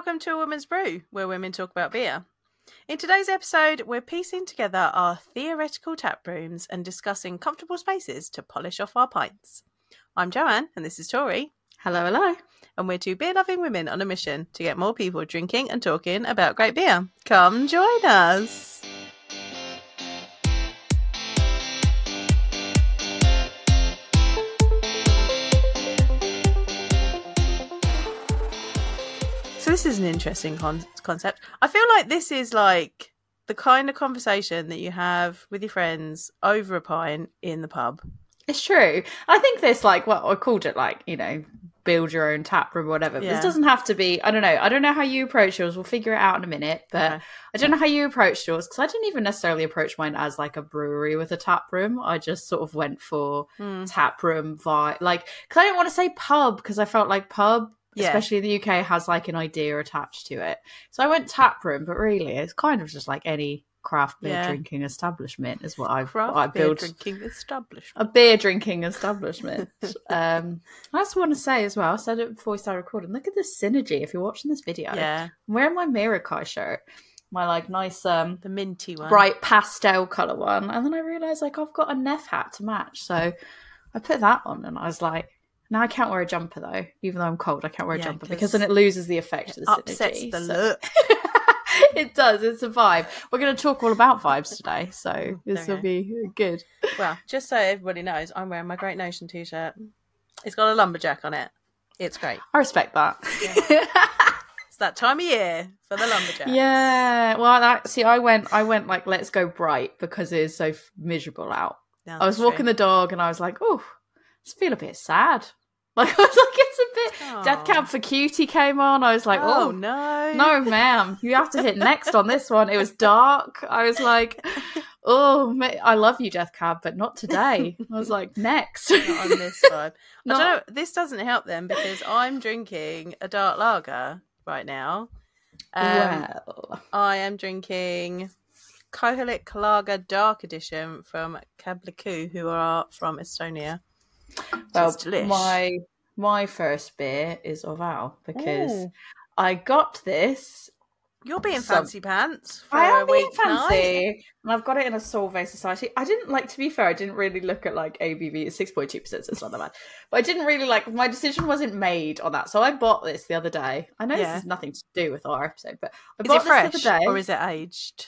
welcome to A Woman's Brew, where women talk about beer. In today's episode, we're piecing together our theoretical tap rooms and discussing comfortable spaces to polish off our pints. I'm Joanne, and this is Tori, Hello, hello. and we're two beer loving women on a mission to get more people drinking and talking about great beer. Come join us. This is an interesting con- concept. I feel like this is like the kind of conversation that you have with your friends over a pint in the pub. It's true. I think this, like, what I called it, like, you know, build your own tap room or whatever. Yeah. This doesn't have to be, I don't know. I don't know how you approach yours. We'll figure it out in a minute. But Okay. I don't know how you approached yours because I didn't even necessarily approach mine as like a brewery with a tap room. I just sort of went for Hmm. tap room vibe. Like, because I didn't want to say pub because I felt like pub. Yeah. Especially in the UK, has like an idea attached to it. So I went tap room, but really, it's kind of just like any craft beer Yeah. drinking establishment is what I've Craft what I beer drinking establishment. a beer drinking establishment. um, I just want to say as well, I said it before we started recording. Look at the synergy. If you're watching this video, Yeah, I'm wearing my Mirakai shirt, my like nice um the minty one. bright pastel color one, and then I realized like I've got a Neff hat to match, so I put that on, and I was like. Now I can't wear a jumper though, even though I'm cold. I can't wear a Yeah, jumper 'cause because then it loses the effect of the Upsets synergy. the so- look. it does. It's a vibe. We're going to talk all about vibes today, so this will be good. Well, just so everybody knows, I'm wearing my Great Notion t-shirt. It's got a lumberjack on it. It's great. I respect that. It's that time of year for the lumberjack. Yeah. Well, that, see, I went, I went like, let's go bright because it is so f- miserable out. I was walking the dog and I was like, oh, I just feel a bit sad. Like I was like, it's a bit. Death Cab for Cutie came on. I was like, oh, oh, no, no, ma'am, you have to hit next on this one. It was dark. I was like, oh, I love you, Death Cab, but not today. I was like, next. Not on this one. No. I don't know. This doesn't help them because I'm drinking a dark lager right now. Um, well, I am drinking Koholik Lager Dark Edition from Kabliku, who are from Estonia. well, my my first beer is Orval because Ooh. I got this You're being Some- fancy pants for I a am being week night. fancy, and I've got it in a Solvay Society. I didn't like, to be fair, I didn't really look at like ABV. It's six point two percent, so it's not that bad. But I didn't really like. My decision wasn't made on that, so I bought this the other day. I know Yeah. this has nothing to do with our episode, but I Is bought it fresh this the other day. or is it aged?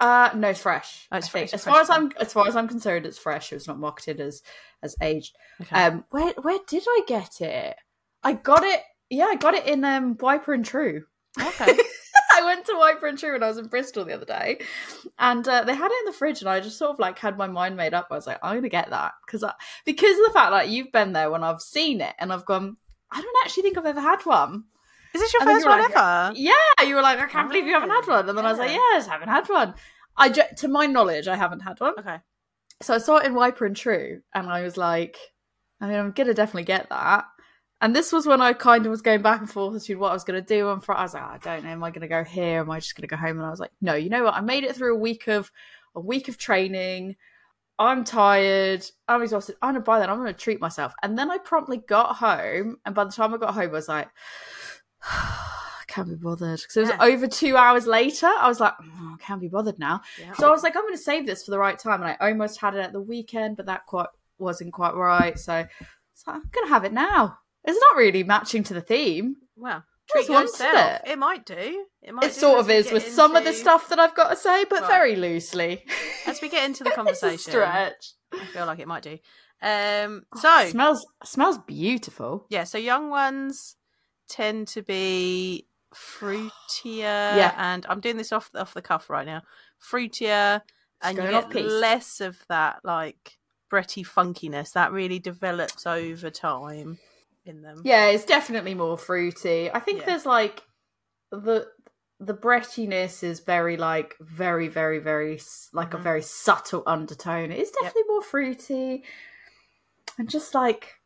Uh, no, it's fresh. Oh, it's fresh, As fresh far as. I'm, as far as I'm concerned, it's fresh. It was not marketed as as aged. Okay. Um, where where did I get it? I got it. Yeah, I got it in um Wiper and True. okay. I went to Wiper and True when I was in Bristol the other day, and uh, they had it in the fridge, and I just sort of like had my mind made up. I was like, I'm gonna get that because because of the fact that you've been there when I've seen it, and I've gone. I don't actually think I've ever had one. Is this your And first one like, ever? Yeah, you were like, I can't oh, believe you haven't had one, and then I was like, Yeah. Yes, I haven't had one. I ju- to my knowledge, I haven't had one. Okay. So I saw it in Wiper and True, and I was like, I mean, I'm gonna definitely get that. And this was when I kind of was going back and forth between what I was going to do on Friday. I was like, "Oh, I don't know, am I going to go here? Am I just going to go home? And I was like, no, you know what? I made it through a week of a week of training. I'm tired. I'm exhausted. I'm going to buy that. I'm going to treat myself. And then I promptly got home, and by the time I got home, I was like, I can't be bothered because it was Yeah. over two hours later. I was like, "Oh, I can't be bothered now. Yeah. So I was like, I'm going to save this for the right time, and I almost had it at the weekend, but that quite wasn't quite right. So, so I'm going to have it now. It's not really matching to the theme. well, treat yourself. it. It might do. It might. It do sort of is with some of the stuff that I've got to say, but Right. very loosely. As we get into the conversation, stretch. I feel like it might do. Um. Oh, So it smells smells beautiful. yeah, so young ones tend to be fruitier. Yeah. and I'm doing this off off the cuff right now. Fruitier, and you get less of that like bretty funkiness that really develops over time in them. Yeah, it's definitely more fruity. I think Yeah. there's like the the brettiness is very like very very very like a Mhm. very subtle undertone. It's definitely more fruity and just like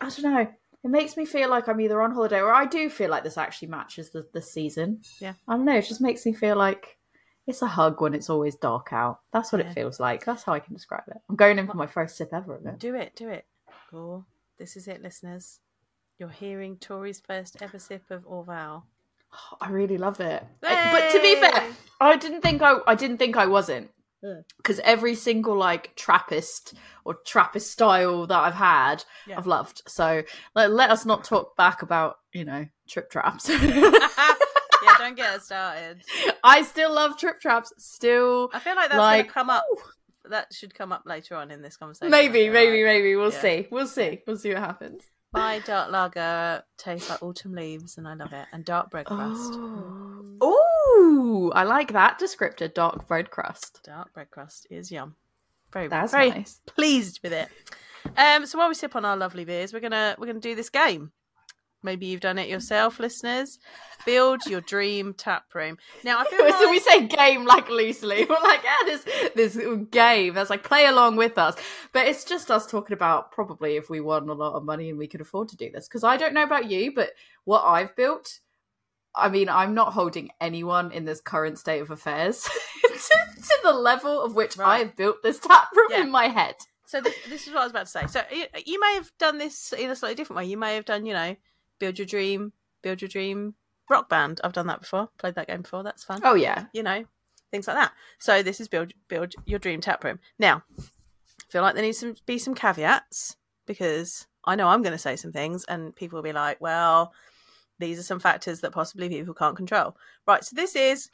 I don't know. It makes me feel like I'm either on holiday or I do feel like this actually matches the the season. Yeah. I don't know. It just makes me feel like it's a hug when it's always dark out. That's what Yeah. it feels like. That's how I can describe it. I'm going in for my first sip ever of it. Do it, do it. Or this is it, listeners. You're hearing Tori's first ever sip of Orval. I really love it. But to be fair, I didn't think I I didn't think I wasn't. Mm. Because every single like Trappist or Trappist style that I've had, Yeah. I've loved. So let, let us not talk back about you know trip traps. yeah, don't get us started. I still love trip traps. Still, I feel like that's Like, going to come up. That should come up later on in this conversation. Maybe, maybe, like. maybe we'll Yeah. see. We'll see. We'll see what happens. My dark lager tastes like autumn leaves, and I love it. And dark bread crust. Oh. Ooh, I like that descriptor. Dark bread crust. Dark bread crust is yum. Very, That's very nice. pleased with it. Um, so while we sip on our lovely beers, we're gonna we're gonna do this game. Maybe you've done it yourself, listeners. Build your dream tap room. Now I feel like so we say game like loosely. We're like, yeah, this this game. That's like play along with us. But it's just us talking about probably if we won a lot of money and we could afford to do this. Because I don't know about you, but what I've built, I mean, I'm not holding anyone in this current state of affairs to, to the level of which I have built this tap room Yeah. in my head. so. This, this is what I was about to say. So you, you may have done this in a slightly different way. You may have done, you know, build your dream, build your dream rock band. I've done that before. Played that game before. That's fun. Oh yeah, you know, things like that. So this is build build your dream tap room. Now, I feel like there needs to be some caveats because I know I'm going to say some things, and people will be like, "Well, these are some factors that possibly people can't control." Right. So this is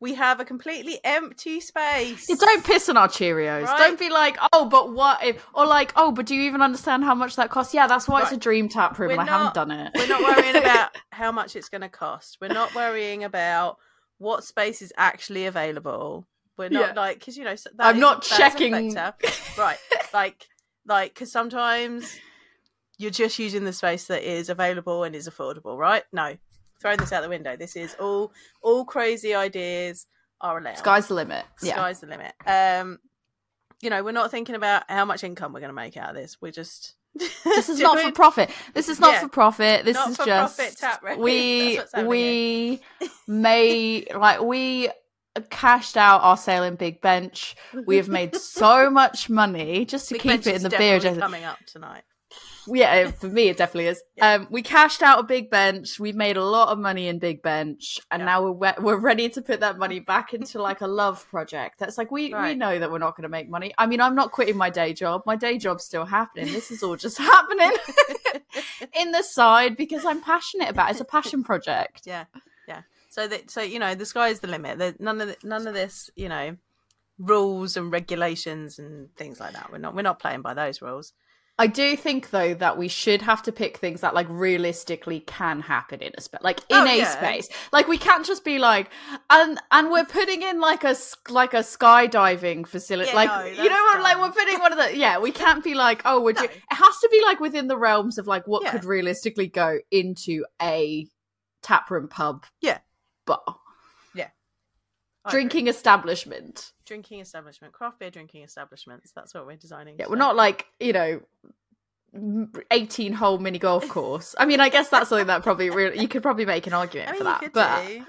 we have a completely empty space. You don't piss on our Cheerios. Right. Don't be like, oh, but what if, or like, oh, but do you even understand how much that costs? Yeah, that's why it's a dream tap room, We're and I haven't done it. We're not worrying about how much it's going to cost. We're not worrying about what space is actually available. We're not Yeah. like because you know I'm is- not that is a checking. right like like because sometimes you're just using the space that is available and is affordable right no throwing this out the window this is all all crazy ideas are allowed Sky's the limit. Yeah. sky's the limit um you know we're not thinking about how much income we're going to make out of this we're just This is not for profit. This is not Yeah. for profit. This Not is for just profit we That's what's happening we may like we cashed out our sale in Big Bench. We have made so much money just to Big keep Bench it in the beer. coming up tonight Yeah, for me it definitely is. Yeah. Um, we cashed out a big bench. We made a lot of money in Big Bench, and Yeah. now we're we- we're ready to put that money back into like a love project. That's like we we know that we're not going to make money. I mean, I'm not quitting my day job. My day job's still happening. This is all just happening in the side because I'm passionate about. It. It's a passion project. Yeah, yeah. So that so you know the sky is the limit. There, none of the, none of this you know rules and regulations and things like that. We're not we're not playing by those rules. I do think though that we should have to pick things that like realistically can happen in a space, like in Oh, a yeah. space. Like we can't just be like, and and we're putting in like a like a skydiving facility. Yeah, like no, you know what? Like we're putting one of the yeah. We can't be like oh we're No. do- it has to be like within the realms of like what Yeah. could realistically go into a taproom pub Yeah. bar I agree. drinking establishment. Drinking establishment, craft beer drinking establishments. That's what we're designing. Yeah, so- we're not like you know. 18 hole mini golf course. I mean, I guess that's something that probably really you could probably make an argument I mean, for that. But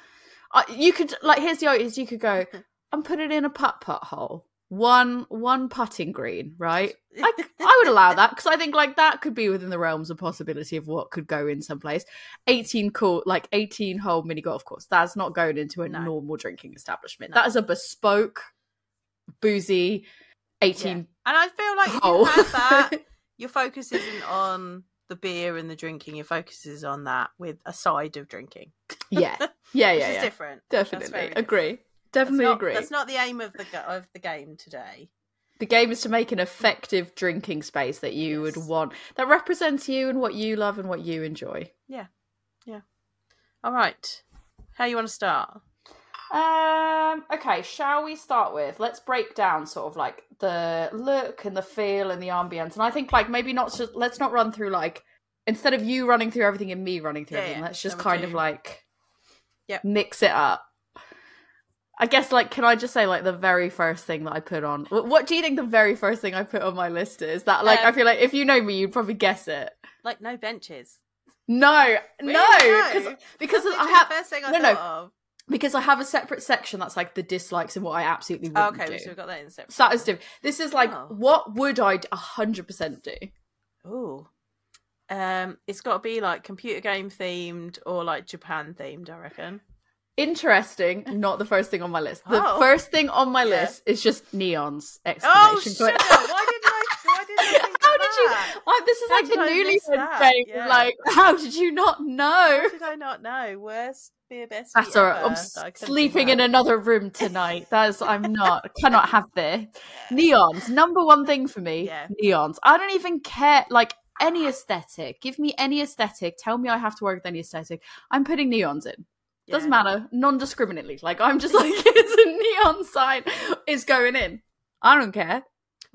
uh, you could like here's the idea: is you could go and put it in a putt putt hole, one one putting green, right? I, I would allow that because I think like that could be within the realms of possibility of what could go in someplace. Eighteen cool, like eighteen hole mini golf course. That's not going into a No. normal drinking establishment. No. That is a bespoke, boozy, eighteen And I feel like if you have that, your focus isn't on the beer and the drinking. Your focus is on that with a side of drinking. yeah, yeah, Which yeah, yeah. different. Definitely agree. different. Definitely that's not, agree. That's not the aim of the of the game today. The game is to make an effective drinking space that you Yes. would want that represents you and what you love and what you enjoy. Yeah. Yeah. All right, how you want to start? Um. Okay. Shall we start with? Let's break down sort of like the look and the feel and the ambience. And I think like maybe not just let's not run through like instead of you running through everything and me running through Yeah, everything. yeah. Let's just kind of like Yep. mix it up. I guess like can I just say like the very first thing that I put on? What do you think the very first thing I put on my list is? That like I Um, feel like if you know me, you'd probably guess it. Like no benches. No, Really? no, because because I have the first thing I no, no. of. Because I have a separate section that's like the dislikes and what I absolutely Oh, wouldn't okay, do. so we've got that in separate. So that is different. This is like Oh. what would I a hundred percent do? Ooh. Um, it's got to be like computer game themed or like Japan themed. I reckon. Interesting. Not the first thing on my list. The Oh. first thing on my Yeah. list is just neons! Oh Exclamation shit! point. Why didn't I think How of did you? Oh, this is How like the I miss newlywed that? thing. Yeah. Like, how did you not know? How did I not know? Worst beer bestie That's alright. I'm that I couldn't sleeping in another room tonight. That's I'm not. cannot have this. Neons. Number one thing for me. Yeah. Neons. I don't even care. Like any aesthetic. Give me any aesthetic. Tell me I have to work with any aesthetic. I'm putting neons in. Doesn't matter. Non-discriminately. Like I'm just like it's a neon sign is going in. I don't care.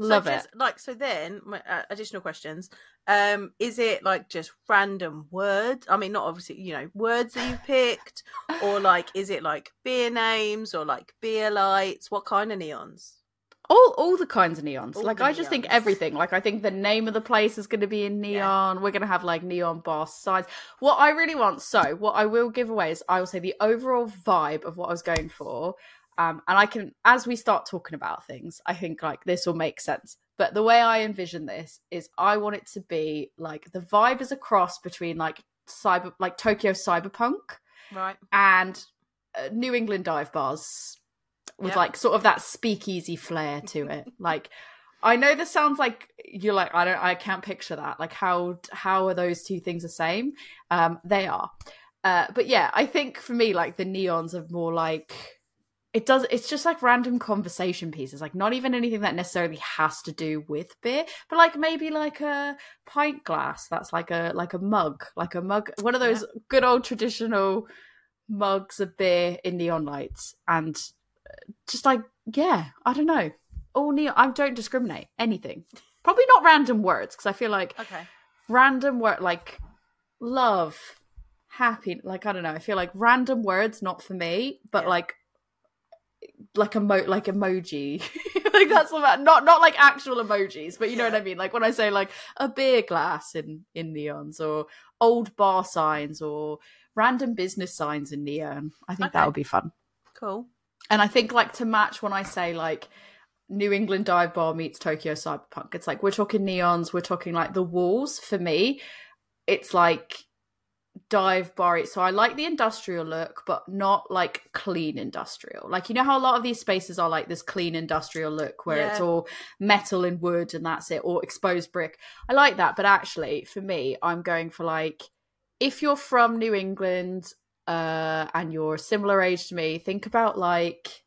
So Love just, it. Like so, then my, uh, additional questions. Um, is it like just random words? I mean, not obviously, you know, words that you've picked, or like, is it like beer names or like beer lights? What kind of neons? all all the kinds of neons. All like I just think everything. Like I think the name of the place is going to be in neon. We're going to have like neon bar signs. What I really want. So what I will give away is I will say the overall vibe of what I was going for. Um, and I can, as we start talking about things, I think like this will make sense. But the way I envision this is, I want it to be like the vibe is a cross between like cyber, like Tokyo cyberpunk Right. and uh, New England dive bars with Yep. like sort of that speakeasy flair to it. like I know this sounds like you're like I don't I can't picture that. Like how how are those two things the same? Um they are. Uh but yeah, I think for me like the neons are more like it does it's just like random conversation pieces like not even anything that necessarily has to do with beer but like maybe like a pint glass that's like a like a mug like a mug one of those good old traditional mugs of beer in neon lights and uh, just like yeah i don't know all neon i don't discriminate anything probably not random words because i feel like Okay. random word like love happy like i don't know i feel like random words not for me but Yeah. like like emo like emoji like that's about not not like actual emojis but you know Yeah. what i mean like when i say like a beer glass in in neons or old bar signs or random business signs in neon i think that would be fun Cool. and I think like to match when I say like New England dive bar meets Tokyo cyberpunk, it's like we're talking neons, we're talking like the walls. For me, it's like dive bar. So I like the industrial look, but not like clean industrial. Like you know how a lot of these spaces are like this clean industrial look where it's all metal and wood and that's it, or exposed brick. I like that, but actually for me, I'm going for like if you're from New England uh, and you're a similar age to me, think about like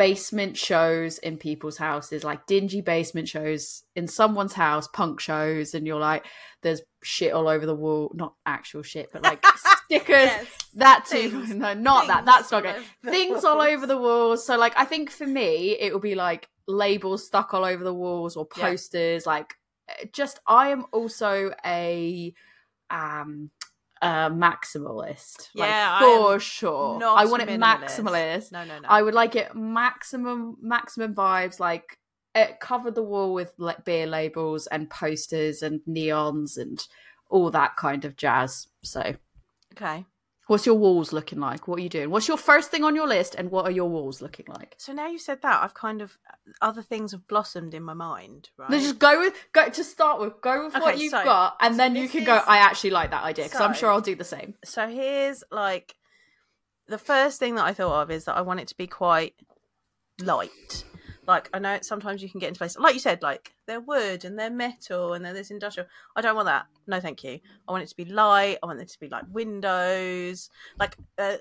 basement shows in people's houses, like dingy basement shows in someone's house, punk shows, and you're like, there's shit all over the wall. Not actual shit, but like stickers. Yes. That too. Things. No, not that. That's not good. Things all over the walls. So, like, I think for me, it will be like labels stuck all over the walls or Yeah. posters. Like, eh, just I am also a um a maximalist. Yeah, like, for sure. I want it minimalist. maximalist. No, no, no. I would like it maximum maximum vibes like eh, it covered the wall with like beer labels and posters and neons and all that kind of jazz. So, okay. What's your walls looking like? What are you doing? What's your first thing on your list and what are your walls looking like? So now you've said that, I've kind of other things have blossomed in my mind, right? Let's just go with go to start with. Go with what you've so- got, and so then you can go. I actually like that idea because I'm sure I'll do the same. so here's like the first thing that I thought of is that I want it to be quite light. Like I know sometimes you can get into places like you said, like they're wood and they're metal and then there's industrial. I don't want that. No, thank you. I want it to be light. I want it to be like windows, like uh,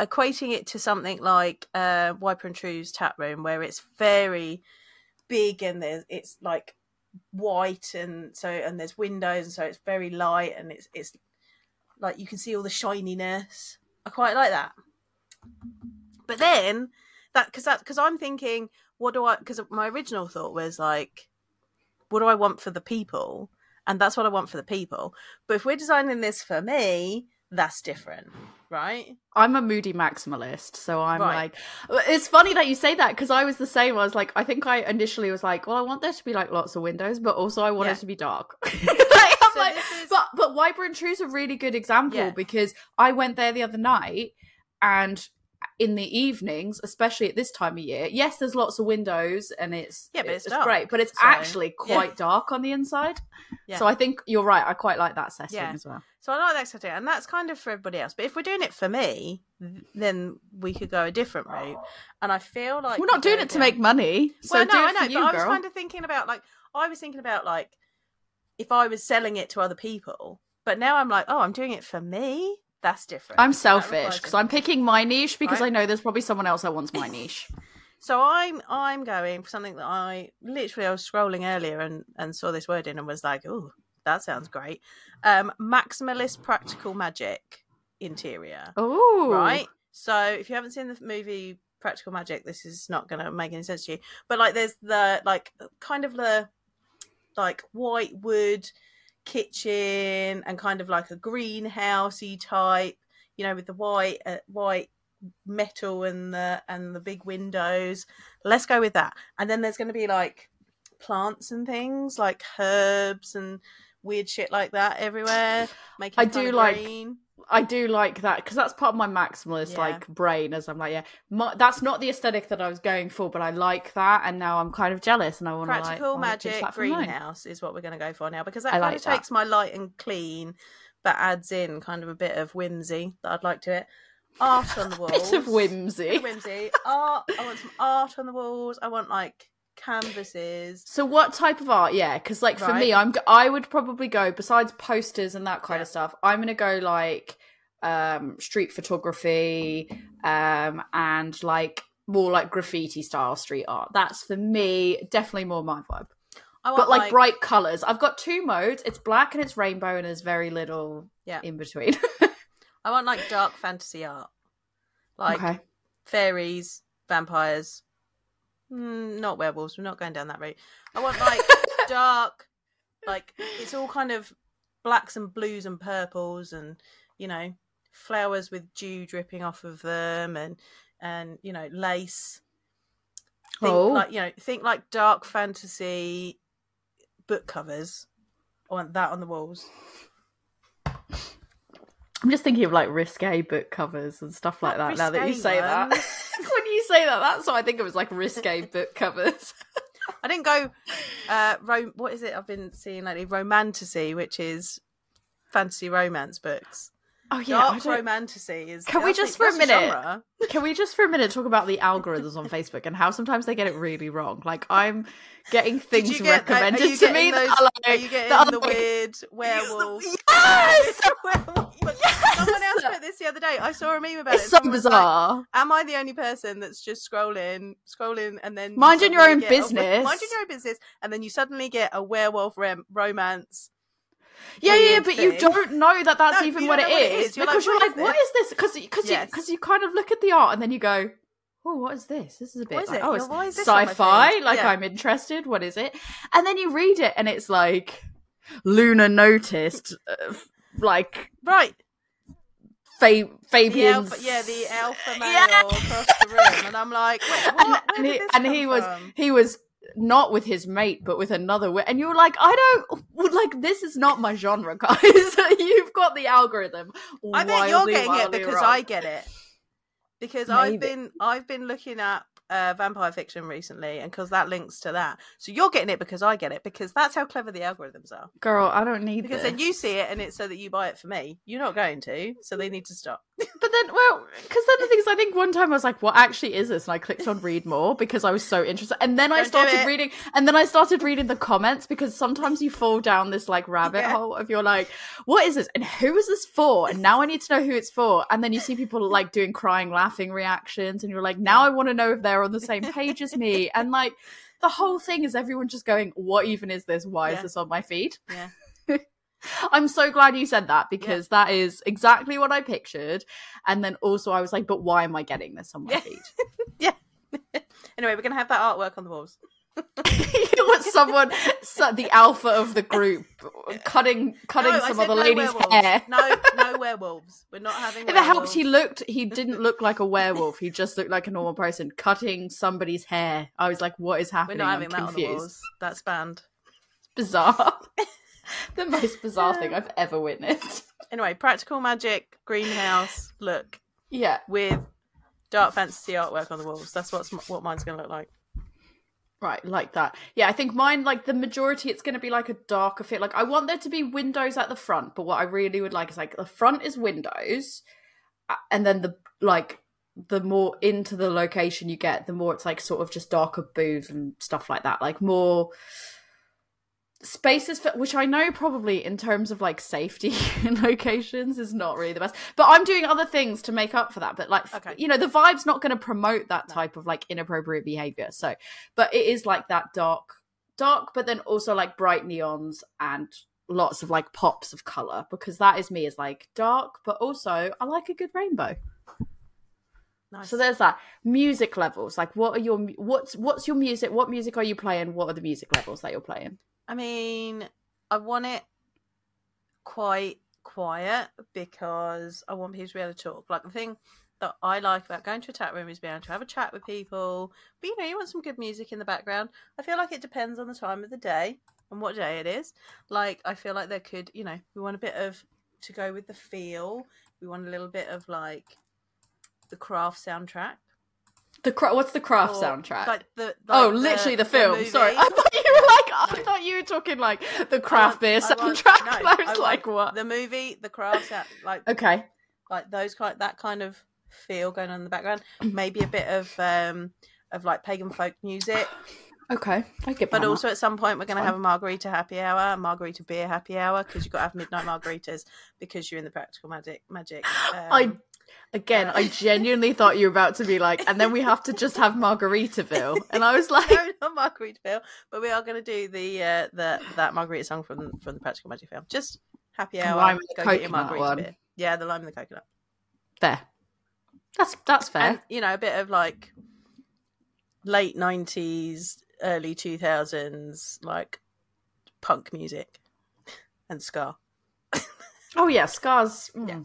equating it to something like uh, Wiper and True's tap room, where it's very big and there's it's like white and so and there's windows and so it's very light and it's it's like you can see all the shininess. I quite like that. But then that because that because I'm thinking, what do I? Because my original thought was like, what do I want for the people? And that's what I want for the people. But if we're designing this for me, that's different, right? I'm a moody maximalist, so I'm Right. like, it's funny that you say that because I was the same. I was like, I think I initially was like, well, I want there to be like lots of windows, but also I want Yeah. it to be dark. like, I'm So like, is- but but Wiper and True is a really good example Yeah. because I went there the other night and in the evenings, especially at this time of year, yes, there's lots of windows and it's Yeah, but it's it's great, but it's so- actually Yeah. quite dark on the inside. Yeah. So I think you're right. I quite like that setting Yeah. as well. So I like that setting, and that's kind of for everybody else. But if we're doing it for me, then we could go a different route. And I feel like We're not doing it to make money. So well, no, I know, but you, I was girl. kind of thinking about like I was thinking about like if I was selling it to other people, but now I'm like, oh, I'm doing it for me. That's different. I'm selfish because I'm picking my niche because Right. I know there's probably someone else that wants my niche. So I'm I'm going for something that I literally I was scrolling earlier and and saw this word in and was like, oh, that sounds great. Um, maximalist practical magic interior. Oh, right? So if you haven't seen the movie Practical Magic, this is not going to make any sense to you. But like, there's the like kind of the like white wood kitchen and kind of like a greenhousey type, you know, with the white uh, white metal and the and the big windows. Let's go with that. And then there's going to be like plants and things like herbs and weird shit like that everywhere. Making I do like- green. I do like that because that's part of my maximalist Yeah. like brain. As I'm like, yeah, my, that's not the aesthetic that I was going for, but I like that, and now I'm kind of jealous, and I want to like practical oh, magic that for mine. greenhouse is what we're going to go for now because that I kind like of that. takes my light and clean but adds in kind of a bit of whimsy that i'd like to it art on the walls Bit of Bit whimsy. of whimsy art i want some art on the walls i want like canvases So what type of art? Yeah, because like for me, I'm I would probably go besides posters and that kind Yeah. of stuff. I'm gonna go like um street photography, um and like more like graffiti style street art. That's for me definitely more my vibe. i want But like, bright colors. I've got two modes. It's black and it's rainbow, and there's very little Yeah. in between. i want like dark fantasy art like okay. fairies vampires mm, not werewolves we're not going down that route i want like dark like it's all kind of blacks and blues and purples and you know flowers with dew dripping off of them and and you know lace think Oh. like you know think like dark fantasy book covers i want that on the walls I'm just thinking of like risque book covers and stuff like Not that. Now that you say that, ones. when you say that, that's what I think of as like risque book covers. I didn't go. Uh, rom- what is it? I've been seeing lately romantasy, which is fantasy romance books. Oh yeah, Dark don't- is. Can we just for a minute-. Can we just for a minute talk about the algorithms on Facebook and how sometimes they get it really wrong? Like I'm getting things get, recommended to me getting that are like, Are you getting the like- weird werewolf? Yes! Werewolf. Someone else put this the other day. I saw a meme about it. It's it. so was like, bizarre. Am I the only person that's just scrolling, scrolling, and then you Minding your own a- business. minding your own business, and then you suddenly get a werewolf rem- romance? Yeah, yeah, but you don't know that that's No, even what it what it is. You're because like, you're like, what is this? Because because you Yes. because you kind of look at the art and then you go. Oh, what is this? This is a bit is like, it? oh, Yeah, it's why is this sci-fi. Like Yeah. I'm interested. What is it? And then you read it, and it's like Luna noticed, uh, like Right. Fa- The alpha, yeah, the alpha male Yeah. across the room, and I'm like, and, and he, and he was he was not with his mate but with another wi- and you're like i don't like this is not my genre guys you've got the algorithm I bet you're getting it because wrong. I get it. Because I've been I've been looking at uh, vampire fiction recently, and because that links to that, so you're getting it because I get it because that's how clever the algorithms are. girl i don't need Because this. then you see it, and it's so that you buy it for me. You're not going to, so they need to stop. But then well because then the thing is i think one time i was like what actually is this? And i clicked on read more because i was so interested. And then i Don't do started reading and then i started reading the comments because sometimes you fall down this like rabbit Yeah. hole of you're like what is this? And who is this for? And now i need to know who it's for. And then you see people like doing crying laughing reactions and you're like now i want to know if they're on the same page as me. And like the whole thing is everyone just going what even is this? Why Yeah. is this on my feed? Yeah. I'm so glad you said that because that is exactly what I pictured. And then also I was like, but why am I getting this on my feet? Yeah. feed? Anyway, we're gonna have that artwork on the walls. you want someone, so, the alpha of the group, cutting cutting No, some other no lady's werewolves. hair. No, no werewolves. We're not having. If it helps, he looked. He didn't look like a werewolf. He just looked like a normal person cutting somebody's hair. I was like, "What is happening?" We're happening?" not I'm having that on the walls. That's banned. It's Bizarre. the most bizarre thing I've ever witnessed. Anyway, practical magic greenhouse look Yeah. with dark fantasy artwork on the walls. That's what's what mine's going to look like. Right, like that. Yeah, I think mine, like the majority, it's going to be like a darker fit. Like I want there to be windows at the front, but what I really would like is like the front is windows, and then the like the more into the location you get, the more it's like sort of just darker booths and stuff like that. Like more spaces for which I know probably in terms of like safety in locations is not really the best. But I'm doing other things to make up for that. But like Okay. you know, the vibe's not going to promote that type of like inappropriate behavior. So, but it is like that dark, dark, but then also like bright neons and lots of like pops of color because that is me is like dark, but also I like a good rainbow. Nice. So there's that music levels. Like, what are your what's what's your music? What music are you playing? What are the music levels that you're playing? I mean, I want it quite quiet because I want people to be able to talk. Like the thing that I like about going to a chat room is being able to have a chat with people. But you know, you want some good music in the background. I feel like it depends on the time of the day and what day it is. Like I feel like there could, you know, we want a bit of to go with the feel. We want a little bit of like the craft soundtrack. The cra- what's the craft or, soundtrack? Like the oh, literally the, film. movie. Sorry, I thought you were like I thought you were talking like the I craft beer I want- soundtrack. no, I was want like, what? The movie, the craft like Okay, like those kind that kind of feel going on in the background. Maybe a bit of um of like pagan folk music, okay, I get. but also at some point we're going to have a margarita happy hour, a margarita beer happy hour because you've got to have midnight margaritas because you're in the practical magic magic. Um, I again, uh, I genuinely thought you were about to be like, and then we have to just have Margaritaville, and I was like, no, not Margaritaville, but we are going to do the uh, the that margarita song from from the Practical Magic film. Just happy hour. lime and the go get your margarita one. beer. Yeah, the lime and the coconut. there. That's that's fair. and you know a bit of like late 90s early 2000s like punk music and ska Oh yeah, scars. mm. Yeah.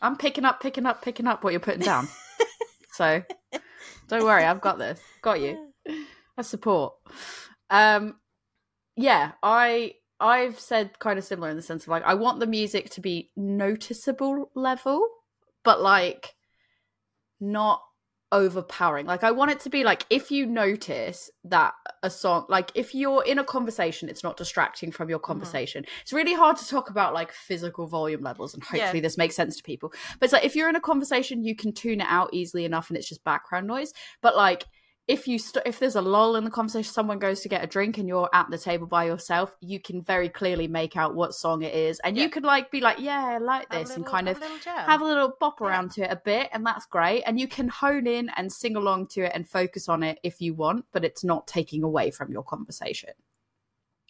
I'm picking up, picking up, picking up what you're putting down. so don't worry, I've got this. Got you. I support. Um, yeah, I I've said kind of similar in the sense of like I want the music to be noticeable level, but like not overpowering. Like I want it to be like if you notice that a song like if you're in a conversation it's not distracting from your mm-hmm. conversation. It's really hard to talk about like physical volume levels and Yeah. hopefully this makes sense to people. But it's like if you're in a conversation you can tune it out easily enough and it's just background noise. But like if you st- if there's a lull in the conversation, someone goes to get a drink and you're at the table by yourself, you can very clearly make out what song it is, and Yeah. you could like be like, yeah, I like this, and kind of a have a little bop Yeah. around to it a bit, and that's great. And you can hone in and sing along to it and focus on it if you want, but it's not taking away from your conversation.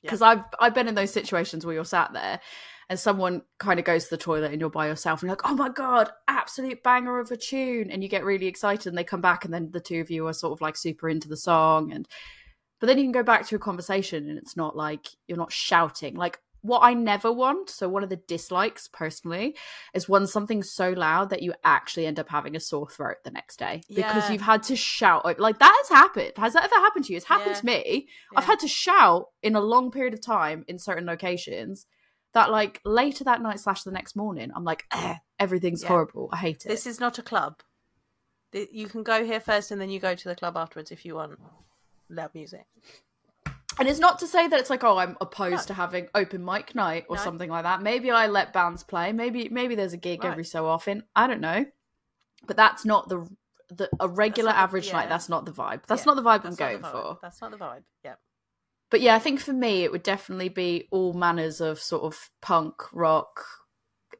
Yeah. Because I've I've been in those situations where you're sat there and someone kind of goes to the toilet and you're by yourself and you're like, oh my god, absolute banger of a tune, and you get really excited and they come back and then the two of you are sort of like super into the song and but then you can go back to a conversation and it's not like you're not shouting like what I never want, so one of the dislikes personally, is when something's so loud that you actually end up having a sore throat the next day because you've had to shout. Like that has happened. Has that ever happened to you? It's happened Yeah. to me. Yeah. I've had to shout in a long period of time in certain locations that like later that night slash the next morning, I'm like, "Eh, everything's Yeah. horrible. I hate it. this is not a club you can go here first and then you go to the club afterwards if you want loud music And it's not to say that it's like, oh, I'm opposed No. to having open mic night or No. something like that. Maybe I let bands play. Maybe maybe there's a gig Right. every so often. I don't know. But that's not the the a regular not average night. That's not the vibe. That's Yeah, not the vibe I'm That's not going vibe. for. that's not the vibe yeah But yeah, I think for me it would definitely be all manners of sort of punk, rock,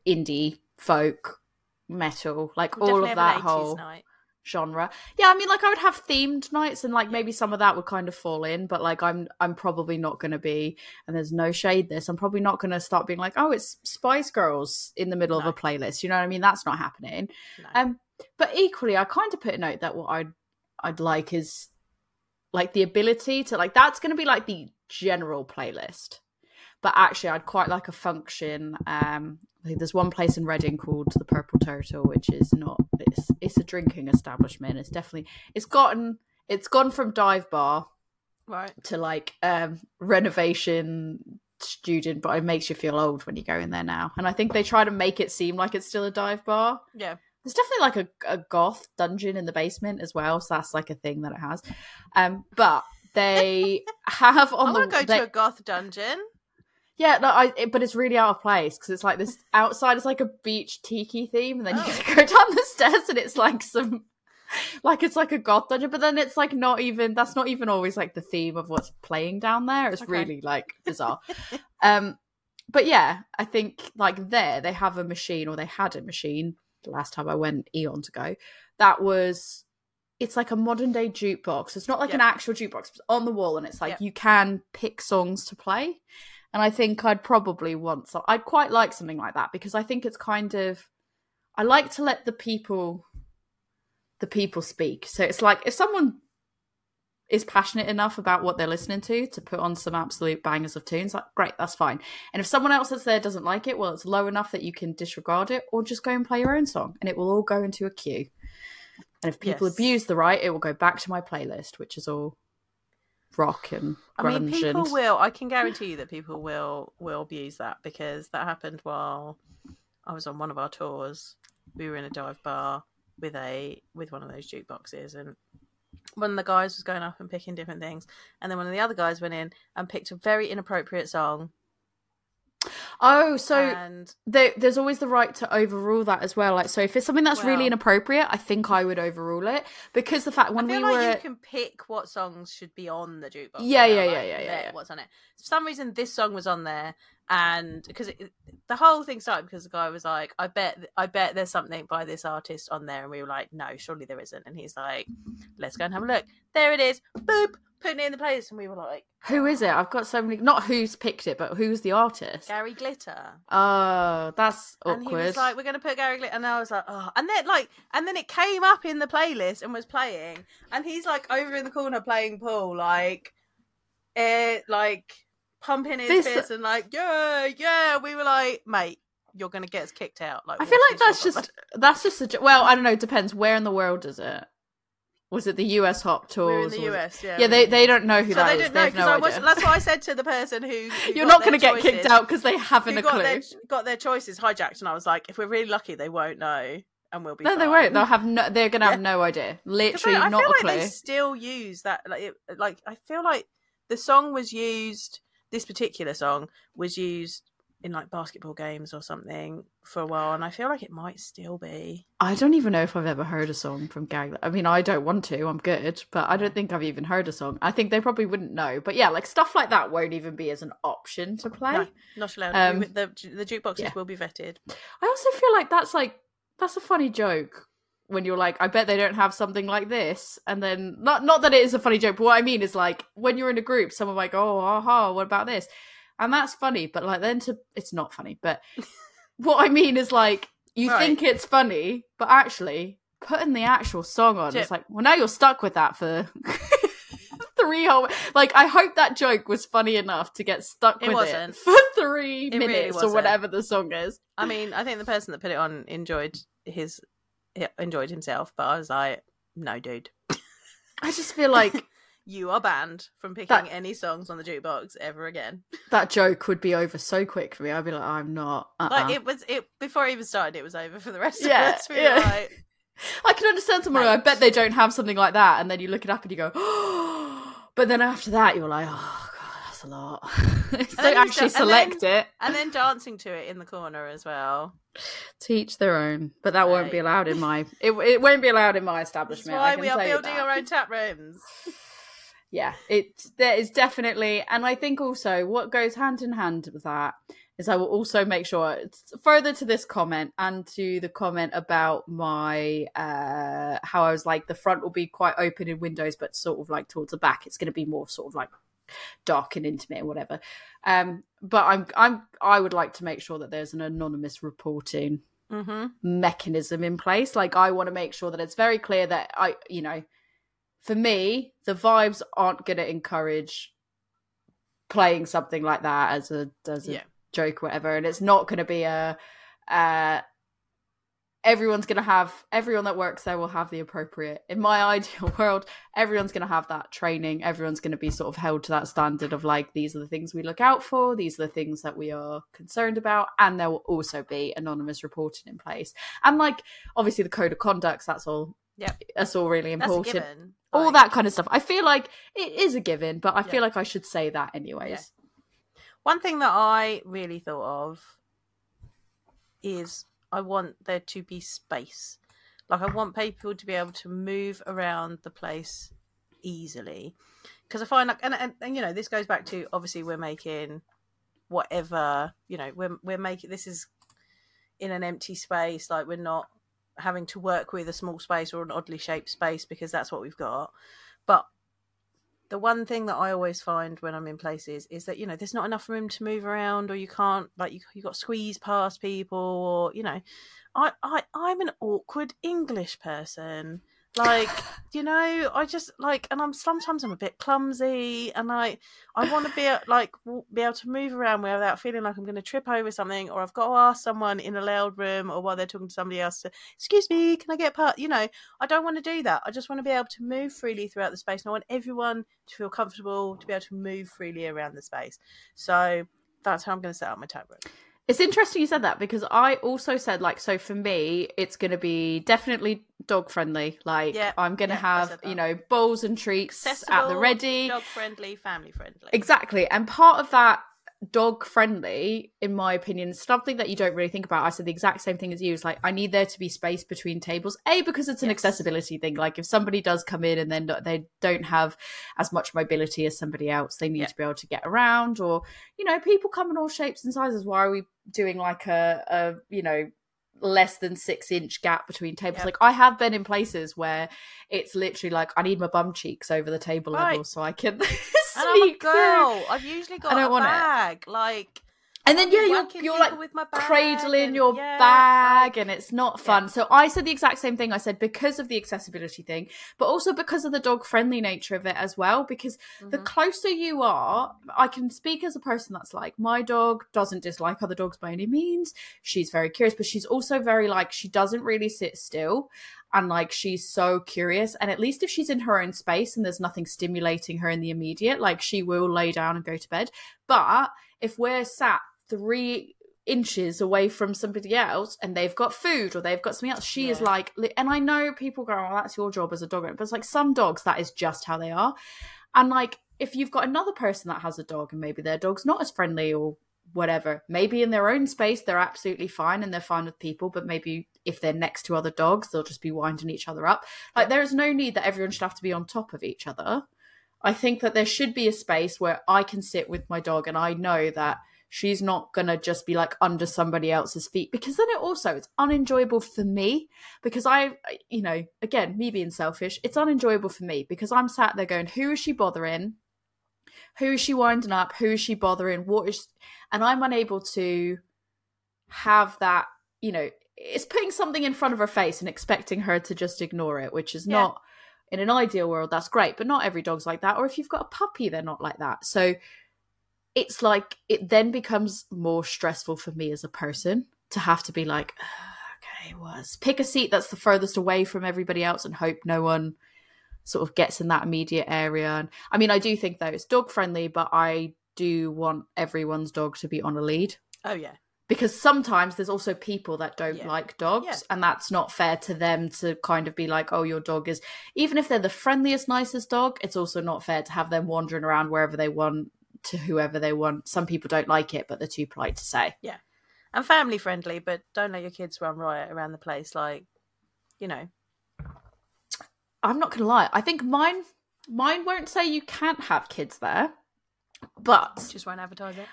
indie, folk, metal, like We'll all of that whole night. genre. Yeah, I mean like I would have themed nights and like maybe some of that would kind of fall in, but like I'm I'm probably not going to be and there's no shade this. I'm probably not going to start being like, "Oh, it's Spice Girls in the middle No. of a playlist." You know what I mean? That's not happening. No. Um but equally I kind of put a note that what I'd I'd like is like the ability to like that's going to be like the general playlist. But actually I'd quite like a function um I think there's one place in Reading called the Purple Turtle, which is not it's it's a drinking establishment. It's definitely it's gotten it's gone from dive bar right to like um renovation student, but it makes you feel old when you go in there now. And I think they try to make it seem like it's still a dive bar. yeah there's definitely like a, a goth dungeon in the basement as well, so that's like a thing that it has. Um, but they have I on want to go they- to a goth dungeon. yeah, no, I, it, but it's really out of place because it's like this outside is like a beach tiki theme, and then you Oh. gotta go down the stairs, and it's like some, like it's like a goth dungeon, but then it's like not even that's not even always like the theme of what's playing down there. It's Okay. really like bizarre. um, but yeah, I think like there they have a machine, or they had a machine the last time I went eons ago. That was. It's like a modern day jukebox. It's not like an actual jukebox. It's on the wall, and it's like Yeah. you can pick songs to play and I think I'd probably want I'd quite like something like that because I think it's kind of I like to let the people the people speak. So it's like if someone is passionate enough about what they're listening to to put on some absolute bangers of tunes, like great, that's fine. And if someone else that's there doesn't like it, well, it's low enough that you can disregard it or just go and play your own song, and it will all go into a queue. And if people Yes. abuse the right, it will go back to my playlist, which is all rock and grunge. I mean, people and will. I can guarantee you that people will will abuse that because that happened while I was on one of our tours. We were in a dive bar with a with one of those jukeboxes, and one of the guys was going up and picking different things, and then one of the other guys went in and picked a very inappropriate song. Oh, so and there, there's always the right to overrule that as well. Like, so if it's something that's really inappropriate, I think I would overrule it because the fact when we like were you can pick what songs should be on the jukebox. Yeah, yeah, yeah, like, yeah, yeah, yeah. What's on it? For some reason, this song was on there, and because the whole thing started because the guy was like, "I bet, I bet there's something by this artist on there," and we were like, "No, surely there isn't." And he's like, "Let's go and have a look." There it is. Boop, putting it in the playlist, and we were like, who is it? I've got so many. Not who's picked it, but who's the artist? "Gary Glitter." Oh, that's awkward. And he was like, "We're gonna put Gary Glitter," and I was like, "Oh!" And then like, and then it came up in the playlist and was playing, and he's like over in the corner playing pool, like, it like pumping his This- fist and like, yeah, yeah. We were like, "Mate, you're gonna get us kicked out." Like, I feel like that's just that's just a well, I don't know. It depends. Where in the world is it? Was it the US Hop Tours? We're in the US, yeah. Yeah, they they don't know who so that they is. didn't They know because no I was. idea. That's what I said to the person who. who You're not going to get kicked out because they haven't a got clue. their got their choices hijacked, and I was like, if we're really lucky, they won't know, and we'll be. No, they won't. They'll have no. They're going to have no idea. Literally, I, I not feel a like clue. they still use that. Like, it, like I feel like the song was used. This particular song was used in like basketball games or something for a while, and I feel like it might still be. I don't even know if I've ever heard a song from Gary. I mean, I don't want to. I'm good, but I don't think I've even heard a song. I think they probably wouldn't know. But yeah, like stuff like that won't even be as an option to play. No, not allowed. Um, the the jukeboxes yeah. will be vetted. I also feel like that's like that's a funny joke when you're like, I bet they don't have something like this, and then not not that it is a funny joke, but what I mean is like when you're in a group, someone go, oh, aha, what about this? And that's funny, but like then to it's not funny, but what I mean is like you Right. think it's funny, but actually putting the actual song on, it's like, well, now you're stuck with that for. Three whole like I hope that joke was funny enough to get stuck It with wasn't. it for three It really minutes or whatever the song is. I mean, I think the person that put it on enjoyed his enjoyed himself, but I was like, no, dude. I just feel like You are banned from picking That- any songs on the jukebox ever again. that joke would be over so quick for me. I'd be like, I'm not. Uh-uh. Like it was it before it even started. It was over for the rest Yeah, of us. We were yeah. like, I can understand someone. who, I bet they don't have something like that, and then you look it up and you go, oh. but then after that you're like, oh god, that's a lot. don't actually select it. and then dancing to it in the corner as well. To each their own, but that won't be allowed in my. It, it won't be allowed in my establishment. I why can we are tell you building that. our own tap rooms. Yeah it there is definitely and i think also what goes hand in hand with that is i will also make sure it's further to this comment and to the comment about my uh how i was like the front will be quite open in windows but sort of like towards the back it's going to be more sort of like dark and intimate or whatever um but i'm i'm i would like to make sure that there's an anonymous reporting Mm-hmm. mechanism in place. Like I want to make sure that it's very clear that I, you know, for me, the vibes aren't going to encourage playing something like that as a as a Yeah. joke, or whatever, and it's not going to be a. Uh, everyone's going to have everyone that works there will have the appropriate in my ideal world everyone's going to have that training everyone's going to be sort of held to that standard of like these are the things we look out for these are the things that we are concerned about and there will also be anonymous reporting in place and like obviously the code of conducts that's all Yep. that's all really important all Like, that kind of stuff i feel like it is a given but i Yeah. feel like i should say that anyways One thing that I really thought of is I want there to be space. Like I want people to be able to move around the place easily. Because I find like and, and and you know, this goes back to obviously we're making whatever, you know, we're we're making this is in an empty space, like we're not having to work with a small space or an oddly shaped space because that's what we've got. But the one thing that I always find when I'm in places is that you know there's not enough room to move around, or you can't like you you got squeeze past people, or you know, I I I'm an awkward English person. Like you know, I just like, and I'm sometimes I'm a bit clumsy, and I I want to be like be able to move around without feeling like I'm going to trip over something, or I've got to ask someone in a loud room, or while they're talking to somebody else to, excuse me, can I get part? You know, I don't want to do that. I just want to be able to move freely throughout the space, and I want everyone to feel comfortable to be able to move freely around the space. So that's how I'm going to set up my tap room. It's interesting you said that because I also said like so for me it's going to be definitely dog friendly. Like Yeah, I'm going to yeah, have you know bowls and treats at the ready. dog friendly, family friendly. Exactly, and part of that dog friendly, in my opinion, something that you don't really think about. I said the exact same thing as you. It's like I need there to be space between tables. A because it's an Yes. accessibility thing. Like if somebody does come in and then not- they don't have as much mobility as somebody else, they need Yeah. to be able to get around. Or you know, people come in all shapes and sizes. Why are we doing like a, a you know less than six inch gap between tables Yep. like i have been in places where it's literally like i need my bum cheeks over the table Right. level so i can and I'm a sneak through. girl. I've usually got I don't a want it. bag. Like And then yeah, you're you're like with my cradling and- your yeah, bag, like- and it's not fun. So I said the exact same thing. I said because of the accessibility thing, but also because of the dog friendly nature of it as well. Because the Mhm. closer you are, I can speak as a person that's like my dog doesn't dislike other dogs by any means. She's very curious, but she's also very like she doesn't really sit still. And like she's so curious, and at least if she's in her own space and there's nothing stimulating her in the immediate, like she will lay down and go to bed. But if we're sat three inches away from somebody else and they've got food or they've got something else, she is like, and I know people go, well that's your job as a dog owner, but it's like some dogs, that is just how they are. And like, if you've got another person that has a dog and maybe their dog's not as friendly or whatever, maybe in their own space, they're absolutely fine and they're fine with people, but maybe if they're next to other dogs, they'll just be winding each other up. Like, there is no need that everyone should have to be on top of each other. I think that there should be a space where I can sit with my dog and I know that she's not gonna just be like under somebody else's feet because then it also it's unenjoyable for me because I you know again me being selfish it's unenjoyable for me because I'm sat there going who is she bothering? Who is she winding up? Who is she bothering? What is and I'm unable to have that you know it's putting something in front of her face and expecting her to just ignore it which is Yeah. not in an ideal world that's great but not every dog's like that or if you've got a puppy they're not like that. So it's like it then becomes more stressful for me as a person to have to be like "Ah, okay was pick a seat that's the furthest away from everybody else and hope no one sort of gets in that immediate area and i mean i do think though it's dog friendly but i do want everyone's dog to be on a lead Oh yeah. because sometimes there's also people that don't Yeah. like dogs Yeah. and that's not fair to them to kind of be like oh your dog is even if they're the friendliest nicest dog it's also not fair to have them wandering around wherever they want to whoever they want some people don't like it but they're too polite to say Yeah. And family friendly, but don't let your kids run riot around the place. Like, you know, i'm not gonna lie i think mine mine won't say you can't have kids there but just won't advertise it.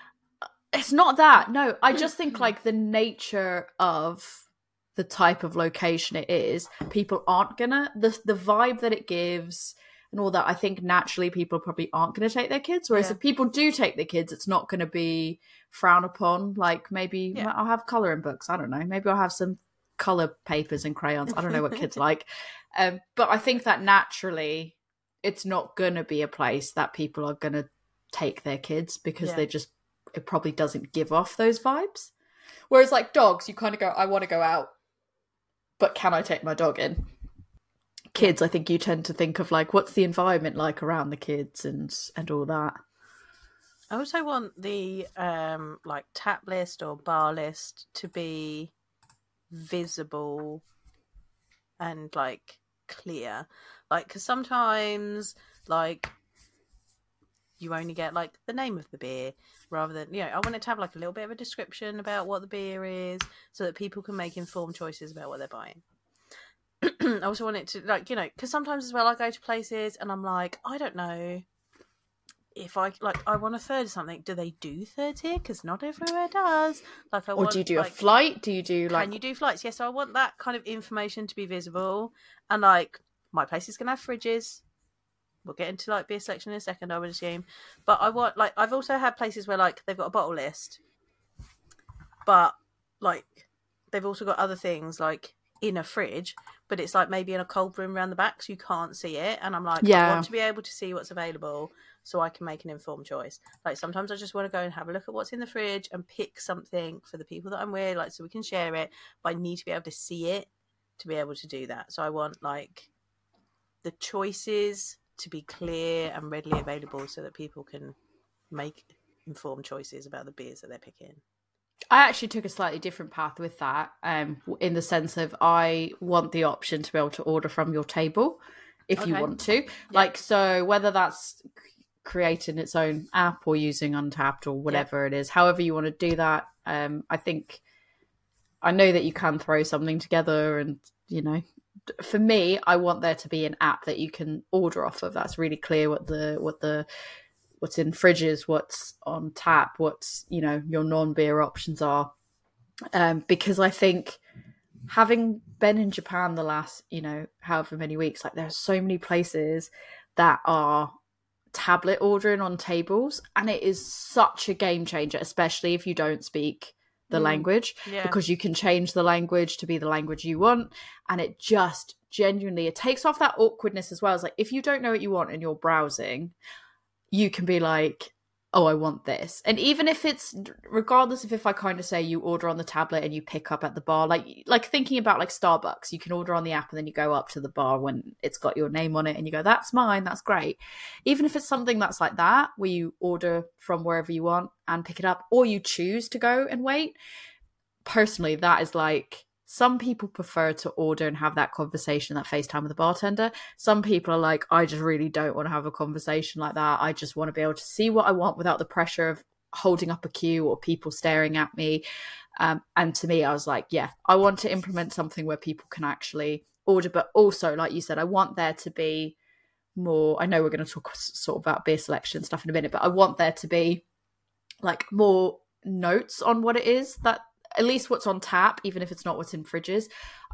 it's not that no i just think like the nature of the type of location it is people aren't gonna the the vibe that it gives and all that i think naturally people probably aren't gonna take their kids whereas Yeah. if people do take their kids it's not gonna be frowned upon like maybe Yeah. i'll have coloring books i don't know maybe i'll have some color papers and crayons i don't know what kids like um but i think that naturally it's not gonna be a place that people are gonna take their kids because Yeah. they just it probably doesn't give off those vibes. Whereas like dogs, you kind of go, I want to go out. but can I take my dog in? Kids, I think you tend to think of like what's the environment like around the kids and and all that. I also want the um like tap list or bar list to be visible and like clear. Like cuz sometimes like you only get like the name of the beer rather than you know I want it to have like a little bit of a description about what the beer is so that people can make informed choices about what they're buying. I also want it to like you know because sometimes as well I go to places and I'm like I don't know if I like I want a third something. Do they do third here? Because not everywhere does. Like I Or want, do you do like, a flight? Do you do like can you do flights? Yes, so I want that kind of information to be visible. And like my place is gonna have fridges. We'll get into like beer selection in a second, I would assume. But I want like I've also had places where like they've got a bottle list, but like they've also got other things like in a fridge, but it's like maybe in a cold room around the back, so you can't see it. And I'm like, I want to be able to see what's available so I can make an informed choice. Like sometimes I just want to go and have a look at what's in the fridge and pick something for the people that I'm with, like so we can share it. But I need to be able to see it to be able to do that. So I want like the choices to be clear and readily available so that people can make informed choices about the beers that they're picking. I actually took a slightly different path with that, um, in the sense of I want the option to be able to order from your table if you want to. Like, so whether that's creating its own app or using Untappd or whatever it is, however you want to do that, um, I think I know that you can throw something together and, you know, for me, I want there to be an app that you can order off of. That's really clear what the what the what's in fridges, what's on tap, what's you know your non-beer options are. Um, because I think having been in Japan the last you know however many weeks, like there are so many places that are tablet ordering on tables, and it is such a game changer, especially if you don't speak the Mm. language Yeah. because you can change the language to be the language you want and it just genuinely it takes off that awkwardness as well it's like if you don't know what you want and you're browsing you can be like oh i want this. And even if it's regardless of if i kind of say you order on the tablet and you pick up at the bar like like thinking about like starbucks you can order on the app and then you go up to the bar when it's got your name on it and you go that's mine that's great. Even if it's something that's like that where you order from wherever you want and pick it up or you choose to go and wait personally that is like some people prefer to order and have that conversation that facetime with the bartender. Some people are like i just really don't want to have a conversation like that. I just want to be able to see what i want without the pressure of holding up a queue or people staring at me. Um, and to me i was like yeah i want to implement something where people can actually order. But also like you said i want there to be more i know we're going to talk sort of about beer selection stuff in a minute but i want there to be like more notes on what it is that at least what's on tap even if it's not what's in fridges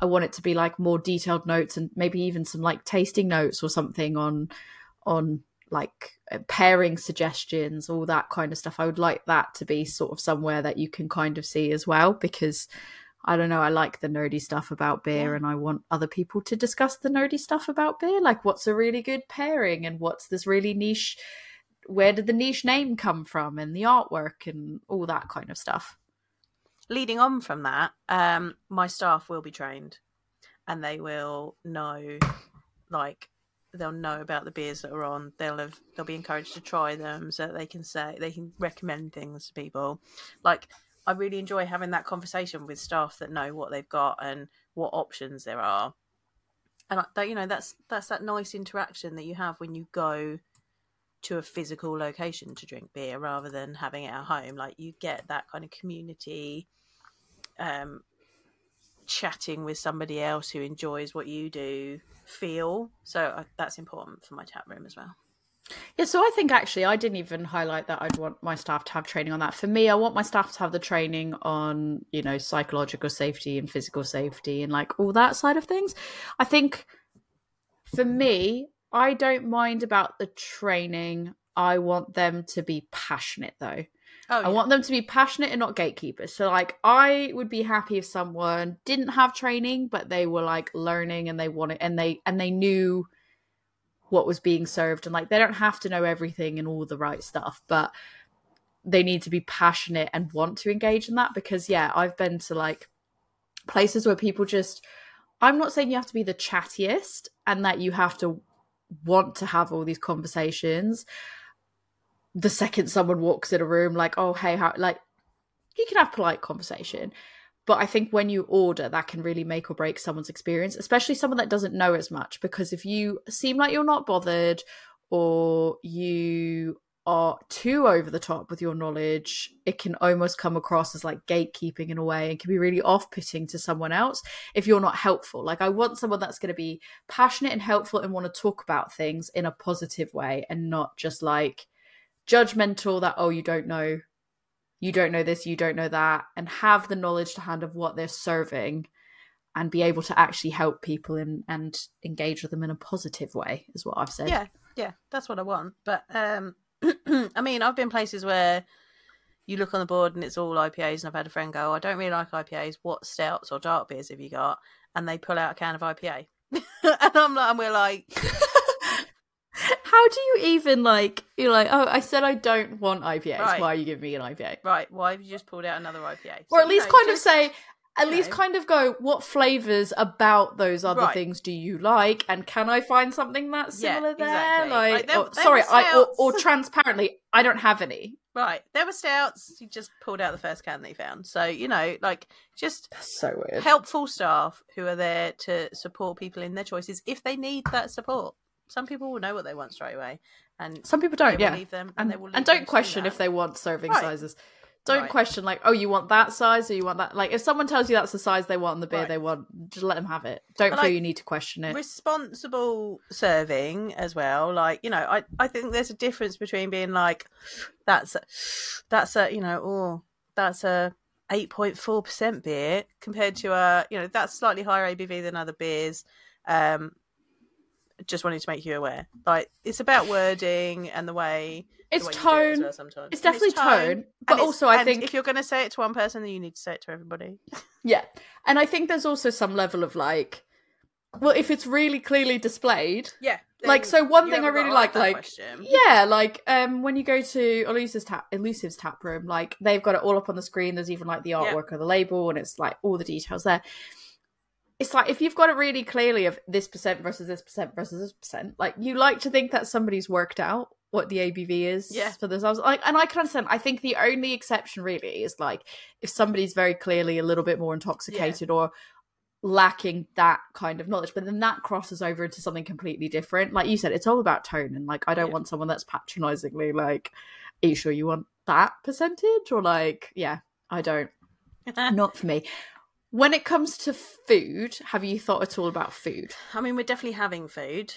i want it to be like more detailed notes and maybe even some like tasting notes or something on on like uh, pairing suggestions all that kind of stuff. I would like that to be sort of somewhere that you can kind of see as well because i don't know i like the nerdy stuff about beer and i want other people to discuss the nerdy stuff about beer. Like what's a really good pairing and what's this really niche where did the niche name come from and the artwork and all that kind of stuff leading on from that, um, my staff will be trained, and they will know, like, they'll know about the beers that are on. They'll have, they'll be encouraged to try them, so that they can say they can recommend things to people. Like, I really enjoy having that conversation with staff that know what they've got and what options there are. And that you know, that's that's that nice interaction that you have when you go to a physical location to drink beer rather than having it at home. Like you get that kind of community um, chatting with somebody else who enjoys what you do feel. So that's important for my chat room as well. Yeah, so I think actually I didn't even highlight that I'd want my staff to have training on that. For me, I want my staff to have the training on, you know, psychological safety and physical safety and like all that side of things. I think for me, I don't mind about the training. I want them to be passionate though. Oh, I want them to be passionate and not gatekeepers. So like I would be happy if someone didn't have training but they were like learning and they wanted and they and they knew what was being served and like they don't have to know everything and all the right stuff, but they need to be passionate and want to engage in that because yeah, I've been to like places where people just I'm not saying you have to be the chattiest and that you have to want to have all these conversations. The second someone walks in a room, like, oh, hey, how, like, you can have polite conversation. But I think when you order, that can really make or break someone's experience, especially someone that doesn't know as much. Because if you seem like you're not bothered or you are too over the top with your knowledge, it can almost come across as like gatekeeping in a way and can be really off putting to someone else if you're not helpful. Like, I want someone that's going to be passionate and helpful and want to talk about things in a positive way and not just like judgmental that, oh, you don't know, you don't know this, you don't know that, and have the knowledge to hand of what they're serving and be able to actually help people and, and engage with them in a positive way, is what I've said. Yeah, yeah, that's what I want. But um, I mean, I've been places where you look on the board and it's all IPAs, and I've had a friend go, oh, "I don't really like IPAs. What stouts or dark beers have you got?" And they pull out a can of IPA, and I'm like, and we're like, How do you even like? You're like, oh, I said I don't want IPAs. Right. Why are you giving me an IPA? right, why have you just pulled out another IPA? Or So, at you least know, kind of say, at least kind of go, what flavors about those other Right. things do you like, and can I find something that's Yeah, similar there? exactly. Like, Like, there- there sorry, I or, or transparently, I don't have any. right. There were stouts. You just pulled out the first can that you found. So you know, like, just That's so weird. helpful staff who are there to support people in their choices if they need that support. Some people will know what they want straight away, and Some people don't, yeah. leave them, and, And, they will and don't question if they want serving Right. sizes. Don't Right. question like, oh, you want that size or you want that. Like, if someone tells you that's the size they want and the beer Right. they want, just let them have it. Don't But, feel like, you need to question it. responsible serving as well like you know i i think there's a difference between being like that's a, that's a you know oh that's a 8.4% beer compared to a you know that's slightly higher abv than other beers um just wanted to make you aware like it's about wording and the way the It's way do it tone. well sometimes. It's definitely tone, but and also I think if you're going to say it to one person then you need to say it to everybody Yeah. And I think there's also some level of like, well, if it's really clearly displayed, yeah Like, so one thing I really like, like, question. yeah, like um when you go to Elusive's tap Elusive's tap room, like they've got it all up on the screen. There's even like the Yeah. artwork of the label, and it's like all the details there. It's like if you've got it really clearly of this percent versus this percent versus this percent, like you like to think that somebody's worked out what the ABV is Yeah. for themselves. Like, and I can understand. I think the only exception really is like if somebody's very clearly a little bit more intoxicated or lacking that kind of knowledge but then that crosses over into something completely different like you said it's all about tone and like i don't Yeah. want someone that's patronizingly like are you sure you want that percentage or like yeah i don't not for me when it comes to food have you thought at all about food I mean, we're definitely having food.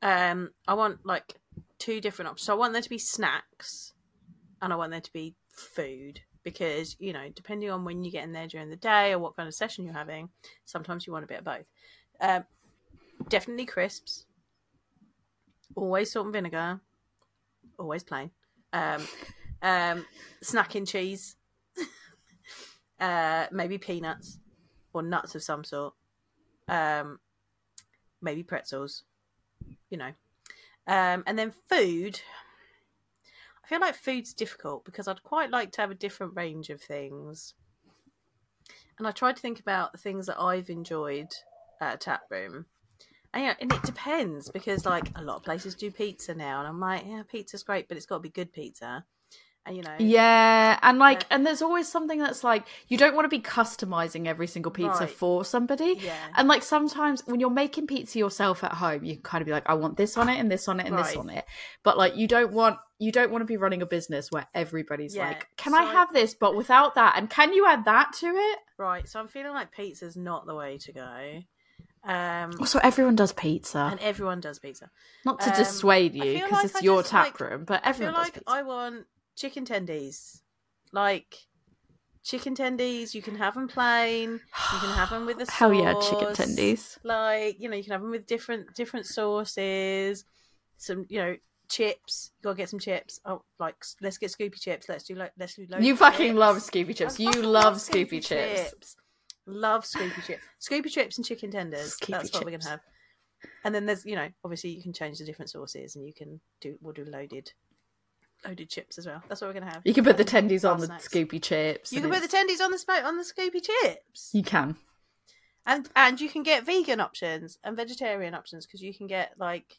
Um, I want like two different options. So I want there to be snacks, and I want there to be food because you know, depending on when you get in there during the day or what kind of session you're having, sometimes you want a bit of both. Um, definitely crisps. Always salt and vinegar. Always plain. Um, um, snacking cheese. uh, maybe peanuts or nuts of some sort. Um, maybe pretzels, you know. Um, and then food. I feel like food's difficult because I'd quite like to have a different range of things. And I tried to think about the things that I've enjoyed at a tap room. And, yeah, and it depends because like a lot of places do pizza now, and I'm like, yeah, pizza's great, but it's got to be good pizza. You know, yeah and like Yeah. and there's always something that's like you don't want to be customizing every single pizza Right. for somebody yeah, And like sometimes when you're making pizza yourself at home, you kind of be like, I want this on it and this on it and this on it. But like you don't want you don't want to be running a business where everybody's Yeah, like, Can I so- have this but without that? And can you add that to it? right. So I'm feeling like pizza's not the way to go. Um, Also, everyone does pizza. and everyone does pizza. Not to um, dissuade you because like it's I your tap like- room, but I feel everyone does like pizza. I want chicken tendies. Like chicken tendies, you can have them plain. You can have them with the Hell yeah, chicken sauce. tendies. Like you know, you can have them with different different sauces. Some you know chips. You gotta get some chips. Oh, like let's get Scoopy chips. Let's do like let's do. loads You fucking chips. love Scoopy chips. I You love Scoopy chips. Love Scoopy chips. Scoopy chips and chicken tenders. Scoopy That's what we're gonna have. And then there's you know obviously you can change the different sauces and you can do we'll do loaded loaded chips as well. That's what we're gonna have. You can put the tendies on the snacks. Scoopy chips. You can put the tendies on the spo- on the Scoopy chips. You can. And and you can get vegan options and vegetarian options because you can get like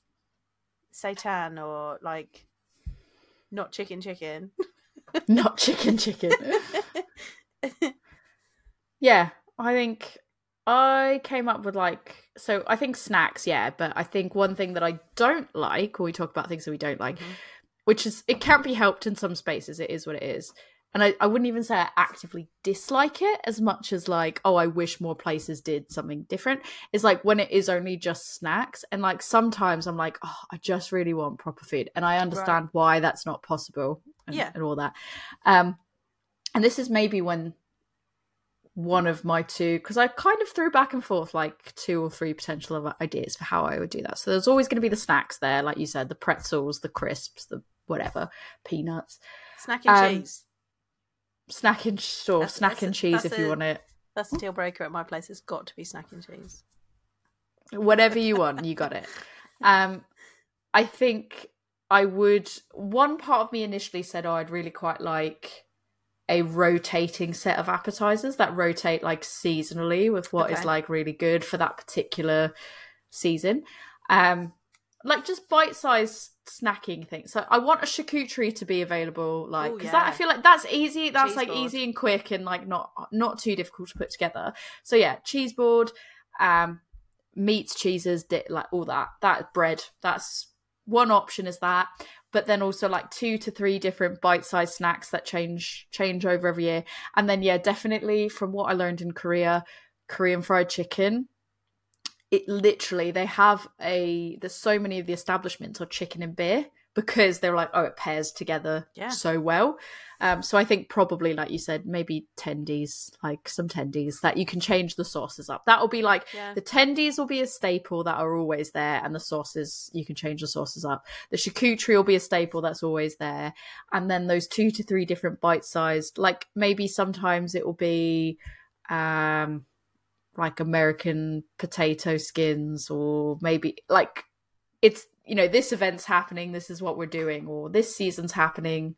seitan or like not chicken chicken. Not chicken chicken. yeah, I think I came up with like so I think snacks, yeah, but I think one thing that I don't like, when we talk about things that we don't like, Mhm. Which is it can't be helped in some spaces, it is what it is. And I, I wouldn't even say I actively dislike it as much as like, oh, I wish more places did something different. It's like when it is only just snacks. And like sometimes I'm like, oh, I just really want proper food. And I understand why that's not possible and, Yeah. and all that. Um and this is maybe when one of my two because I kind of threw back and forth like two or three potential ideas for how I would do that. So there's always going to be the snacks there, like you said, the pretzels, the crisps, the whatever, peanuts, Snack and Um, cheese. snack and or That's- snack that's and a- cheese if you want it. That's a deal breaker at my place. It's got to be snack and cheese. whatever you want you got it um i think i would one part of me initially said oh i'd really quite like a rotating set of appetizers that rotate like seasonally with what is Okay. like really good for that particular season um like just bite-sized snacking things so i want a charcuterie to be available like because that i feel like that's easy that's Cheese like board. easy and quick and like not not too difficult to put together. So yeah cheese board um meats cheeses di- like all that that bread that's one option is that. But then also like two to three different bite-sized snacks that change change over every year. And then yeah definitely from what i learned in korea korean fried chicken it literally they have a there's so many of the establishments are chicken and beer because they're like oh it pairs together Yeah. so well um so i think probably like you said maybe tendies like some tendies that you can change the sauces up that will be like Yeah. the tendies will be a staple that are always there and the sauces you can change the sauces up the charcuterie will be a staple that's always there and then those two to three different bite sized like maybe sometimes it will be um like American potato skins, or maybe like it's you know this event's happening, this is what we're doing, or this season's happening.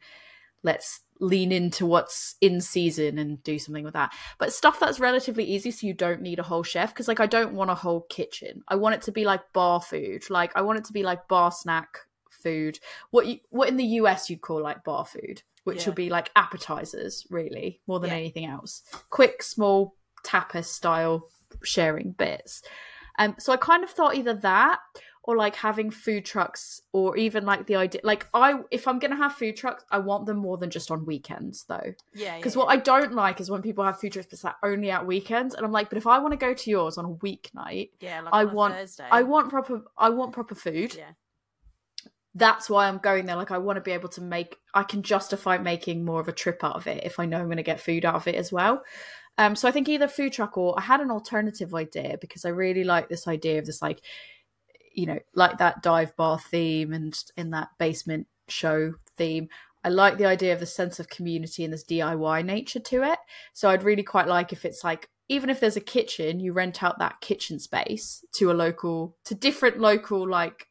Let's lean into what's in season and do something with that. But stuff that's relatively easy, so you don't need a whole chef. Because like I don't want a whole kitchen. I want it to be like bar food. Like I want it to be like bar snack food. What you what in the US you'd call like bar food, which Yeah. would be like appetizers, really, more than Yeah. anything else. Quick, small tapas style sharing bits. Um, so I kind of thought either that or like having food trucks or even like the idea like I if I'm gonna have food trucks, I want them more than just on weekends though. Yeah. Because what I don't like is when people have food trucks but it's like only at weekends and I'm like, but if I want to go to yours on a weeknight, yeah, like I want- Thursday. I want proper I want proper food. Yeah. That's why I'm going there. Like I want to be able to make I can justify making more of a trip out of it if I know I'm gonna get food out of it as well. Um, so I think either food truck or I had an alternative idea because I really like this idea of this like, you know, like that dive bar theme and in that basement show theme. I like the idea of the sense of community and this DIY nature to it. So I'd really quite like if it's like even if there's a kitchen, you rent out that kitchen space to a local to different local like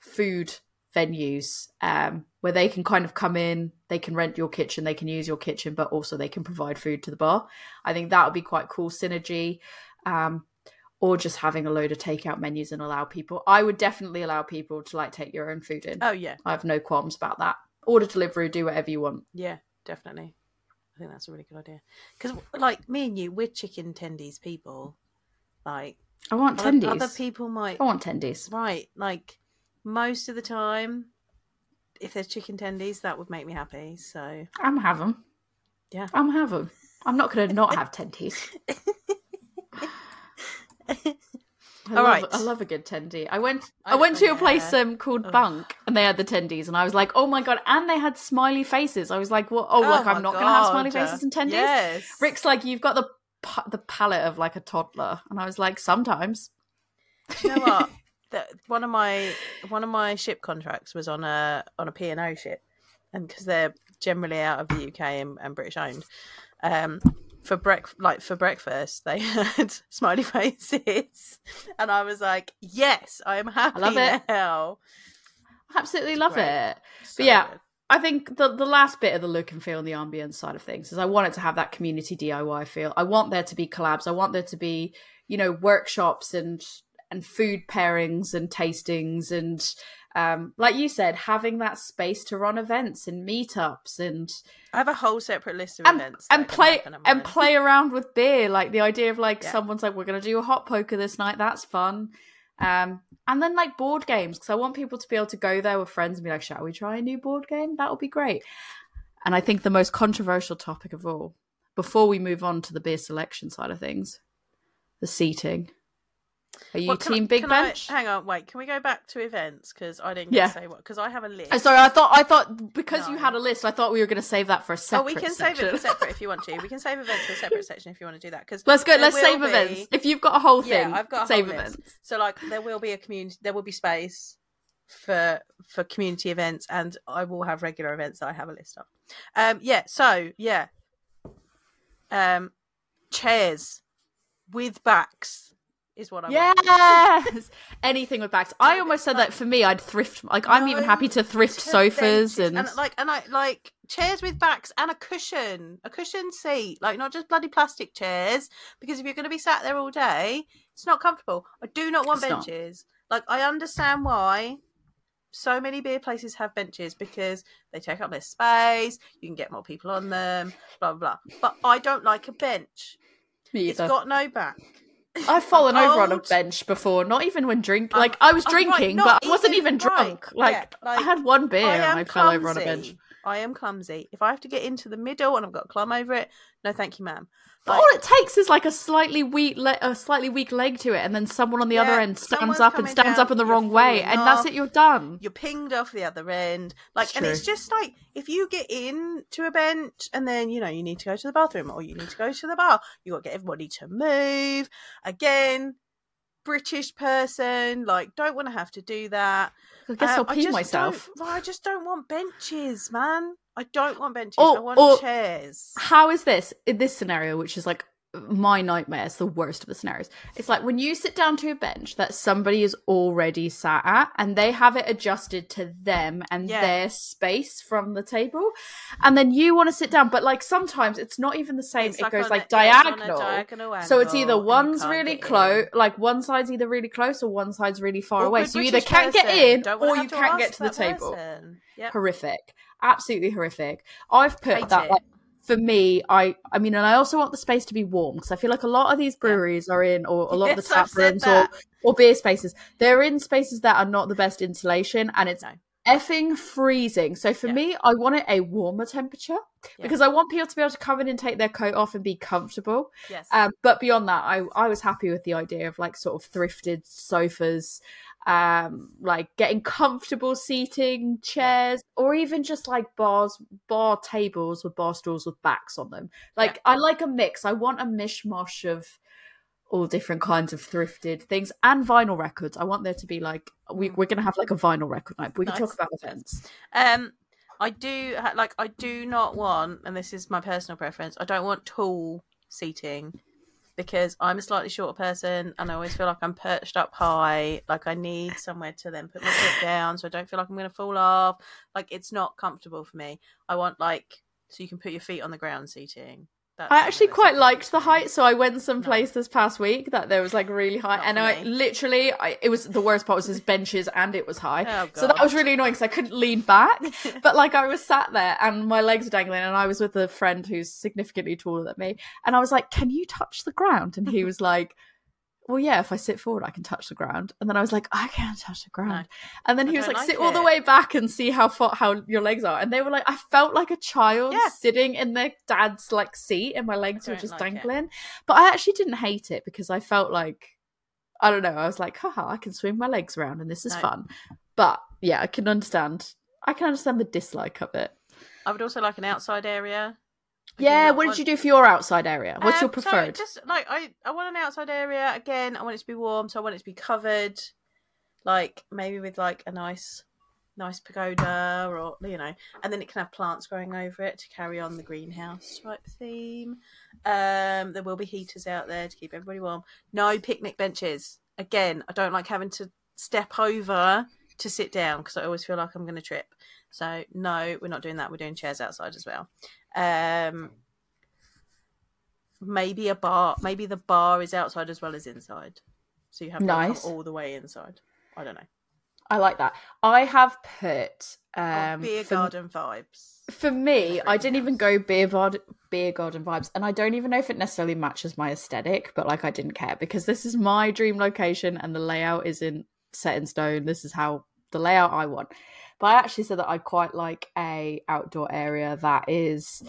food venues um, where they can kind of come in, they can rent your kitchen, they can use your kitchen, but also they can provide food to the bar. I think that would be quite cool synergy. Um, or just having a load of takeout menus and allow people. I would definitely allow people to like take your own food in. Oh yeah, I have no qualms about that. Order delivery, do whatever you want. yeah, definitely. I think that's a really good idea. Because like me and you, we're chicken tendies people. Like I want tendies. other people might I want tendies. right. Like most of the time, if there's chicken tendies, that would make me happy. So I'm have them. Yeah. I'm have them. I'm not going to not have tendies. I All love, right. I love a good tendy. I went. I- I, went to a yeah. place um called Ugh. Bunk, and they had the tendies, and I was like, "Oh my god!" And they had smiley faces. I was like, "What? Oh, Oh like I'm not going to have smiley faces and tendies." Yes, Rick's like, "You've got the the palate of like a toddler," and I was like, "Sometimes." you know what? that one of my one of my ship contracts was on a on a P and O ship, and because they're generally out of the UK and, and British owned, um, for brec like for breakfast they had smiley faces, and I was like, yes, I am happy love it. now. Absolutely love great. it. So yeah, good. I think the the last bit of the look and feel and the ambience side of things is I want it to have that community DIY feel. I want there to be collabs. I want there to be you know workshops and and food pairings and tastings and um, like you said, having that space to run events and meetups and I have a whole separate list of and, events and play and play around with beer. Like the idea of like Yeah. someone's like, we're gonna do a hot poker this night. That's fun. Um, and then like board games because I want people to be able to go there with friends and be like, shall we try a new board game? That would be great. And I think the most controversial topic of all, before we move on to the beer selection side of things, the seating. Are you What, can I- team big can I- bench? hang on, wait. Can we go back to events? Because I didn't Yeah. say what. Because I have a list. Oh, sorry, I thought I thought because you had a list, I thought we were going to save that for a Oh, separate. we can save it for section. separate if you want to. We can save events for a separate section if you want to do that. Because Let's go. Let's save be- events. If you've got a whole thing, Yeah, I've got save events. list. So like there will be a community there will be space for for community events and I will have regular events that I have a list of. Um yeah, so yeah. Um chairs with backs is what I want. Yes, anything with backs. I almost said like- that for me, I'd thrift. Like I'm even happy to thrift sofas benches. and, like and I like chairs with backs and a cushion, a cushion seat, like not just bloody plastic chairs. Because if you're going to be sat there all day, it's not comfortable. I do not want It's not. benches. Like I understand why so many beer places have benches because they take up less space. You can get more people on them. Blah blah. blah. But I don't like a bench. me It's either. got no back. I've fallen over on a bench before. Not even when drink. Like I was I'm drinking, but I wasn't even- drunk. right, Like, yeah, like, I had one beer and I fell over on a bench. Clumsy. I am clumsy. If I have to get into the middle and I've got to climb over it, no, thank you, ma'am. But Like, all it takes is like a slightly weak, le- a slightly weak leg to it, and then someone on the other end stands up and stands down, up in the wrong way, falling and that's it. You're done. you're pinged off the other end. Like, It's and it's just like if you get in to a bench and then you know you need to go to the bathroom or you need to go to the bar, you got to get everybody to move again. British person, like, don't want to have to do that. I guess Uh, I'll pee just myself. don't- I just don't want benches, man. I don't want benches. I want or- chairs. How is this in this scenario, which is like my nightmare? It's the worst of the scenarios. It's like when you sit down to a bench that somebody is already sat at, and they have it adjusted to them and Yeah. their space from the table, and then you want to sit down, but like sometimes it's not even the same. It's it like goes like a- yeah, it's on a diagonal. diagonal So it's either one's really close, like one side's either really close or one side's really far away. So you either can't get in Don't or you can't get to the table. Yep. Horrific, absolutely horrific. I've put Hate that for me. I I mean, and I also want the space to be warm because I feel like a lot of these breweries are in, or a lot of the tap rooms or or beer spaces. They're in spaces that are not the best insulation, and it's No. effing freezing. So for Yeah. me, I want it a warmer temperature Yeah. because I want people to be able to come in and take their coat off and be comfortable. Yes. Um, but beyond that, I I was happy with the idea of like sort of thrifted sofas, um, like getting comfortable seating, chairs, or even just like bars, bar tables with bar stools with backs on them. Like I like a mix. I want a mishmash of all different kinds of thrifted things and vinyl records. I want there to be like we, we're gonna have like a vinyl record night. But we can Mm. Talk about events. Um, I do like. I do not want, and this is my personal preference. I don't want tall seating because I'm a slightly shorter person, and I always feel like I'm perched up high. Like I need somewhere to then put my foot down, so I don't feel like I'm going to fall off. Like it's not comfortable for me. I want like so you can put your feet on the ground seating. That's I actually quite liked the height, so I went someplace this past week that there was like really high, Not and I literally, I, it was the worst part was his benches and it was high, Oh, so that was really annoying because I couldn't lean back. but like I was sat there and my legs were dangling, and I was with a friend who's significantly taller than me, and I was like, "Can you touch the ground?" And he was like. Well, yeah, if I sit forward, I can touch the ground. And then I was like, I can't touch the ground. And then he was like, like sit all the way back and see how far how your legs are. And they were like, I felt like a child Yeah. sitting in their dad's like seat, and my legs were just like it. dangling. But I actually didn't hate it because I felt like I don't know. I was like, haha, I can swing my legs around, and this is No. fun. But yeah, I can understand. I can understand the dislike of it. I would also like an outside area. Yeah, what want- did you do for your outside area? What's your Um, so preferred? just like I, I want an outside area again. I want it to be warm, so I want it to be covered, like maybe with like a nice, nice pagoda, or you know, and then it can have plants growing over it to carry on the greenhouse type theme. Um, there will be heaters out there to keep everybody warm. No picnic benches. Again, I don't like having to step over to sit down because I always feel like I'm going to trip. So no, we're not doing that. We're doing chairs outside as well. Um, maybe a bar. Maybe the bar is outside as well as inside, so you have to Nice. all the way inside. I don't know. I like that. I have put Oh, um beer for, garden vibes. for me, I didn't even go beer vod- beer garden vibes, and I don't even know if it necessarily matches my aesthetic, but like I didn't care because this is my dream location and the layout isn't set in stone. This is how the layout I want. But I actually said that I quite like a outdoor area that is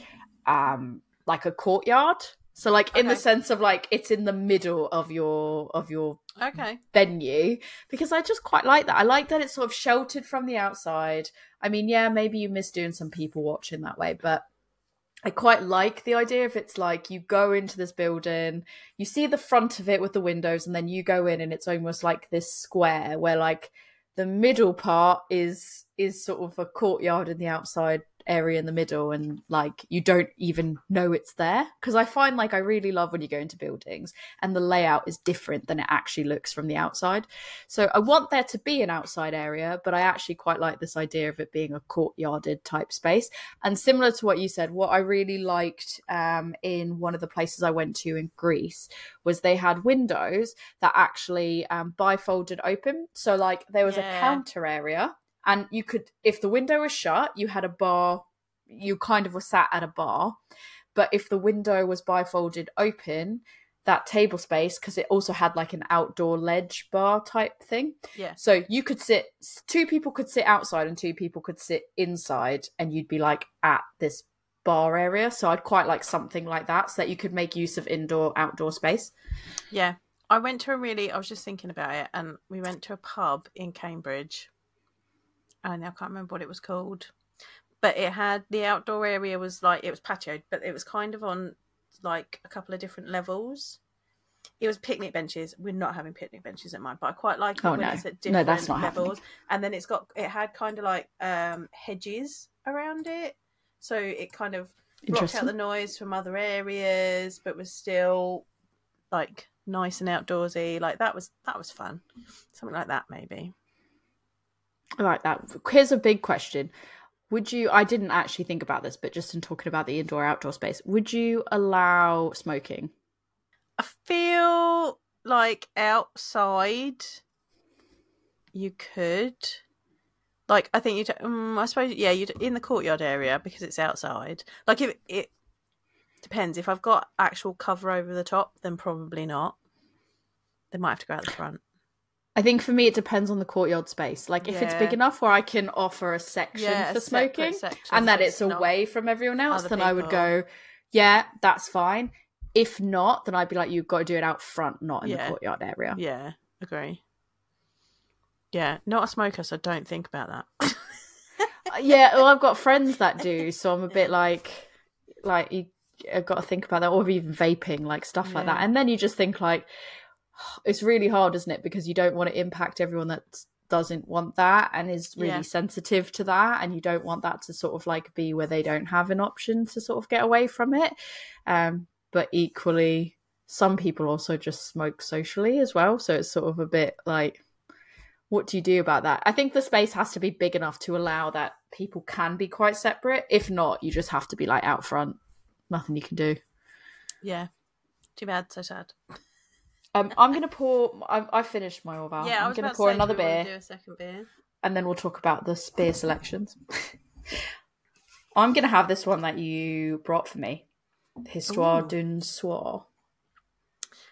um like a courtyard. So like in the sense of like it's in the middle of your of your Okay. venue because I just quite like that. I like that it's sort of sheltered from the outside. I mean, yeah, maybe you miss doing some people watching that way, but I quite like the idea if it's like you go into this building, you see the front of it with the windows, and then you go in and it's almost like this square where like the middle part is is sort of a courtyard in the outside area in the middle and like you don't even know it's there. Because i find like i really love when you go into buildings and the layout is different than it actually looks from the outside. So i want there to be an outside area but i actually quite like this idea of it being a courtyarded type space. And similar to what you said what i really liked um, in one of the places i went to in greece was they had windows that actually um, bifolded open. So like there was Yeah. a counter area and you could if the window was shut you had a bar you kind of were sat at a bar but if the window was bifolded open that table space because it also had like an outdoor ledge bar type thing Yeah. so you could sit two people could sit outside and two people could sit inside and you'd be like at this bar area so i'd quite like something like that so that you could make use of indoor outdoor space Yeah. I went to a really, I was just thinking about it, and we went to a pub in Cambridge. And I can't remember what it was called. But it had the outdoor area was like, it was patioed, but it was kind of on like a couple of different levels. It was picnic benches. We're not having picnic benches at mine, but I quite like it Oh, when no. it's at No, different that's not happening. levels. And then it's got, it had kind of like um hedges around it. So it kind of blocked out the noise from other areas, but was still like nice and outdoorsy. Like that was that was fun. Something like that maybe. I like that. Here's a big question. Would you I didn't actually think about this, but just in talking about the indoor outdoor space, would you allow smoking? I feel like outside you could. Like I think you'd. Um, I suppose yeah. You'd in the courtyard area because it's outside. Like if it depends. If I've got actual cover over the top, then probably not. They might have to go out the front. I think for me it depends on the courtyard space. Like if it's big enough where I can offer a section Yeah, for separate smoking section and that it's it's away from everyone else, then I would go, yeah, that's fine. If not, then I'd be like, you've got to do it out front, not in Yeah. the courtyard area. Yeah, agree. Yeah, not a smoker, so don't think about that. Uh, yeah, well, I've got friends that do, so I'm a bit like, like you, I've got to think about that, or even vaping, like stuff like that. And then you just think like, it's really hard, isn't it? Because you don't want to impact everyone that doesn't want that and is really Yeah. sensitive to that, and you don't want that to sort of like be where they don't have an option to sort of get away from it. Um, but equally, some people also just smoke socially as well, so it's sort of a bit like what do you do about that? I think the space has to be big enough to allow that people can be quite separate. If not, you just have to be like out front. Nothing you can do. yeah, too bad, so sad. Um, I'm gonna pour. I, I finished my Orval. yeah, I I'm was gonna about pour to say, another do we wanna beer, Do a second beer. and then we'll talk about the beer selections. I'm gonna have this one that you brought for me, Histoire d'une d'un soir.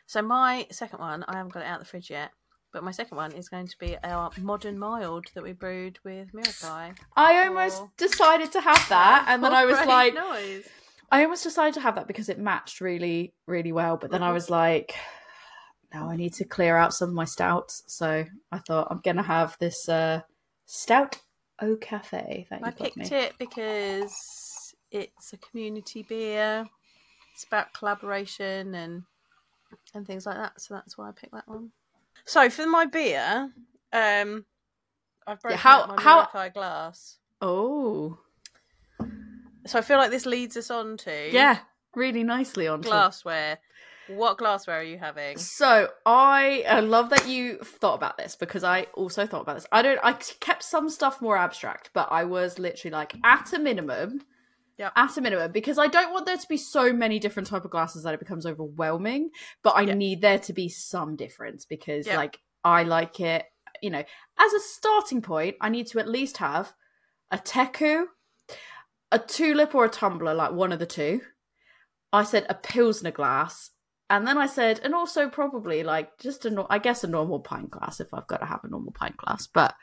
So my second one, I haven't got it out of the fridge yet, but my second one is going to be our modern mild that we brewed with Mirakai. I almost decided to have that, and then I was like, noise. I almost decided to have that because it matched really, really well. But then I Mhm. was like, no, I need to clear out some of my stouts. So I thought I'm gonna have this uh, stout au cafe that you I picked me. it because it's a community beer. It's about collaboration and and things like that. So that's why I picked that one. So for my beer, um, I've broken how- up my how- Mirakai glass. Oh, So I feel like this leads us on to yeah, really nicely on glassware. What glassware are you having? So I uh, love that you thought about this because I also thought about this. I don't. I kept some stuff more abstract, but I was literally like, at a minimum, Yeah. At a minimum, because I don't want there to be so many different type of glasses that it becomes overwhelming. But I Yep. need there to be some difference because, Yep. like, I like it. You know, as a starting point, I need to at least have a teku, a tulip, or a tumbler, like one of the two. I said a pilsner glass, and then I said, and also probably like just a, I guess a normal pint glass if I've got to have a normal pint glass. But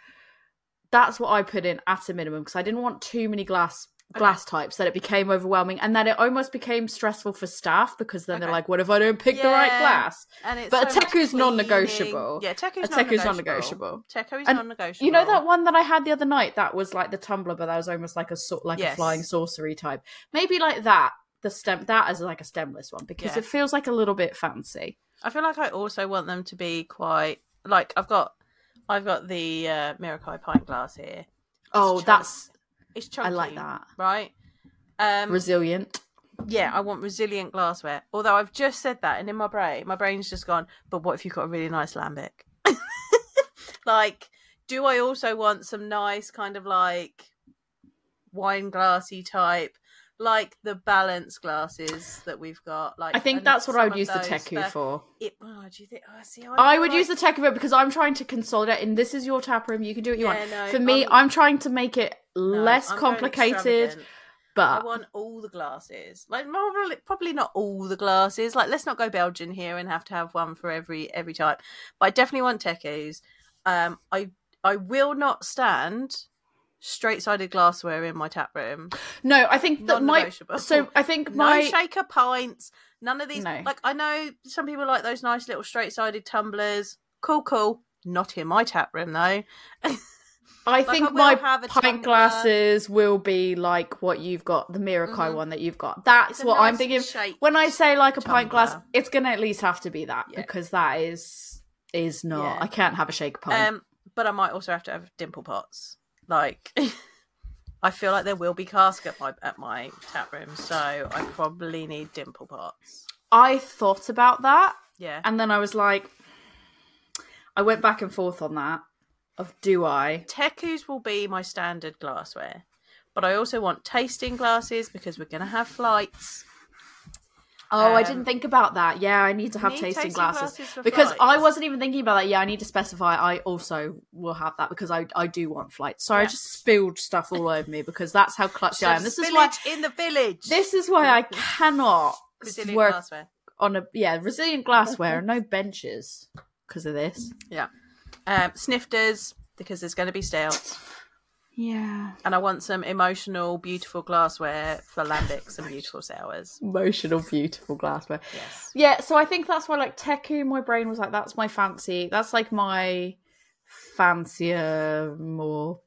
that's what I put in at a minimum because I didn't want too many glass glass types that it became overwhelming and that it almost became stressful for staff because then they're like, what if I don't pick the right glass? And it's But a so Teku's cleaning. non-negotiable. Yeah, A Teku's non-negotiable. non-negotiable. Teku's And non-negotiable. You know that one that I had the other night that was like the tumbler, but that was almost like a sort like Yes. a flying sorcery type. Maybe like that. The stem that as like a stemless one because Yeah. it feels like a little bit fancy. I feel like I also want them to be quite like I've got I've got the uh, Mirakai pint glass here. Oh, chunk- that's It's chunky. I like that. Right. Um, Resilient. yeah, I want resilient glassware. Although I've just said that, and in my brain, my brain's just gone. But what if you've got a really nice lambic? like, do I also want some nice kind of like wine glassy type, like the balance glasses that we've got? Like, I think that's what I would use the Teku for. It, oh, do you think? Oh, see, I, I would like- use the Teku for because I'm trying to consolidate, and this is your tap room. You can do what you Yeah, want. no, for me, I'm- I'm, trying to make it no, less I'm complicated, But I want all the glasses. Like probably, probably not all the glasses. Like let's not go Belgian here and have to have one for every every type. But I definitely want Tekus. Um, I I will not stand straight sided glassware in my tap room. no, I think that my so I think No my shaker pints. None of these. No. Like I know some people like those nice little straight sided tumblers. Cool, cool. Not in my tap room though. I I think will my pint tumbler. glasses will be like what you've got, the Mirakai Mhm. one that you've got. That's what I'm thinking. When I say like a pint glass, it's gonna at least have to be that Yeah. because that is is not. Yeah. I can't have a shake pint. Um, but I might also have to have dimple pots. Like, I feel like there will be cask at my at my tap room, so I probably need dimple pots. I thought about that, Yeah, and then I was like, I went back and forth on that. Of do I? Tekus will be my standard glassware, but I also want tasting glasses because we're gonna have flights. Oh, I Um, didn't think about that. Yeah, I need to have Need tasting, tasting glasses, glasses because I wasn't even thinking about that. Yeah, I need to specify. I also will have that because I I do want flights. Sorry, I just spilled stuff all over me because that's how clutchy I am. This is why in the village. this is why I cannot resilient work glassware. on a yeah resilient glassware and no benches because of this. Yeah, um, snifters because there's going to be stouts, Yeah, and I want some emotional, beautiful glassware for lambics and beautiful sours. emotional, beautiful glassware. Yes. Yeah, so I think that's why like Teku, my brain was like, that's my fancy. That's like my fancier, more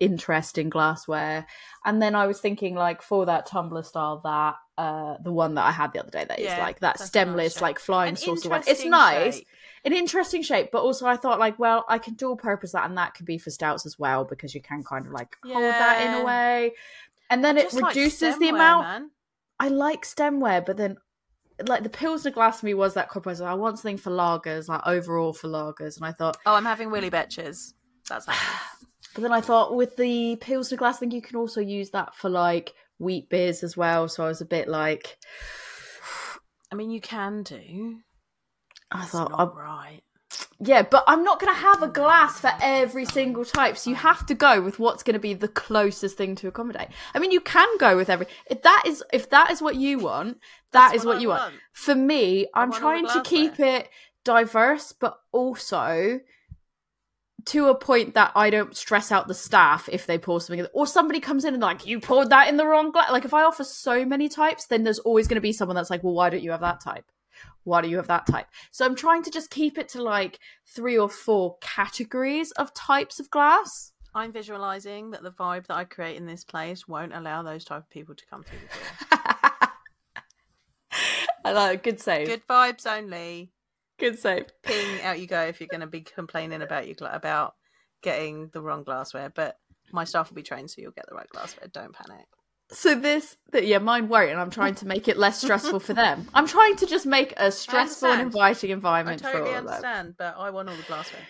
interesting glassware. And then I was thinking like for that tumbler style, that uh the one that I had the other day that is Yeah, like that that's a nice stemless, like flying An saucer one. It's nice. shape. An interesting shape, but also I thought like, well, I can dual purpose that and that could be for stouts as well because you can kind of like hold that in a way. And then it Just like reduces the amount man. I like stemware, but then like the Pilsner glass for me was that compromise. I want something for lagers, like overall for lagers, and I thought, Oh, I'm having Willi Bechers. That's happening. but then I thought with the Pilsner glass, I think you can also use that for like wheat beers as well. So I was a bit like, I mean, you can do. I thought, not I'm- right. yeah, but I'm not going to have a oh glass for every single type. So you have to go with what's going to be the closest thing to accommodate. I mean, you can go with every. If that is if that is what you want, that That's is what, I you want. For me, I'm want all the trying to keep glassware. it diverse, but also to a point that I don't stress out the staff if they pour something, or somebody comes in and like you poured that in the wrong glass. Like if I offer so many types, then there's always going to be someone that's like, well, why don't you have that type? Why do you have that type? So I'm trying to just keep it to like three or four categories of types of glass. I'm visualizing that the vibe that I create in this place won't allow those type of people to come through the door. I like good save. Good, vibes only. Good save. Ping out you go if you're going to be complaining about your gla- about getting the wrong glassware. But my staff will be trained, so you'll get the right glassware. Don't panic. So this, that yeah, mine worry, and I'm trying to make it less stressful for them. I'm trying to just make a stressful and understand. inviting I environment totally for all of them. understand, but I want all the glassware.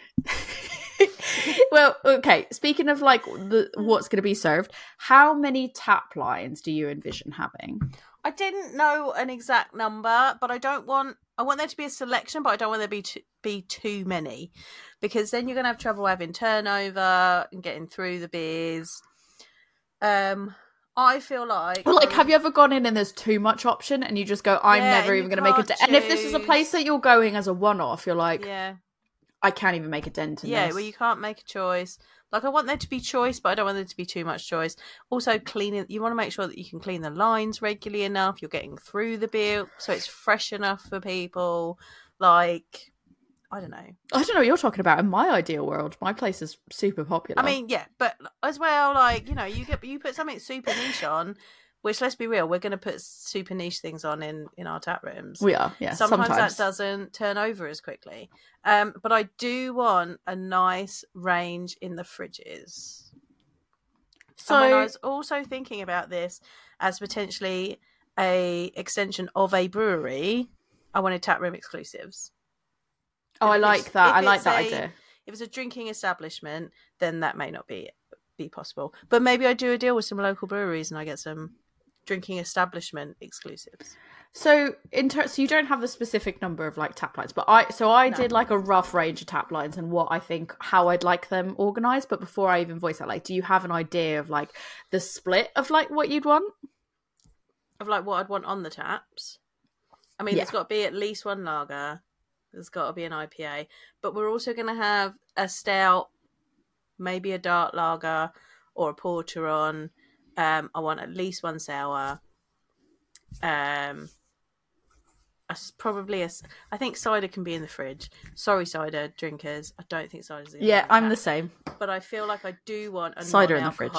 well, okay. Speaking of like the, what's going to be served, how many tap lines do you envision having? I didn't know an exact number, but I don't want. I want there to be a selection, but I don't want there to be too, be too many, because then you're going to have trouble having turnover and getting through the beers. Um, I feel like. Well, like, have you um, ever gone in and there's too much option, and you just go, "I'm Yeah, never even going to make a dent." And if this is a place that you're going as a one-off, you're like, Yeah, "I can't even make a dent in this. yeah, this." where you can't make a choice. Like I want there to be choice, but I don't want there to be too much choice. Also, cleaning. You want to make sure that you can clean the lines regularly enough. You're getting through the beer, so it's fresh enough for people. Like, I don't know. I don't know what you're talking about. In my ideal world, my place is super popular. I mean, yeah, but as well, like you know, you get you put something super niche on, which let's be real, we're going to put super niche things on in in our tap rooms. we are. Yeah, sometimes, sometimes, that doesn't turn over as quickly. Um, but I do want a nice range in the fridges. So and when I was also thinking about this as potentially a extension of a brewery, I wanted tap room exclusives. Oh, I like that. I like that a- idea. If it's a drinking establishment, then that may not be be possible. But maybe I do a deal with some local breweries and I get some drinking establishment exclusives. So in ter- so you don't have the specific number of like tap lines, but I so I No. did like a rough range of tap lines and what I think how I'd like them organized. But before I even voice that, like, do you have an idea of like the split of like what you'd want? Of like what I'd want on the taps. I mean, Yeah. there's got to be at least one lager. There's got to be an IPA, but we're also going to have a stout, maybe a dark lager or a porter on. Um, I want at least one sour. Um, a probably a. I think cider can be in the fridge. Sorry, cider drinkers. I don't think cider's. in Yeah, I'm the same. But I feel like I do want a Cider in the fridge.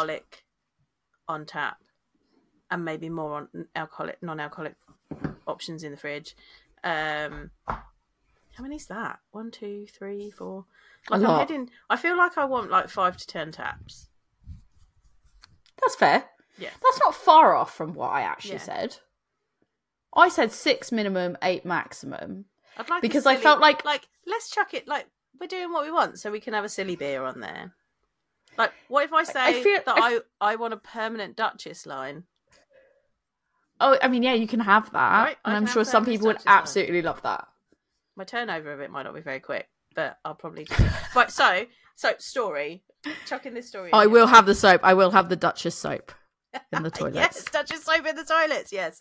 on tap, and maybe more on alcoholic, non-alcoholic options in the fridge. Um, how many is that? One, two, three, four. A Like I'm lot. heading. I feel like I want like five to ten taps. That's fair. Yeah. That's not far off from what I actually Yeah. said. I said six minimum, eight maximum. I'd like Because I felt like- like let's chuck it like we're doing what we want, so we can have a silly beer on there. Like, what if I say feel- that I I, I want a permanent Duchess line? Oh, I mean, yeah, you can have that, Right, and I'm sure some people would line. absolutely love that. My turnover of it might not be very quick, but I'll probably. Do right. So, so story. Chucking this story. I will have the soap. I will have the Duchess soap in the toilets. yes, Duchess soap in the toilets. Yes.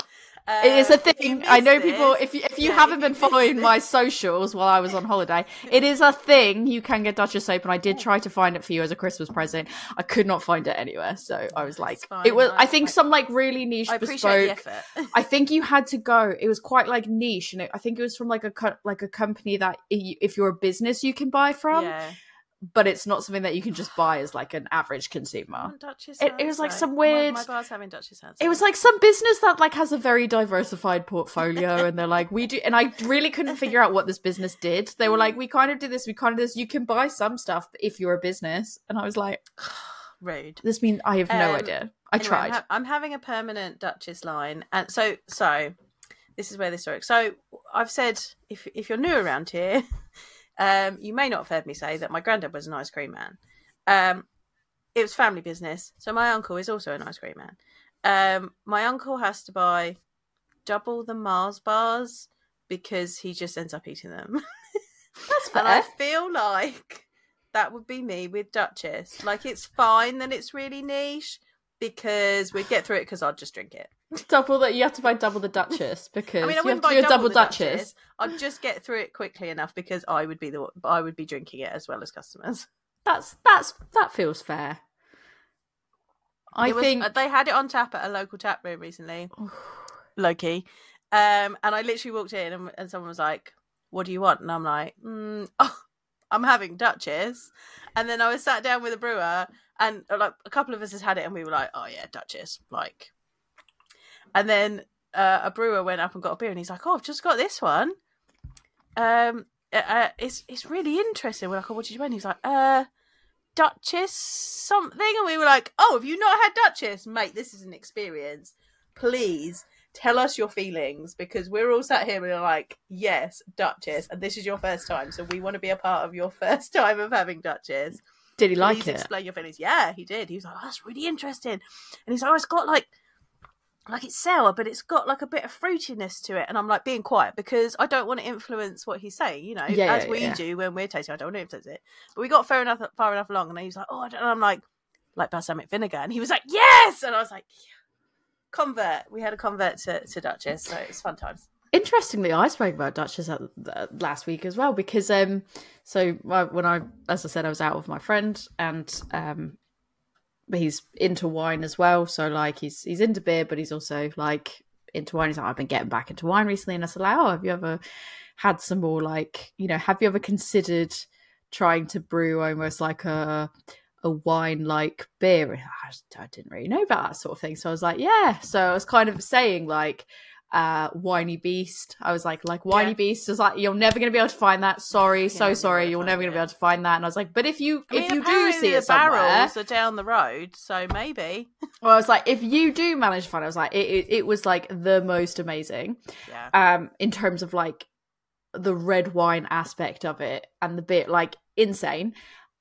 It is a Um, thing. I know people. If you if you yeah, haven't been following my socials while I was on holiday, it is a thing. You can get Duchess soap, and I did try to find it for you as a Christmas present. I could not find it anywhere, so I was like, fine. it was. I- I think I- some like really niche I appreciate bespoke. the effort. I think you had to go. It was quite like niche, and it, I think it was from like a like a company that if you're a business you can buy from, yeah. But it's not something that you can just buy as like an average consumer. Duchess It- it was like some My- weird- My, bar's having Duchess hand It was like some business that like has a very diversified portfolio, and they're like, we do, and I really couldn't figure out what this business did. They were like, we kind of do this, we kind of do this. You can buy some stuff if you're a business, and I was like, rude. this means I have no Um, idea. I Anyway, tried. I'm, ha- I'm having a permanent Duchess line, and so so this is where this works. So I've said if if you're new around here, um, you may not have heard me say that my granddad was an ice cream man. Um, it was family business, so my uncle is also an ice cream man. Um, my uncle has to buy double the Mars bars because he just ends up eating them. That's fair. And I feel like that would be me with Duchess. Like it's fine that it's really niche because we'd get through it because I'd just drink it. Double that you have to buy double the Duchess because I mean, I you have to buy do a double, double the Duchess. I'd just get through it quickly enough because I would be the I would be drinking it as well as customers. That's that's that feels fair. I was- think they had it on tap at a local tap room recently, low key. Um, and I literally walked in and, and someone was like, "What do you want?" And I'm like, mm, "Oh, I'm having Duchess." And then I was sat down with a brewer, and like a couple of us has had it, and we were like, "Oh yeah, Duchess." Like, and then uh, a brewer went up and got a beer, and he's like, "Oh, I've just got this one. Um, uh, uh, it's it's really interesting." We're like, "Oh, what did you want?" He's like, "Uh." Duchess something, and we were like, "Oh, have you not had Duchess, mate? This is an experience. Please tell us your feelings because we're all sat here and we're like, yes, Duchess, and this is your first time, so we want to be a part of your first time of having Duchess." Did he like Please it? explain your feelings. Yeah, he did. He was like, oh, that's really interesting. And he's like, oh, it's got like, like it's sour, but it's got like a bit of fruitiness to it. And I'm like being quiet because I don't want to influence what he's saying, you know, Yeah, as yeah, we yeah. do when we're tasting. I don't want to influence it. But we got far enough, far enough along, and he was like, oh, I don't know. I'm like, like balsamic vinegar, and he was like, yes, and I was like, yeah. convert. We had a convert to, to Duchess, so it's fun times. Interestingly, I spoke about Duchess at, uh, last week as well because um, so when I, as I said, I was out with my friend and um, he's into wine as well. So like he's he's into beer, but he's also like into wine. He's like, I've been getting back into wine recently, and I said, like, oh, have you ever had some more like you know, have you ever considered trying to brew almost like a a wine like beer? I, I didn't really know about that sort of thing, so I was like, yeah. So I was kind of saying like uh whiny beast i was like like whiny Yeah. beast is like you're never going to be able to find that sorry so sorry you're never going to be able to find that and i was like but if you I mean, if you do see the it somewhere barrels are down the road, so maybe. well i was like if you do manage to find it i was like it, it, it was like the most amazing Yeah. um in terms of like the red wine aspect of it and the bit like insane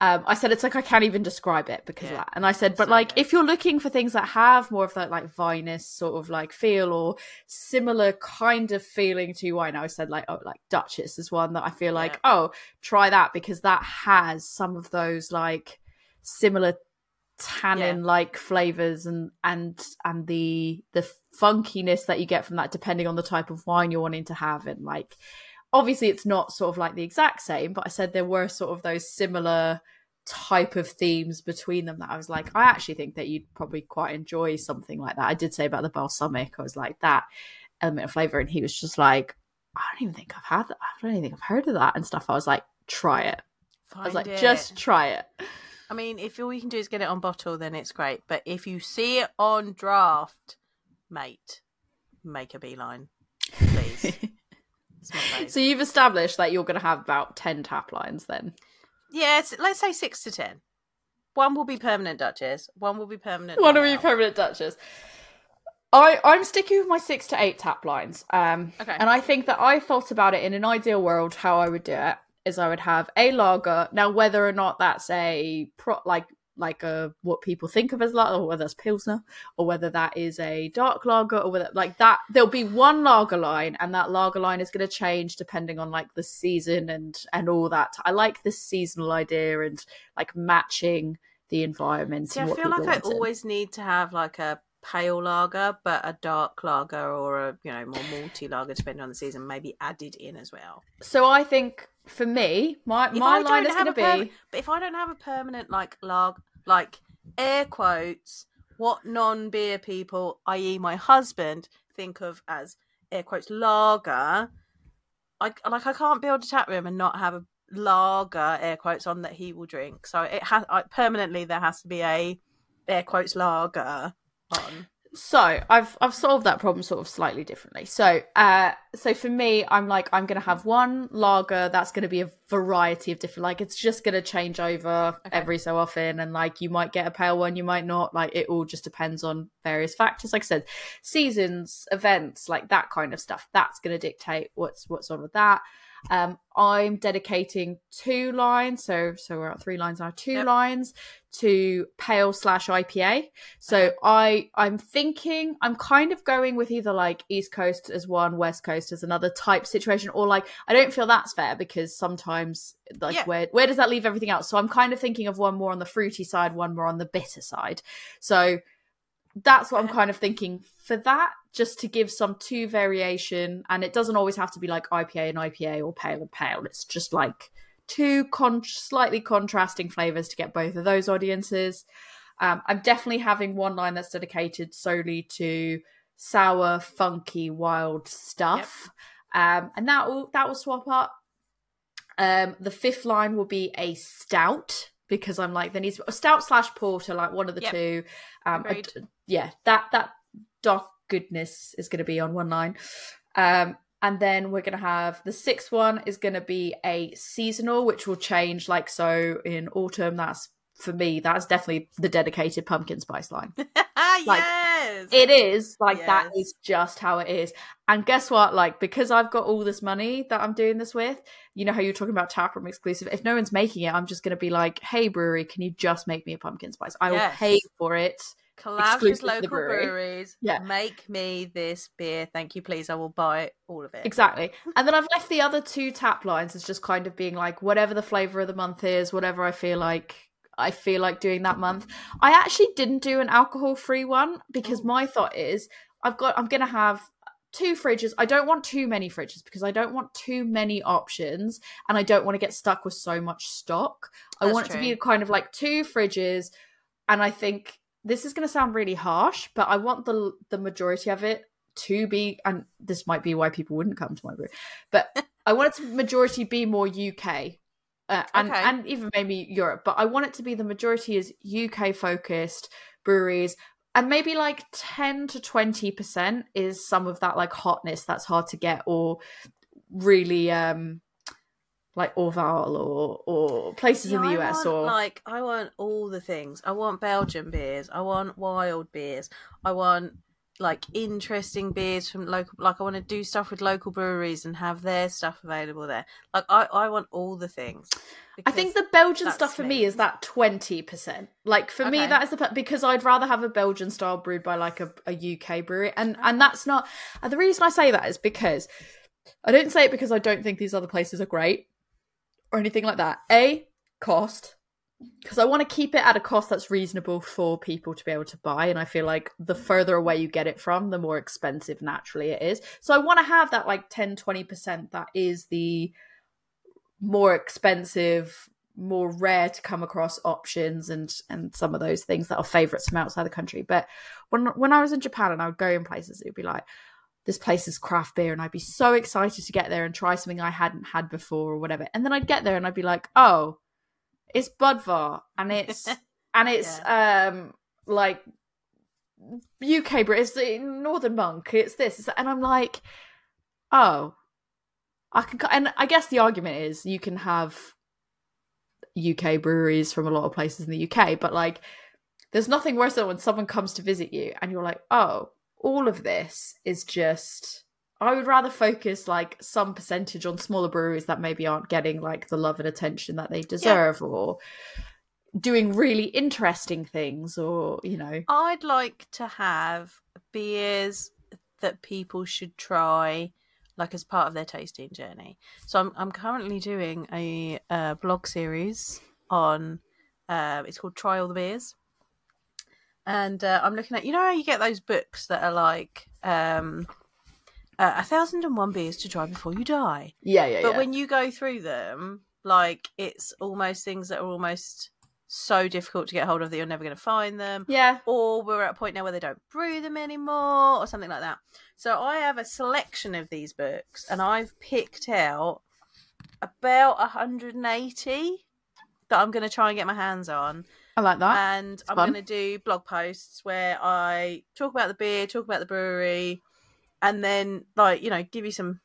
um i said it's like i can't even describe it because of that. And i said but So like if you're looking for things that have more of that like vinous sort of like feel or similar kind of feeling to wine i said like oh like duchess is one that i feel like Yeah. oh try that because that has some of those like similar tannin like flavors and and and the the funkiness that you get from that depending on the type of wine you're wanting to have and like obviously it's not sort of like the exact same but i said there were sort of those similar type of themes between them that i was like i actually think that you'd probably quite enjoy something like that i did say about the balsamic i was like that element of flavor and he was just like i don't even think i've had that i don't even think i've heard of that and stuff i was like try it i was like it. just try it I mean, if all you can do is get it on bottle, then it's great. But if you see it on draft, mate, make a beeline, please. It's my fave. so you've established that you're going to have about 10 tap lines then yes, let's say six to ten. One will be permanent Duchess. One will be permanent. One Noel. you permanent Duchess. I, I'm sticking with my six to eight tap lines. Um, Okay. And I think that I thought about it in an ideal world, how I would do it is I would have a lager. Now, whether or not that's a pro, like like a what people think of as lager, or whether that's pilsner, or whether that is a dark lager, or whether like that, there'll be one lager line, and that lager line is going to change depending on like the season and and all that. I like this seasonal idea and like matching the environment. See, I feel like I wanted. always need to have like a pale lager, but a dark lager or a you know more malty lager, depending on the season, maybe added in as well. So I think for me, my If my line is going to be but if I don't have a permanent like lag, like air quotes, what non-beer people, i.e., my husband, think of as air quotes lager, I like I can't build a tap room and not have a lager air quotes on that he will drink. So it has permanently there has to be a air quotes lager on. so I've I've solved that problem sort of slightly differently. So uh so for me, I'm like I'm going to have one lager that's going to be a variety of different like it's just going to change over every so often and like you might get a pale one, you might not. Like it all just depends on various factors. Like I said, seasons, events, like that kind of stuff. That's going to dictate what's what's on with that. Um, I'm dedicating two lines, so so we're at three lines now. Two Yep. lines to pale slash IPA. So. I I'm thinking I'm kind of going with either like East Coast as one, West Coast as another type situation, or like I don't feel that's fair because sometimes like Yeah. where where does that leave everything else? So I'm kind of thinking of one more on the fruity side, one more on the bitter side. So that's what I'm kind of thinking for that, just to give some two variation. And it doesn't always have to be like IPA and IPA or pale and pale. It's just like two con- slightly contrasting flavors to get both of those audiences. Um, I'm definitely having one line that's dedicated solely to sour, funky, wild stuff, um, and that will that will swap up. Um, the fifth line will be a stout because I'm like there needs a stout slash porter, like one of the Yep. two. Um, Agreed. yeah, that that dark goodness is going to be on one line. Um, and then we're going to have the sixth one is going to be a seasonal, which will change. Like so, in autumn, that's for me, that's definitely the dedicated pumpkin spice line. Like, yes. It is like that Yes. is just how it is. And guess what? Like because I've got all this money that I'm doing this with, you know how you're talking about taproom exclusive. If no one's making it, I'm just going to be like, "Hey brewery, can you just make me a pumpkin spice? I will pay for it." Collab with exclusive to the local brewery. breweries. Yeah. Make me this beer. Thank you, please. I will buy all of it. Exactly. And then I've left the other two tap lines as just kind of being like whatever the flavor of the month is, whatever I feel like I feel like doing that month. I actually didn't do an alcohol free one because oh. my thought is I've got I'm going to have two fridges. I don't want too many fridges because I don't want too many options and I don't want to get stuck with so much stock. I That's want it to be kind of like two fridges and I think this is going to sound really harsh, but I want the the majority of it to be and this might be why people wouldn't come to my brew but i want it to majority be more uk uh, and Okay. and even maybe europe but i want it to be the majority is uk focused breweries and maybe like 10 to 20% is some of that like hotness that's hard to get or really um like orval or or places See, in the I us want, or like I want all the things. I want Belgian beers. I want wild beers. I want like interesting beers from local. Like I want to do stuff with local breweries and have their stuff available there. Like I, I want all the things. I think the Belgian stuff for me me. is that twenty percent. Like for me, that is the because I'd rather have a Belgian style brewed by like a, a UK brewery, and and that's not. And the reason I say that is because I don't say it because I don't think these other places are great or anything like that. A cost because I want to keep it at a cost that's reasonable for people to be able to buy, and I feel like the further away you get it from, the more expensive naturally it is. So I want to have that like 10 20 percent that is the more expensive more rare to come across options and and some of those things that are favorites from outside the country but when when i was in japan and i would go in places it would be like this place is craft beer and i'd be so excited to get there and try something i hadn't had before or whatever and then i'd get there and i'd be like oh it's budvar and it's and it's um like uk brew it's the northern monk it's this it's, and i'm like oh I can, and I guess the argument is you can have UK breweries from a lot of places in the UK, but like, there's nothing worse than when someone comes to visit you and you're like, oh, all of this is just. I would rather focus like some percentage on smaller breweries that maybe aren't getting like the love and attention that they deserve, or doing really interesting things, or you know, I'd like to have beers that people should try, like as part of their tasting journey. So I'm I'm currently doing a uh, blog series on. Uh, it's called Try All the Beers, and uh, I'm looking at you know how you get those books that are like um, Uh, a thousand and one beers to try before you die. yeah, yeah, But when you go through them, like it's almost things that are almost so difficult to get hold of that you're never going to find them yeah, or we're at a point now where they don't brew them anymore or something like that. So I have a selection of these books and I've picked out about 180 that I'm going to try and get my hands on. I like that. and I'm going to do blog posts where I talk about the beer, talk about the brewery, and then, like, you know, give you some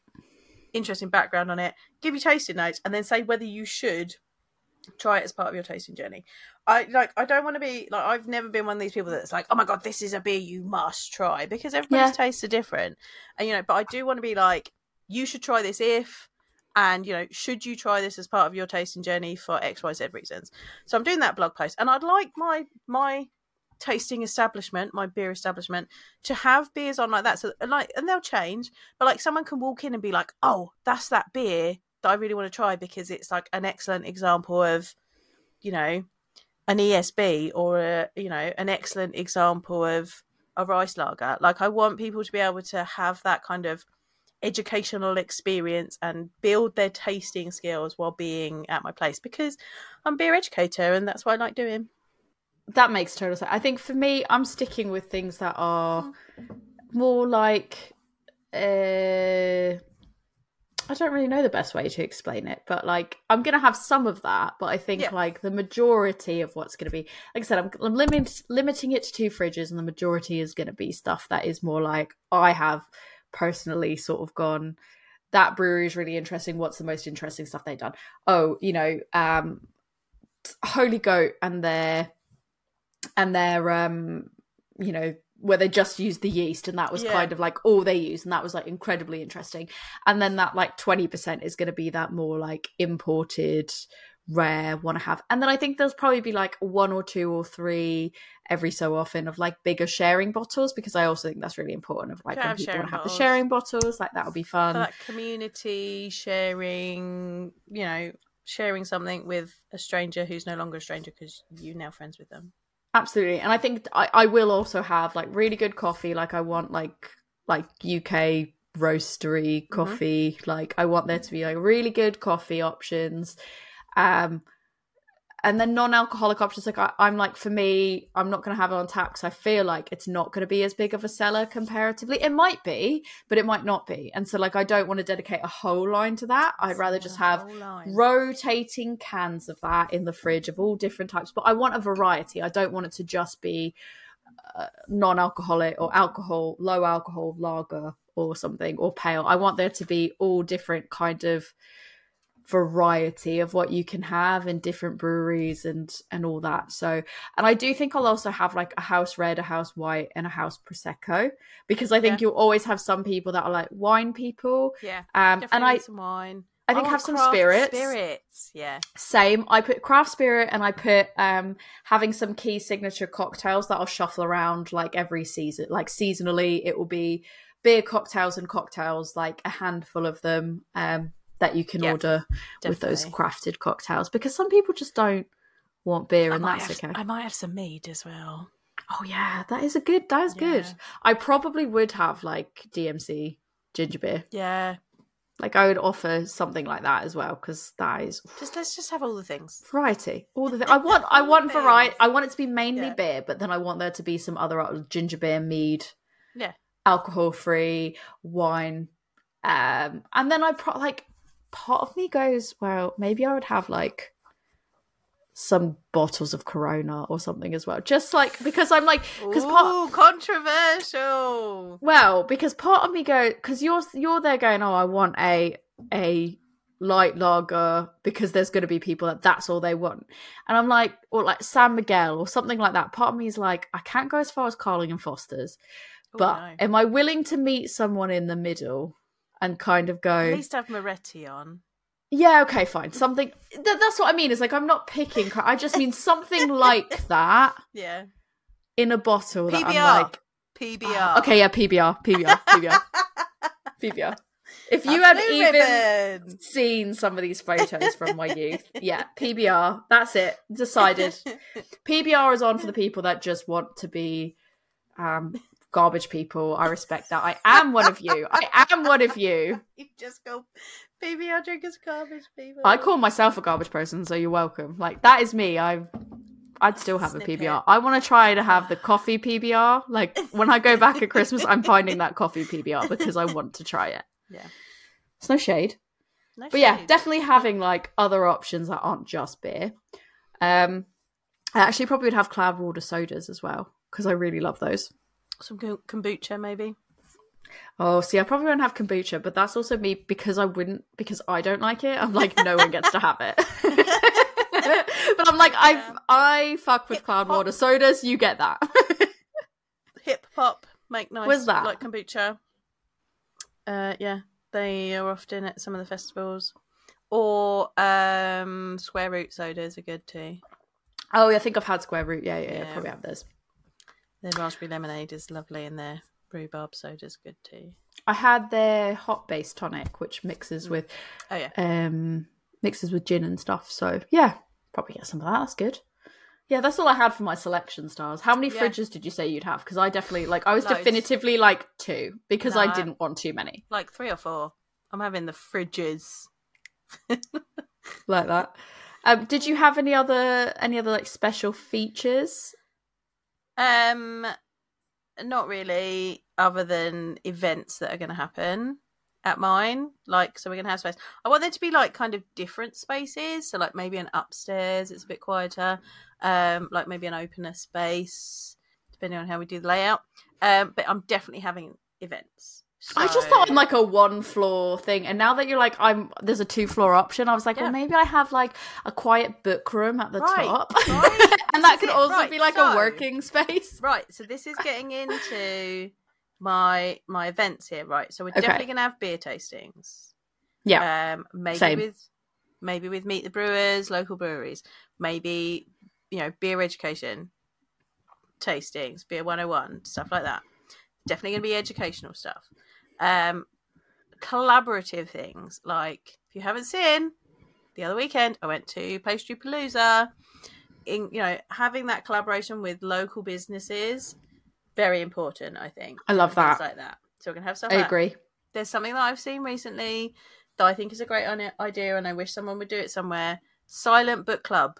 interesting background on it, give you tasting notes, and then say whether you should try it as part of your tasting journey. I like I don't want to be like I've never been one of these people that's like, oh my god, this is a beer you must try because everybody's tastes are different. And you know, but I do want to be like, you should try this if and you know, should you try this as part of your tasting journey for XYZ reasons. So I'm doing that blog post and I'd like my my tasting establishment, my beer establishment, to have beers on like that. So like and they'll change, but like someone can walk in and be like, Oh, that's that beer that I really want to try because it's like an excellent example of, you know, an ESB or a you know an excellent example of a rice lager. Like I want people to be able to have that kind of educational experience and build their tasting skills while being at my place because I'm beer educator and that's what I like doing. That makes total sense. I think for me, I'm sticking with things that are more like. Uh, I don't really know the best way to explain it, but like I'm gonna have some of that. But I think Yeah. like the majority of what's gonna be, like I said, I'm, I'm limit, limiting it to two fridges, and the majority is gonna be stuff that is more like I have personally sort of gone. That brewery is really interesting. What's the most interesting stuff they've done? Oh, you know, um, Holy Goat and their and their um you know, where they just used the yeast and that was Yeah. kind of like all they used and that was like incredibly interesting. And then that like 20% is going to be that more like imported, rare, want to have. And then I think there's probably be like one or two or three every so often of like bigger sharing bottles because I also think that's really important of like when people want to have the sharing bottles, like that would be fun. for that community sharing, you know, sharing something with a stranger who's no longer a stranger because you're now friends with them. Absolutely, and I think I, I will also have like really good coffee. Like I want like like UK roastery coffee. Like I want there to be like really good coffee options, um, and then non-alcoholic options. Like I, I'm like for me, I'm not going to have it on tap because I feel like it's not going to be as big of a seller comparatively. It might be, but it might not be. And so like I don't want to dedicate a whole line to that. I'd rather just have rotating cans of that in the fridge of all different types but i want a variety i don't want it to just be uh, non-alcoholic or alcohol low alcohol lager or something or pale i want there to be all different kind of variety of what you can have in different breweries and and all that so and i do think i'll also have like a house red a house white and a house prosecco because i think Yeah. you'll always have some people that are like wine people Yeah, um and i some wine. I think have some spirits. Spirits, yeah. same. I put craft spirit and I put um having some key signature cocktails that I'll shuffle around like every season. Like seasonally, it will be beer cocktails and cocktails, like a handful of them um that you can Yeah, order with those crafted cocktails because some people just don't want beer I and that's have, okay. I might have some mead as well. Oh yeah, that is a good that is good. I probably would have like DMC ginger beer. Yeah, Like I would offer something like that as well because that is just let's just have all the things. variety. All the things. I want, I want variety. I want it to be mainly Yeah. beer, but then I want there to be some other uh, ginger beer, mead, Yeah. alcohol free, wine, um, and then I pro- like part of me goes, well, maybe I would have like some bottles of Corona or something as well, just like because I'm like because part controversial. well, because part of me go because you're you're there going, oh, I want a a light lager because there's going to be people that that's all they want, and I'm like, or like San Miguel or something like that. Part of me is like, I can't go as far as Carling and Foster's, Oh, but no. am I willing to meet someone in the middle and kind of go, at least have Moretti on. yeah, okay, fine, something. Th- that's what I mean. Is like I'm not picking. cra- I just mean something like that Yeah, in a bottle that PBR. I'm like, PBR. okay, yeah, PBR, PBR, PBR. PBR. If you Have had even ribbon. seen some of these photos from my youth, yeah, PBR. That's it. Decided. PBR is on for the people that just want to be um, garbage people. I respect that. I am one of you. I am one of you. you just go PBR drinkers garbage people. I call myself a garbage person, so you're welcome. Like that is me. I. I'd still have Snippet. a PBR. I want to try to have the coffee PBR. Like when I go back at Christmas, I'm finding that coffee PBR because I want to try it. Yeah. It's no shade. No but yeah definitely having like other options that aren't just beer um i actually probably would have Cloudwater sodas as well because i really love those some kombucha maybe. oh see i probably won't have kombucha but that's also me because i wouldn't because i don't like it i'm like no one gets to have it but i'm like Yeah. i i fuck with Hip cloud hop. water sodas you get that Hip hop make nice. Where's that? Like kombucha. Uh, yeah, they are often at some of the festivals. Or um, square root sodas are good too. oh i think i've had square root yeah yeah, yeah. Yeah. probably have those Their raspberry lemonade is lovely, and their rhubarb soda's good too. i had their hot base tonic which mixes Mm. with Oh yeah, um mixes with gin and stuff. So yeah, probably get some of that. That's good. Yeah, that's all I had for my selection stars. How many Yeah. fridges did you say you'd have? Because I definitely like I was Loads. definitively like two because I didn't want too many like three or four. I'm having the fridges. like that. Um, did you have any other any other like special features? Um, not really, other than events that are going to happen at mine. Like, so we're going to have space. I want there to be like kind of different spaces. So, like maybe an upstairs, it's a bit quieter. Um, like maybe an opener space, depending on how we do the layout. Um, but I'm definitely having events. I just thought on like a one floor thing, and now that you're like, I'm there's a two floor option. I was like, Yeah. well, maybe I have like a quiet book room at the Right, top, right. and that could it, also right, be like so- a working space. Right, so this is getting into my my events here, right? So we're Okay. definitely gonna have beer tastings. Yeah, Um maybe Same. with maybe with Meet the Brewers, local breweries, maybe you know, beer education tastings, beer 101, stuff like that. Definitely gonna be educational stuff. Um collaborative things. Like if you haven't seen the other weekend I went to Pastry Palooza in you know having that collaboration with local businesses very important I think. I love that. like that. So we're gonna have stuff I like agree. there's something that I've seen recently that I think is a great idea and I wish someone would do it somewhere. Silent book club.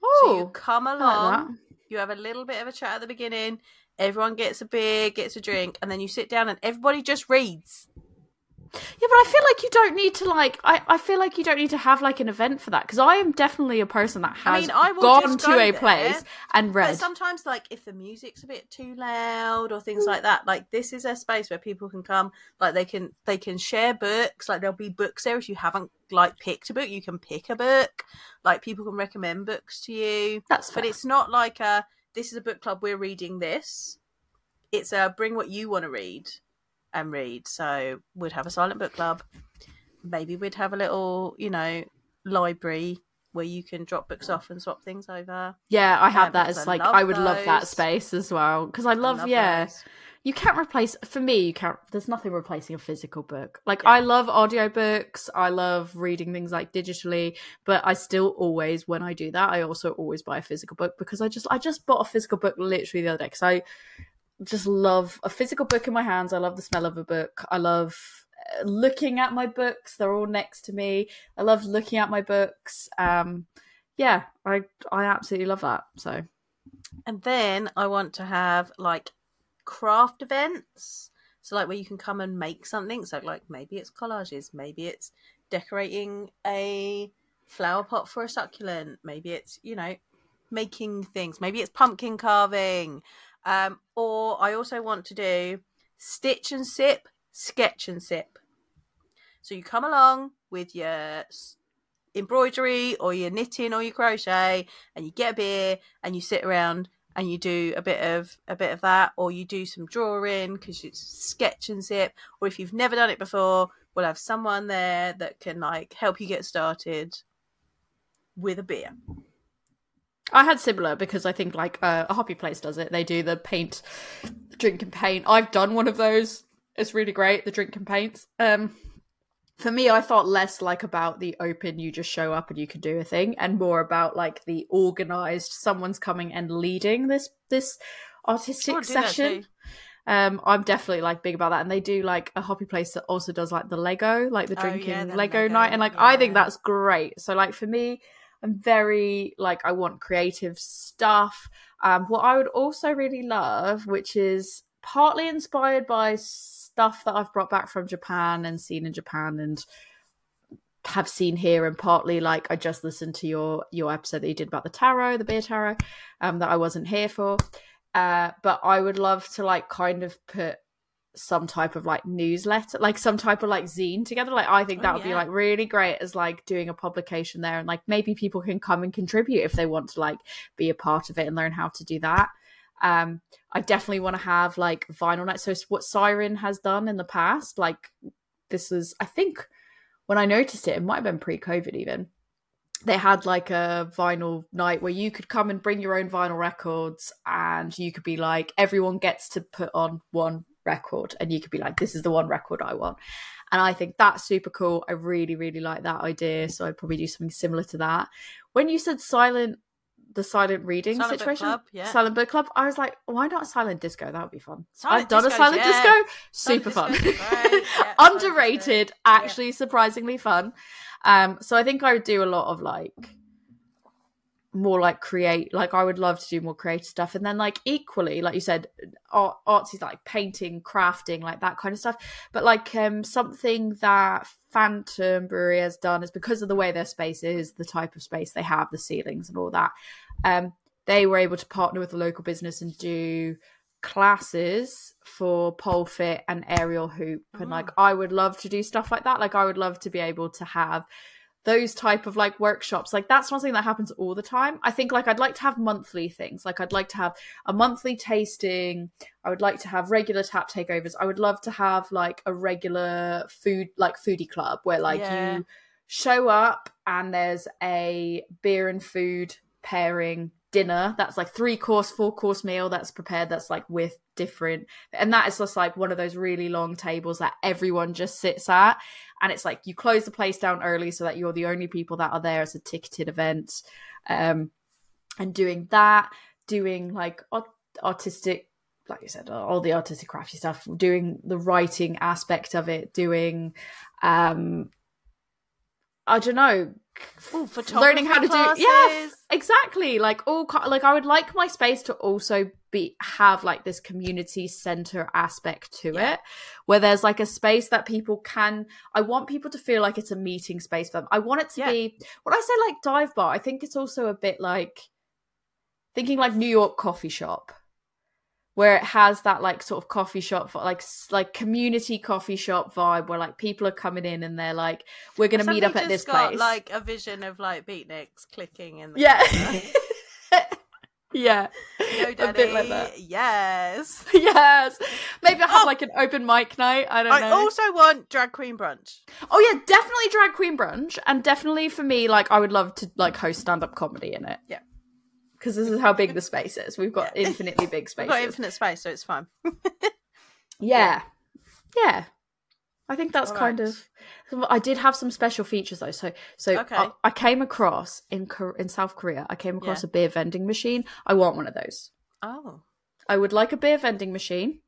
So you Oh, come I like along you have a little bit of a chat at the beginning everyone gets a beer gets a drink and then you sit down and everybody just reads Yeah, but I feel like you don't need to like. I, I feel like you don't need to have like an event for that because I am definitely a person that I has mean, I gone to go a there, place and But read. sometimes, like, if the music's a bit too loud or things like that, like this is a space where people can come, like they can they can share books. Like there'll be books there if you haven't like picked a book, you can pick a book. Like people can recommend books to you, That's but it's not like a this is a book club. We're reading this. It's a bring what you want to read and read. So we'd have a silent book club. Maybe we'd have a little, you know, library where you can drop books off and swap things over. Yeah, I have Yeah, that as like I would love that space as well because I I love, yeah. those. You can't replace for me. You can't. There's nothing replacing a physical book. Like Yeah. I love audiobooks. I love reading things like digitally, but I still always when I do that, I also always buy a physical book because I just I just bought a physical book literally the other day because I just love a physical book in my hands. I love the smell of a book. I love uh, looking at my books. They're all next to me. I love looking at my books. Um, yeah, I I absolutely love that. So And then I want to have like craft events. So like where you can come and make something. So like maybe it's collages, maybe it's decorating a flower pot for a succulent, maybe it's, you know, making things, maybe it's pumpkin carving. Um, or I also want to do stitch and sip, sketch and sip. So you come along with your embroidery or your knitting or your crochet and you get a beer and you sit around and you do a bit of a bit of that or you do some drawing because it's sketch and zip or if you've never done it before we'll have someone there that can like help you get started with a beer I had similar because I think like uh, a hobby place does it. They do the paint, drink and paint. I've done one of those. It's really great. The drink and paints. Um, for me, I thought less like about the open. You just show up and you can do a thing, and more about like the organized. Someone's coming and leading this this artistic Oh, session. Um, I'm definitely like big about that, and they do like a hobby place that also does like the Lego, like the Oh, yeah, drinking the Lego, Lego, night, and like I think that's great. So like for me, I'm very like I want creative stuff. Um, what I would also really love, which is partly inspired by stuff that I've brought back from Japan and seen in Japan and have seen here and partly like I just listened to your your episode that you did about the tarot, the beer tarot, um, that I wasn't here for. Uh, but I would love to like kind of put some type of like newsletter, like some type of like zine together. Like I think Oh, that would be like really great as like doing a publication there and like maybe people can come and contribute if they want to like be a part of it and learn how to do that. Um, I definitely want to have like vinyl night. So what Siren has done in the past, like this was I think when I noticed it, it might have been pre-COVID even. They had like a vinyl night where you could come and bring your own vinyl records, and you could be like, everyone gets to put on one record, and you could be like, this is the one record I want. And I think that's super cool. I really, really like that idea. So I'd probably do something similar to that. When you said silent, the silent reading Silent book situation, club, yeah. silent book club, I was like, why not silent disco? That would be fun. Silent I've done a silent yeah. disco, Silent super fun. disco's great, yeah, Underrated, disco, actually surprisingly fun. Um, so I think I would do a lot of like more like create like I would love to do more creative stuff. And then like equally like you said art artsy like painting crafting like that kind of stuff. But like um something that Phantom Brewery has done is because of the way their space is the type of space they have the ceilings and all that um they were able to partner with a local business and do classes for pole fit and aerial hoop. And like Mm. I would love to do stuff like that. Like I would love to be able to have those type of like workshops like that's not something that happens all the time. I think like I'd like to have monthly things. Like I'd like to have a monthly tasting. I would like to have regular tap takeovers. I would love to have like a regular food like foodie club where like Yeah. you show up and there's a beer and food pairing dinner that's like three course four course meal that's prepared that's like with different and that is just like one of those really long tables that everyone just sits at. And it's like you close the place down early so that you're the only people that are there as a ticketed event um and doing that doing like art- artistic like you said all the artistic crafty stuff doing the writing aspect of it doing um i don't know Ooh, learning how to do photography yeah exactly like all like i would like my space to also be have like this community center aspect to Yeah. it where there's like a space that people can i want people to feel like it's a meeting space for them i want it to Yeah. be when i say like dive bar i think it's also a bit like thinking like new york coffee shop where it has that like sort of coffee shop like like community coffee shop vibe where like people are coming in and they're like we're going to meet up at this got, place Like a vision of like beatniks clicking in the yeah yeah Yo, a bit like that. Yes. yes. Maybe I'll have Oh! like an open mic night. I don't I know. I also want drag queen brunch. Oh yeah, definitely drag queen brunch, and definitely for me, like I would love to like host stand up comedy in it. Yeah. Because this is how big the space is. We've got Yeah. infinitely big We've got infinite space, so it's fine. yeah. Yeah. I think that's All kind right. of. I did have some special features though. So, so Okay. I, I came across in in South Korea. I came across Yeah. a beer vending machine. I want one of those. Oh. I would like a beer vending machine.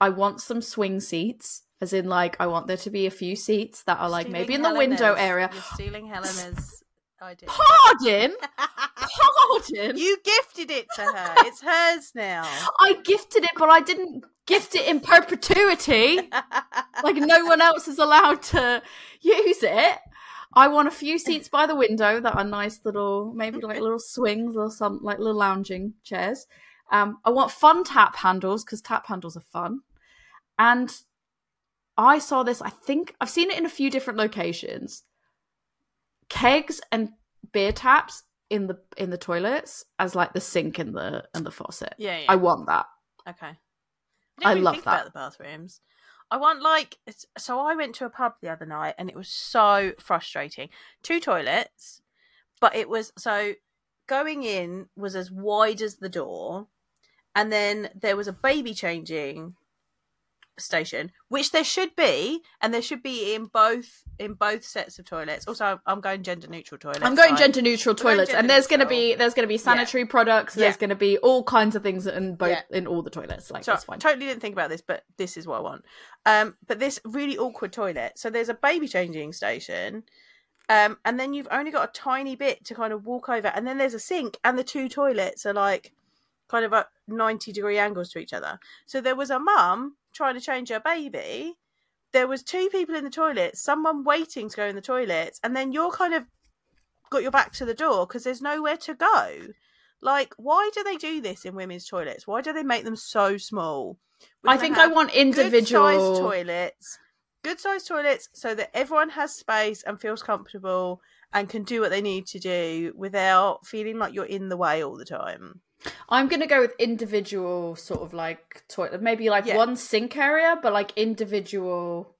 I want some swing seats, as in like I want there to be a few seats that are like Stealing maybe in the window area. You're stealing Helena's idea. Pardon, pardon. you gifted it to her. It's hers now. I gifted it, but I didn't gift it in perpetuity. like no one else is allowed to use it. I want a few seats by the window that are nice little, maybe like little swings or some like little lounging chairs. Um, I want fun tap handles because tap handles are fun. And I saw this. I think I've seen it in a few different locations. Kegs and beer taps in the in the toilets as like the sink and the and the faucet. yeah, yeah. I want that. Okay. I, I really love think that. about the bathrooms. I want like so. I went to a pub the other night and it was so frustrating. Two toilets, but it was so going in was as wide as the door, and then there was a baby changing station, which there should be, and there should be in both in both sets of toilets. Also, I'm going gender neutral toilets. I'm going like- gender neutral toilets, and gender there's going to be there's going to be sanitary products. Yeah. There's going to be all kinds of things in both Yeah. in all the toilets. Like So that's fine. totally didn't think about this, but this is what I want. Um, but this really awkward toilet. So there's a baby changing station, um, and then you've only got a tiny bit to kind of walk over, and then there's a sink, and the two toilets are like kind of at ninety degree angles to each other. So there was a mum trying to change her baby. There was two people in the toilet, someone waiting to go in the toilet, and then you're kind of got your back to the door because there's nowhere to go. Like, why do they do this in women's toilets? Why do they make them so small? I think I want individual. toilets, good sized toilets, so that everyone has space and feels comfortable and can do what they need to do without feeling like you're in the way all the time. I'm going to go with individual sort of like toilet, maybe like Yeah. one sink area, but like individual,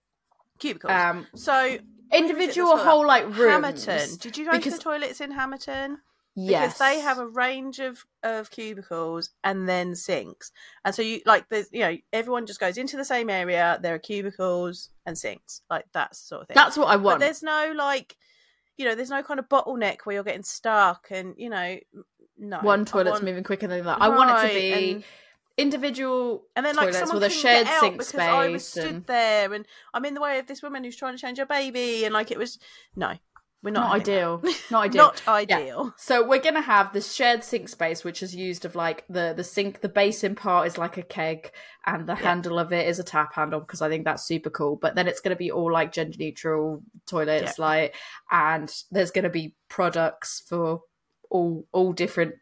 Cubicles. um, so individual whole like rooms. Hamilton. Did you go to the toilets in Hamilton? Yes, because they have a range of of cubicles and then sinks and so you like there's you know everyone just goes into the same area there are cubicles and sinks like that sort of thing That's what I but want. there's no like you know there's no kind of bottleneck where you're getting stuck and you know no One toilet's want- moving quicker than that. I want it to be and, individual and then like someone with a shared get out sink because space. I was stood and... there and I'm in the way of this woman who's trying to change her baby and like it was no we're not Not ideal. Not ideal. not ideal So we're gonna have the shared sink space, which is used of like the the sink. The basin part is like a keg, and the Yeah. handle of it is a tap handle because I think that's super cool. But then it's gonna be all like gender neutral toilets, like, and there's gonna be products for all all different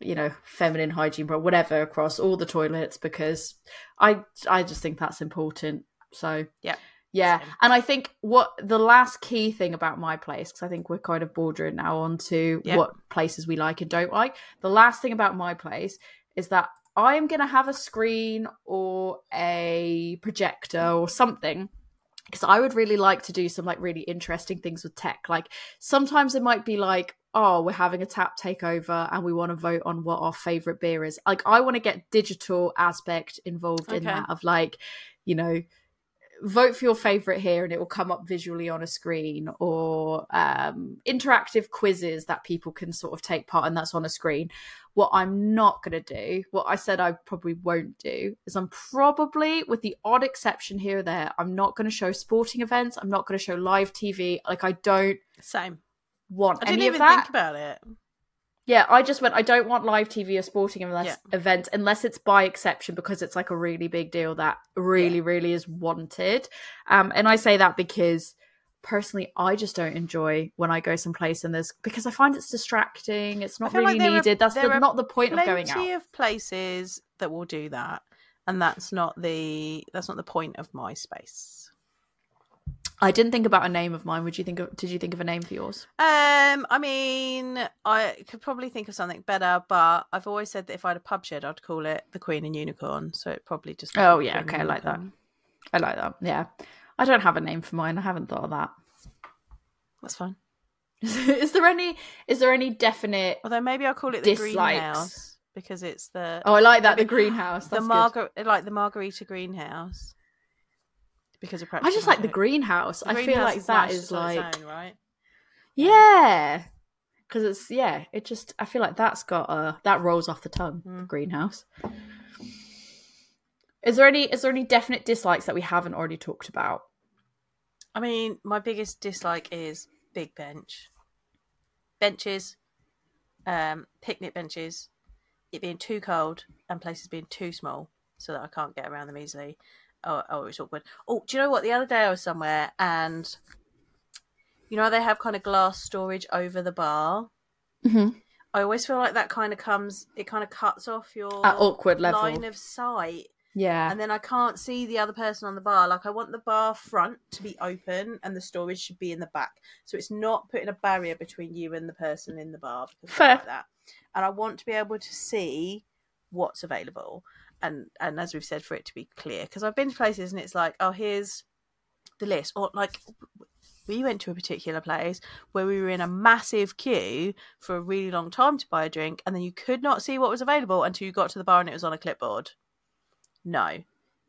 you know feminine hygiene but whatever across all the toilets because i i just think that's important so Yeah. yeah Same. and i think what the last key thing about my place because i think we're kind of bordering now onto Yeah. what places we like and don't like the last thing about my place is that i am going to have a screen or a projector or something because I would really like to do some like really interesting things with tech. Like sometimes it might be like, oh, we're having a tap takeover and we want to vote on what our favorite beer is. Like I want to get digital aspect involved in that of like, you know, vote for your favorite here and it will come up visually on a screen or um interactive quizzes that people can sort of take part in that's on a screen what i'm not going to do what i said i probably won't do is i'm probably with the odd exception here or there i'm not going to show sporting events i'm not going to show live tv like i don't Same. Want I didn't any even of that think about it. yeah, I just went. I don't want live TV or sporting unless, Yeah. events unless it's by exception because it's like a really big deal that really, really is wanted. Um, and I say that because personally, I just don't enjoy when I go someplace and there's because I find it's distracting. It's not really like there are- needed. That's the, not the point of going Plenty out. of places that will do that, and that's not the that's not the point of my space. I didn't think about a name of mine. Would you think of? Did you think of a name for yours? Um, I mean, I could probably think of something better, but I've always said that if I had a pub shed, I'd call it the Queen and Unicorn. So it probably just. Oh, yeah, okay, I like that. I like that. Yeah, I don't have a name for mine. I haven't thought of that. That's fine. is there any? Is there any definite? Although maybe I'll call it the Dislikes. greenhouse because it's the Oh, I like that. The greenhouse. the That's good. margar like the margarita greenhouse because of practice. I just like the greenhouse. magic. I The feel like that is just on its like own, right. yeah, because it's yeah. It just I feel like that's got a that rolls off the tongue. Mm. Greenhouse. Is there any is there any definite dislikes that we haven't already talked about? I mean, my biggest dislike is big bench. Benches, um, picnic benches, it being too cold and places being too small so that I can't get around them easily. Oh, oh, it's awkward. Oh, do you know what? The other day I was somewhere and you know how they have kind of glass storage over the bar. Mm-hmm. I always feel like that kind of comes. It kind of cuts off your At awkward level. line of sight Yeah, and then I can't see the other person on the bar. Like I want the bar front to be open and the storage should be in the back, so it's not putting a barrier between you and the person in the bar. Because Fair. like that, and I want to be able to see what's available, and and as we've said, for it to be clear. Because I've been to places and it's like, oh, here's the list, or like we went to a particular place where we were in a massive queue for a really long time to buy a drink, and then you could not see what was available until you got to the bar and it was on a clipboard. No,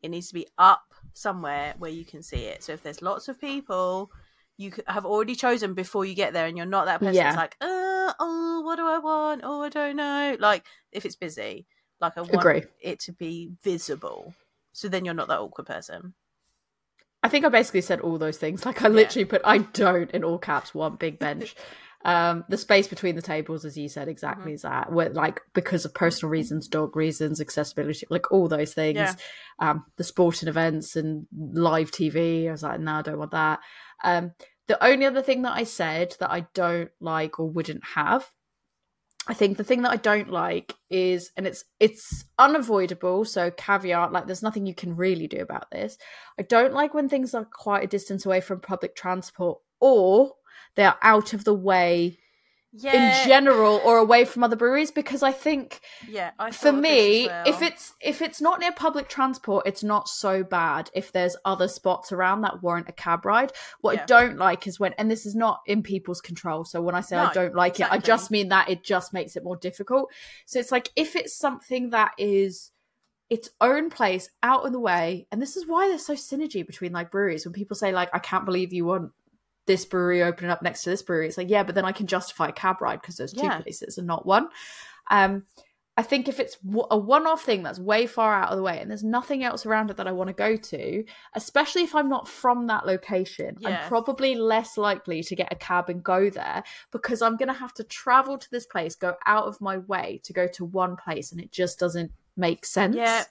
it needs to be up somewhere where you can see it. So if there's lots of people, you have already chosen before you get there, and you're not that person Yeah. that's like, uh, oh, what do I want? Oh, I don't know. Like if it's busy, like I want Agree. it to be visible. So then you're not that awkward person. I think I basically said all those things. Like I Yeah. literally put I don't in all caps want big bench. um the space between the tables as you said Mm-hmm. exactly is that where like because of personal reasons dog reasons accessibility like all those things Yeah. um the sporting events and live tv i was like no i don't want that um the only other thing that i said that i don't like or wouldn't have I think the thing that I don't like is, and it's it's unavoidable. So caveat, like there's nothing you can really do about this. I don't like when things are quite a distance away from public transport, or they are out of the way Yeah, in general, or away from other breweries. Because I think yeah. I for thought of this me, well. if it's if it's not near public transport, it's not so bad. If there's other spots around that warrant a cab ride, what Yeah. I don't like is when, and this is not in people's control. So when I say I don't like it, I just mean that it just makes it more difficult. So it's like if it's something that is its own place out of the way, and this is why there's so synergy between like breweries. When people say like, I can't believe you want this brewery opening up next to this brewery, it's like yeah, but then I can justify a cab ride because there's two Yeah. places and not one. Um, I think if it's a one-off thing that's way far out of the way and there's nothing else around it that I want to go to, especially if I'm not from that location, Yeah. I'm probably less likely to get a cab and go there because I'm going to have to travel to this place, go out of my way to go to one place, and it just doesn't make sense. yeah,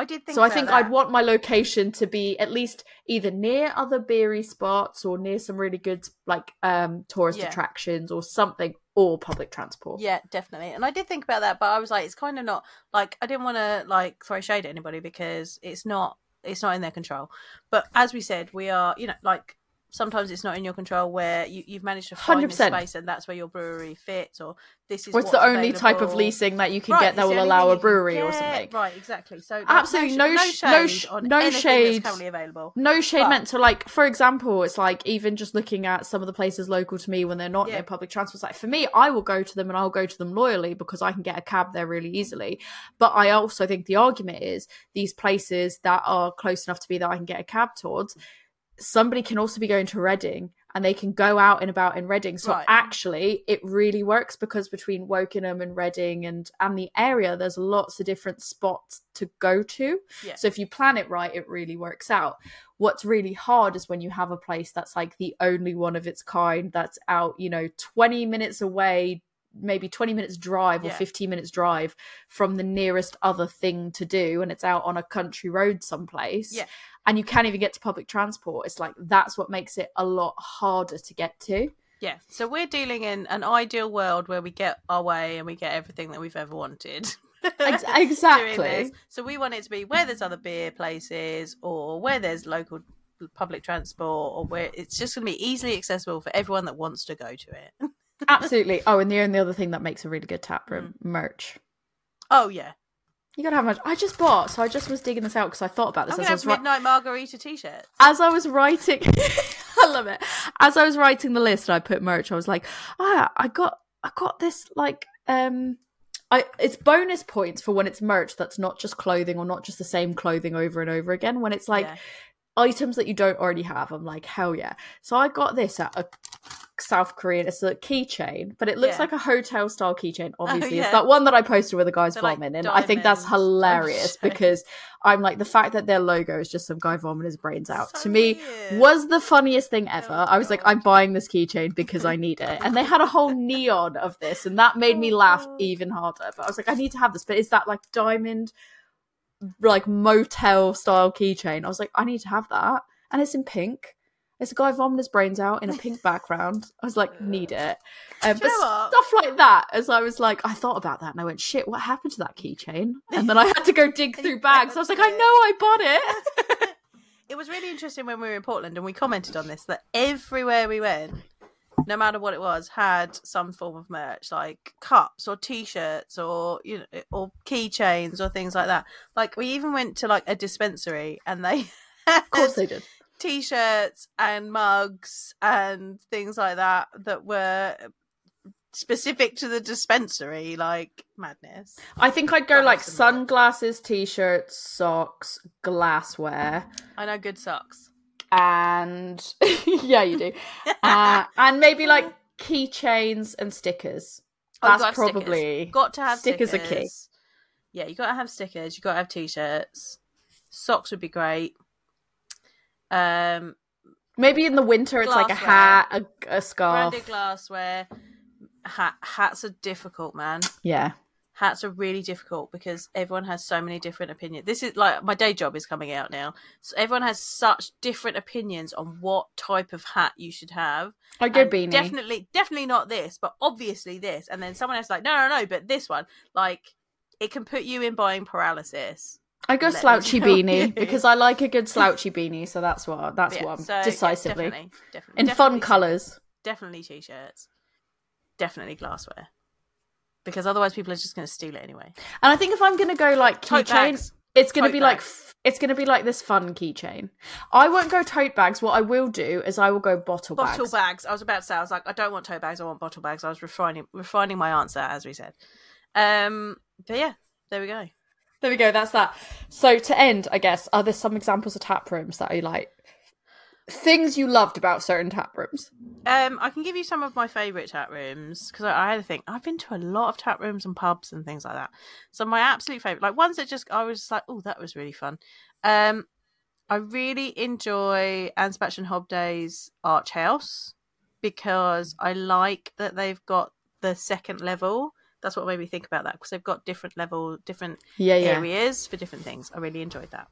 I did think. So I think that. I'd want my location to be at least either near other beery spots or near some really good like um tourist Yeah. attractions or something or public transport. Yeah, definitely. And I did think about that, but I was like, it's kind of not like I didn't want to like throw shade at anybody because it's not it's not in their control. But as we said, we are you know like sometimes it's not in your control where you, you've managed to find this 100%. space and that's where your brewery fits or this is Or it's what's the only type of leasing that you can Right, get that will allow a brewery or something. Right, exactly. So Absolutely, no, no no, sh- no shade sh- on no shade. currently available. No shade But- meant to like, for example, it's like even just looking at some of the places local to me when they're not Yeah. near public transport. It's like for me, I will go to them and I'll go to them loyally because I can get a cab there really easily. But I also think the argument is these places that are close enough to me that I can get a cab towards. Somebody can also be going to Reading and they can go out and about in Reading. So Right. actually, it really works because between Wokingham and Reading and and the area, there's lots of different spots to go to. Yeah. So if you plan it right, it really works out. What's really hard is when you have a place that's like the only one of its kind that's out, you know, 20 minutes away, maybe 20 minutes drive or Yeah. 15 minutes drive from the nearest other thing to do and it's out on a country road someplace. Yeah. And you can't even get to public transport. It's like that's what makes it a lot harder to get to. Yeah. So we're dealing in an ideal world where we get our way and we get everything that we've ever wanted. Exactly. So we want it to be where there's other beer places or where there's local public transport or where it's just going to be easily accessible for everyone that wants to go to it. Absolutely. Oh, and the only other thing that makes a really good tap room mm. merch. Oh yeah. You gotta have much. I just bought, so I just was digging this out because I thought about this I'm as I was have ri- midnight margarita t-shirts. as I was writing. I love it. As I was writing the list, and I put merch. I was like, ah, I got, I got this like, um, I it's bonus points for when it's merch that's not just clothing or not just the same clothing over and over again. When it's like Yeah. items that you don't already have, I'm like, hell yeah. So I got this at a South Korean. It's a keychain, but it looks Yeah. like a hotel style keychain. Obviously, yeah. it's that one that I posted with the guy's So, like, vomiting, and I think that's. Oh, hilarious because I'm like the fact that their logo is just some guy vomiting his brains out. So to me, weird. was the funniest thing ever. Oh, I was like, I'm buying this keychain because I need it, and they had a whole neon of this, and that made me Oh, laugh even harder. But I was like, I need to have this. But is that like diamond, like motel style keychain? I was like, I need to have that, and it's in pink. It's a guy vomiting his brains out in a pink background. I was like, need it. Um, but you know what? stuff like that, as I was like, I thought about that and I went, shit, what happened to that keychain? And then I had to go dig through bags. I was like, I know I bought it. it was really interesting when we were in Portland and we commented on this that everywhere we went, no matter what it was, had some form of merch like cups or t-shirts or you know or keychains or things like that. Like we even went to like a dispensary and they Of course they did. T-shirts and mugs and things like that that were specific to the dispensary like madness. I think I'd go like was some merch. sunglasses, t-shirts, socks, glassware, I know good socks. and yeah, you do, uh, and maybe like keychains and stickers. Oh, gotta stickers. probably got to have stickers stickers. are key. Yeah, you got to have stickers. You got to have t-shirts. Socks would be great. Um, maybe in the winter it's like a hat, a, a scarf. branded glassware. Hat hats are difficult, man. Yeah, Hats are really difficult because everyone has so many different opinions. This is like my day job is coming out now, so everyone has such different opinions on what type of hat you should have. good And beanie. Definitely, definitely not this, but obviously this. And then someone else is like, no, no, no, but this one, like, it can put you in buying paralysis. I go Let slouchy beanie you. because I like a good slouchy beanie. So that's what that's Yeah, what I'm so, yeah, decisively definitely, definitely, in fun colours. Definitely t-shirts. Definitely glassware. Because otherwise, people are just going to steal it anyway. And I think if I'm gonna go like keychain, it's gonna Tote be like bags. f- it's gonna be like this fun keychain. I won't go tote bags. What I will do is I will go bottle, Bottle bags. bags. I was about to say, I was like, I don't want tote bags. I want bottle bags. I was refining refining my answer as we said. Um, but yeah, there we go. There we go. That's that. So to end, I guess, are there some examples of tap rooms that are like things you loved about certain tap rooms? Um, I can give you some of my favourite tap rooms because I, I had to think. I've been to a lot of tap rooms and pubs and things like that. So my absolute favourite, like ones that just I was just like, oh, that was really fun. Um, I really enjoy Anspach and Hobday's Arch House because I like that they've got the second level That's what made me think about that because they've got different level, different Yeah, yeah. areas for different things. I really enjoyed that.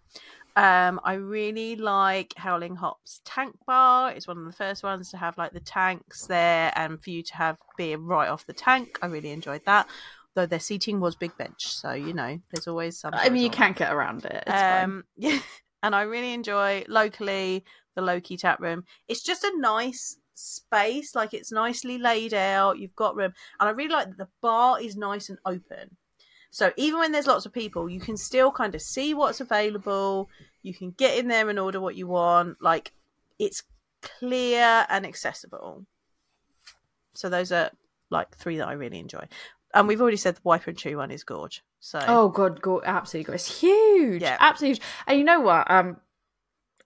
Um, I really like Howling Hops Tank Bar. It's one of the first ones to have like the tanks there, and for you to have beer right off the tank. I really enjoyed that. Though their seating was big bench, so you know there's always some. I mean, you can't get around it. Um, yeah, and I really enjoy locally the Loki tap room. It's just a nice space, like it's nicely laid out. You've got room, and I really like that the bar is nice and open. So even when there's lots of people, you can still kind of see what's available. You can get in there and order what you want. Like it's clear and accessible. So those are like three that I really enjoy. And we've already said the Wiper and True one is gorge. So Oh god, go absolutely go. It's huge. Yeah. Absolutely huge. And you know what? Um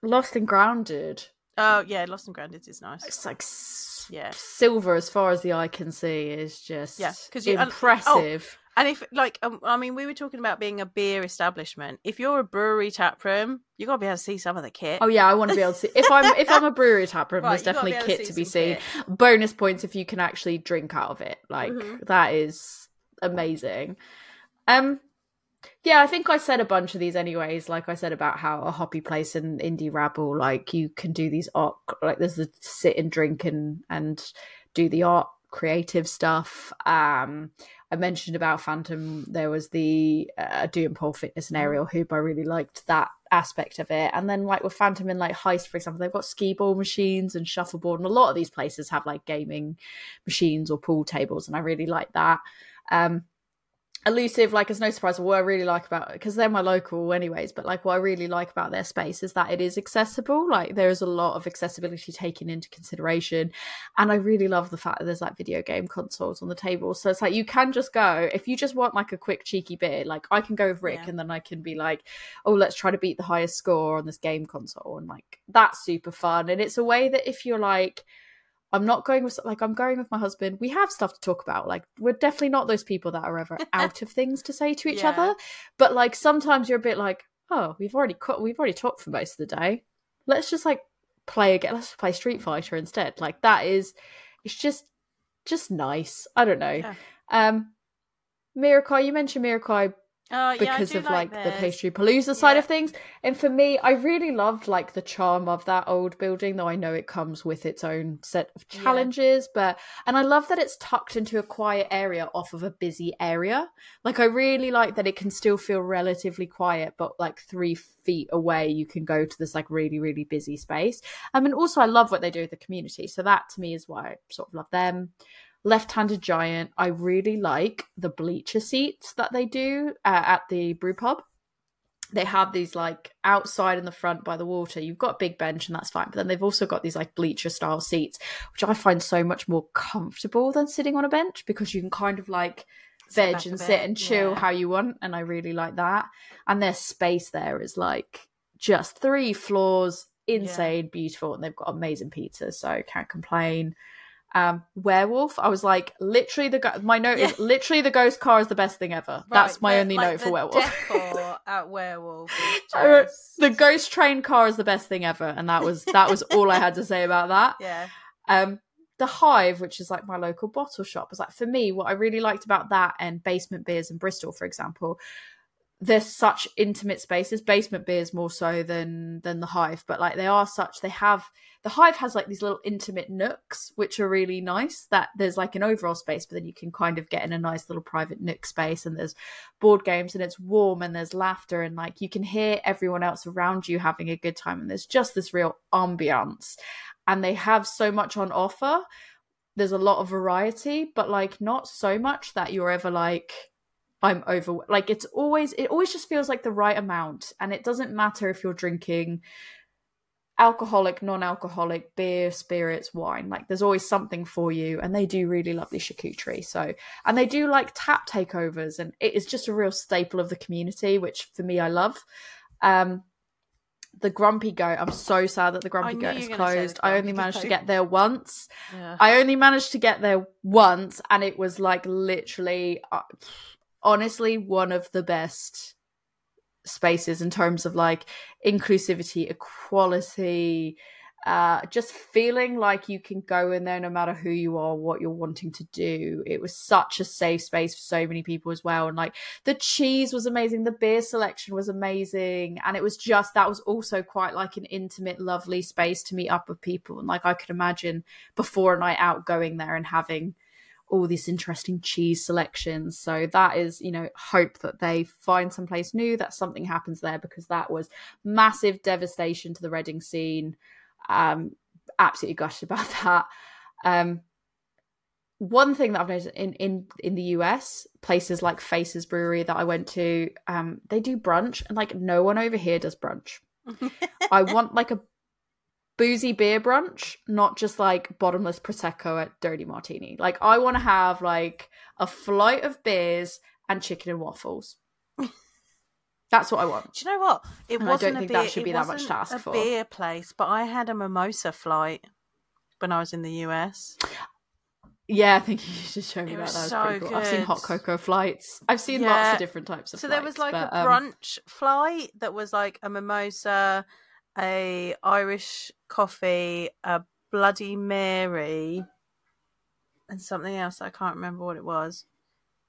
Lost and Grounded. Oh yeah, Lost and Grounded is nice. It's like Yeah. silver as far as the eye can see is just Yeah, 'cause you- and- oh, impressive. And if like um, I mean, we were talking about being a beer establishment. If you're a brewery tap room, you gotta be able to see some of the kit. Oh yeah, I want to be able to see. If I'm if I'm a brewery tap room, Right, there's definitely kit to be seen. kit. Bonus points if you can actually drink out of it. Like Mhm. that is amazing. Um, yeah, I think I said a bunch of these anyways. Like I said about how a hoppy place in indie rabble, like you can do these art, like there's the sit and drink and and do the art creative stuff. Um, I mentioned about Phantom. There was the uh, doing pole fitness and aerial hoop. I really liked that aspect of it. And then like with Phantom in like Heist, for example, they've got skee ball machines and shuffleboard, and a lot of these places have like gaming machines or pool tables, and I really like that. Um, elusive like it's no surprise what i really like about it because they're my local anyways but like what i really like about their space is that it is accessible like there's a lot of accessibility taken into consideration and i really love the fact that there's like video game consoles on the table so it's like you can just go if you just want like a quick cheeky beer like i can go with rick Yeah. and then i can be like oh let's try to beat the highest score on this game console and like that's super fun and it's a way that if you're like I'm not going with like I'm going with my husband. We have stuff to talk about. Like we're definitely not those people that are ever out of things to say to each Yeah. other. But like sometimes you're a bit like, oh, we've already cut, we've already talked for most of the day. Let's just like play again. Let's play Street Fighter instead. Like that is, it's just just nice. I don't know. Yeah. Um, Mirakai, you mentioned Mirakai Oh, because do of like, the pastry palooza side of things. And for me i really loved like the charm of that old building though i know it comes with its own set of Yeah. challenges but and i love that it's tucked into a quiet area off of a busy area. Like i really like that it can still feel relatively quiet but like three feet away you can go to this like really really busy space. Um, I mean also i love what they do with the community so that to me is why i sort of love them left-handed giant i really like the bleacher seats that they do uh, at the brew pub they have these like outside in the front by the water. You've got a big bench and that's fine but then they've also got these like bleacher style seats which i find so much more comfortable than sitting on a bench because you can kind of like veg and sit and chill yeah. how you want and i really like that. And their space there is like just three floors insane beautiful and they've got amazing pizza so can't complain um werewolf i was like literally the my note is literally the ghost car is the best thing ever. That's my only like, note for werewolf. at werewolf. is I wrote, just- the ghost train car is the best thing ever and that was that was all i had to say about that. Yeah, um the hive which is like my local bottle shop was like for me what i really liked about that and basement beers in bristol for example there's such intimate spaces. Basement beers more so than than the hive but like they are such they have the hive has like these little intimate nooks which are really nice that there's like an overall space but then you can kind of get in a nice little private nook space and there's board games and it's warm and there's laughter and like you can hear everyone else around you having a good time and there's just this real ambiance. And they have so much on offer. There's a lot of variety but like not so much that you're ever like i'm over like it's always it always just feels like the right amount and it doesn't matter if you're drinking alcoholic non-alcoholic beer spirits wine like there's always something for you and they do really lovely charcuterie so and they do like tap takeovers and it is just a real staple of the community which for me i love. Um the grumpy goat i'm so sad that the grumpy goat is were gonna say the closed. I only managed to get there once. Yeah. I only managed to get there once, and it was like literally, uh, honestly, one of the best spaces in terms of like inclusivity, equality, uh, just feeling like you can go in there no matter who you are, what you're wanting to do. It was such a safe space for so many people as well. And like the cheese was amazing, the beer selection was amazing. And it was just that was also quite like an intimate, lovely space to meet up with people. And like I could imagine before a night out going there and having all these interesting cheese selections. So that is, you know, hope that they find someplace new, that something happens there because that was massive devastation to the Reading scene. Um, absolutely gushed about that. Um, one thing that I've noticed in, in in the US, places like Faces Brewery that I went to, um, they do brunch, and like no one over here does brunch. I want like a boozy beer brunch, not just like bottomless prosecco at Dirty Martini. Like I want to have like a flight of beers and chicken and waffles. That's what I want. Do you know what? It And I wasn't don't a think beer, that should be that much to ask a for. beer place, but I had a mimosa flight when I was in the US. Yeah, I think you should show me It that. was That was so pretty cool. I've seen hot cocoa flights. I've seen lots of different types of So flights. there was like but, a um, brunch flight that was like a mimosa, a Irish coffee, a Bloody Mary, and something else. I can't remember what it was.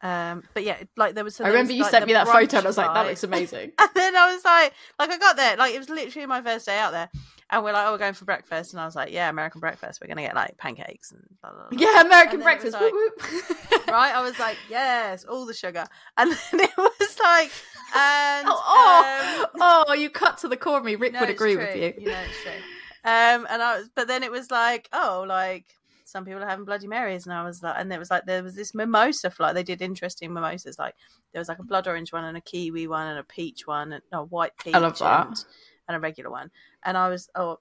Um, but yeah, like there was. So I there remember was, you like, sent me that photo and I was like, that looks amazing. And then I was like, like I got there, like it was literally my first day out there, and we're like, oh, we're going for breakfast, and I was like, yeah, American breakfast. We're gonna get like pancakes and blah, blah, blah. yeah, American And then it was breakfast. like- right? I was like, yes, all the sugar, and then it was like, and oh, um, oh, you cut to the core of me. Rick no, would agree true. with you. You know, it's true. Um, and I was, but then it was like, oh, like some people are having Bloody Marys, and I was like, and it was like there was this mimosa flight. They did interesting mimosas, like there was like a blood orange one and a kiwi one and a peach one and a white peach. I love that. And, and a regular one, and I was oh.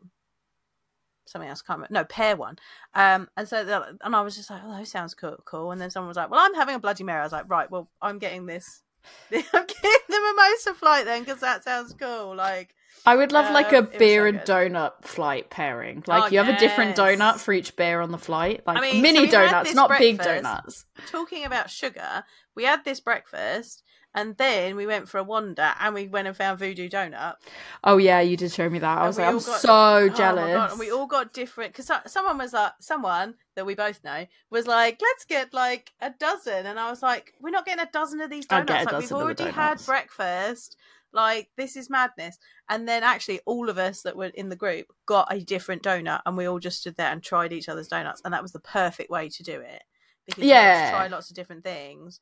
Something else, can't remember. No, pear one. Um, and so, the- and I was just like, "Oh, that sounds cool, cool." And then someone was like, "Well, I'm having a Bloody Mary." I was like, "Right, well, I'm getting this. I'm getting the mimosa flight then, because that sounds cool." Like, I would love like Um, a beer so and donut flight pairing. Like Oh, you have a different donut for each beer on the flight, like mean, mini had donuts, not big donuts. talking about sugar, we had this breakfast, and then we went for a wander, and we went and found Voodoo Doughnut. Oh yeah, you did show me that. I was like, I'm got- so Oh jealous. And we all got different because someone was like, someone that we both know was like, let's get like a dozen, and I was like, we're not getting a dozen of these donuts. Like we've already had breakfast. Like this is madness. And then actually, all of us that were in the group got a different donut, and we all just stood there and tried each other's donuts, and that was the perfect way to do it because you Yeah. try lots of different things.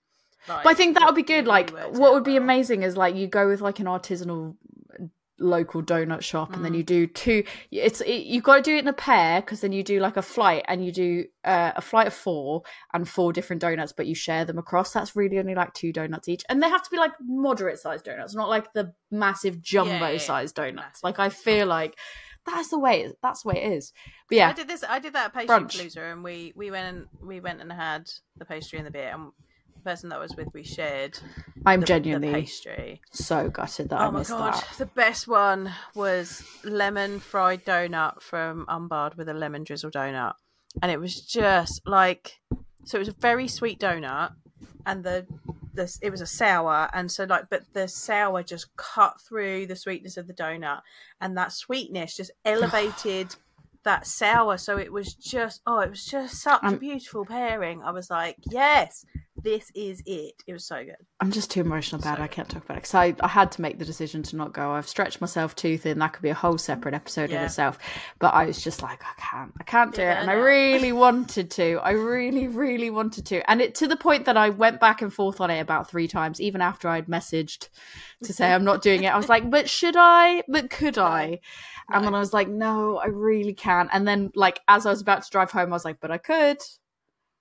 Like, But I think that would be good. Like, what would be well. amazing is like you go with like an artisanal local donut shop, and then Mm. you do two. It's it, you've got to do it in a pair because then you do like a flight, and you do uh, a flight of four and four different donuts, but you share them across. That's really only like two donuts each, and they have to be like moderate sized donuts, not like the massive jumbo yeah, yeah. sized donuts. Massive. Like I feel like that's the way. That's the way it is. But yeah, I did this. I did that at pastry palooza, and we we went and we went and had the pastry and the beer. And person that I was with, we shared I'm the, genuinely the pastry. so gutted that I oh my missed god, that. the best one was lemon fried donut from Umbard with a lemon drizzle donut, and it was just like so. It was a very sweet donut, and the the it was a sour, and so like, but the sour just cut through the sweetness of the donut, and that sweetness just elevated. That sour, so it was just oh, it was just such a Um, beautiful pairing. I was like, yes, this is it. It was so good. I'm just too emotional about So it. I can't talk about it because I, I had to make the decision to not go. I've stretched myself too thin. That could be a whole separate episode in itself. But I was just like, I can't, I can't do Yeah, it. And I I really wanted to. I really, really wanted to. And it to the point that I went back and forth on it about three times, even after I'd messaged to say I'm not doing it. I was like, but should I? But could I? And then I was like, no, I really can't. And then, like, as I was about to drive home, I was like, but I could.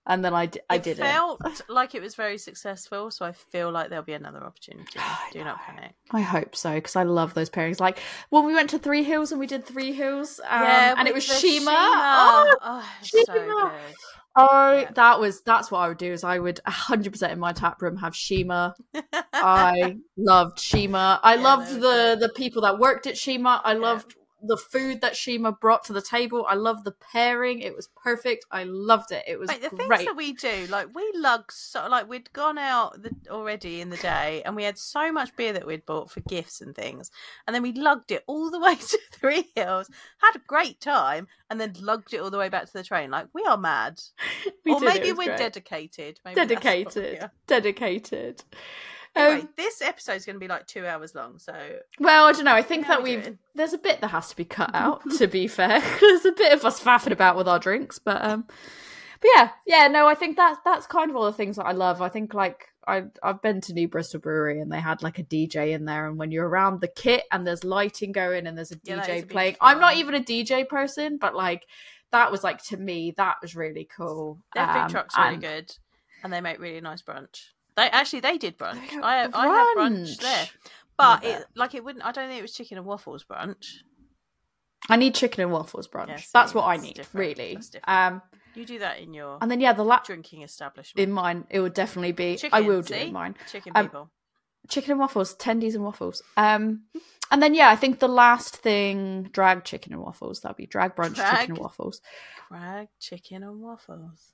And then I, d- I it did felt it. Felt like it was very successful, so I feel like there'll be another opportunity. Do not panic. I hope so because I love those pairings. Like when we went to Three Hills and we did Three Hills, um, and it was the Shima. Oh, Oh, it's so Shima. good. oh, Yeah. that was that's what I would do. Is I would hundred percent in my tap room have Shima. I loved Shima. I Yeah, loved the good. the people that worked at Shima. I Yeah. loved the food that Shima brought to the table. I love the pairing. It was perfect. I loved it. It was Like the great. things that we do, like we lugged so like we'd gone out the, already in the day, and we had so much beer that we'd bought for gifts and things, and then we lugged it all the way to Three Hills, had a great time, and then lugged it all the way back to the train. Like we are mad, We or did, maybe we're great. dedicated. Maybe we dedicated. Anyway, Um, this episode's going to be like two hours long, so well, I don't know. I think that we we've doing? there's a bit that has to be cut out. to be fair, there's a bit of us faffing about with our drinks, but um, but yeah, yeah. No, I think that's that's kind of all the things that I love. I think like I I've been to New Bristol Brewery and they had like a DJ in there, and when you're around the kit and there's lighting going and there's a Yeah, that is a DJ playing. I'm not even a DJ person, but like that was like to me that was really cool. their food Um, truck's really and- good, and they make really nice brunch. They actually they did brunch. They I have I had brunch brunch. there, but it like it wouldn't. I don't think it was chicken and waffles brunch. I need chicken and waffles brunch. Yeah, see, that's what I need, different. really. Um, You do that in your and then yeah, the la- drinking establishment. in mine it would definitely be. Chicken, I will do see? in mine. Chicken Um, people. chicken and waffles, tendies and waffles. Um, and then yeah, I think the last thing, drag chicken and waffles. That'd be drag brunch Drag? chicken and waffles. Drag chicken and waffles.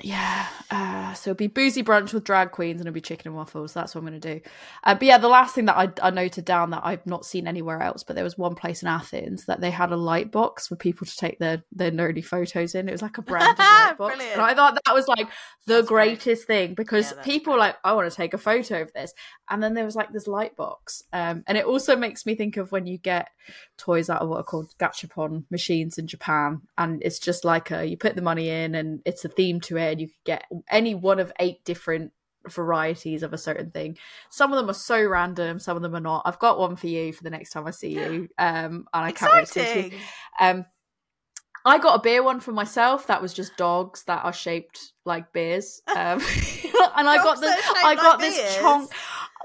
Yeah, uh, so it'd be boozy brunch with drag queens, and it'll be chicken and waffles. That's what I'm gonna do. Uh, but yeah, the last thing that I, I noted down that I've not seen anywhere else, but there was one place in Athens that they had a light box for people to take their their nerdy photos in. It was like a branded light box, Brilliant. and I thought that was like the That's great. greatest thing because Yeah, people were like, I want to take a photo of this, and then there was like this light box, um, and it also makes me think of when you get toys out of what are called gachapon machines in Japan, and it's just like a you put the money in, and it's a theme to it, and you could get any one of eight different varieties of a certain thing. Some of them are so random, some of them are not. I've got one for you for the next time I see you, um, and I can't wait to see you. Um, I got a beer one for myself that was just dogs that are shaped like beers. Um, and I got Dogs the that are shaped I got like this beers? chonk.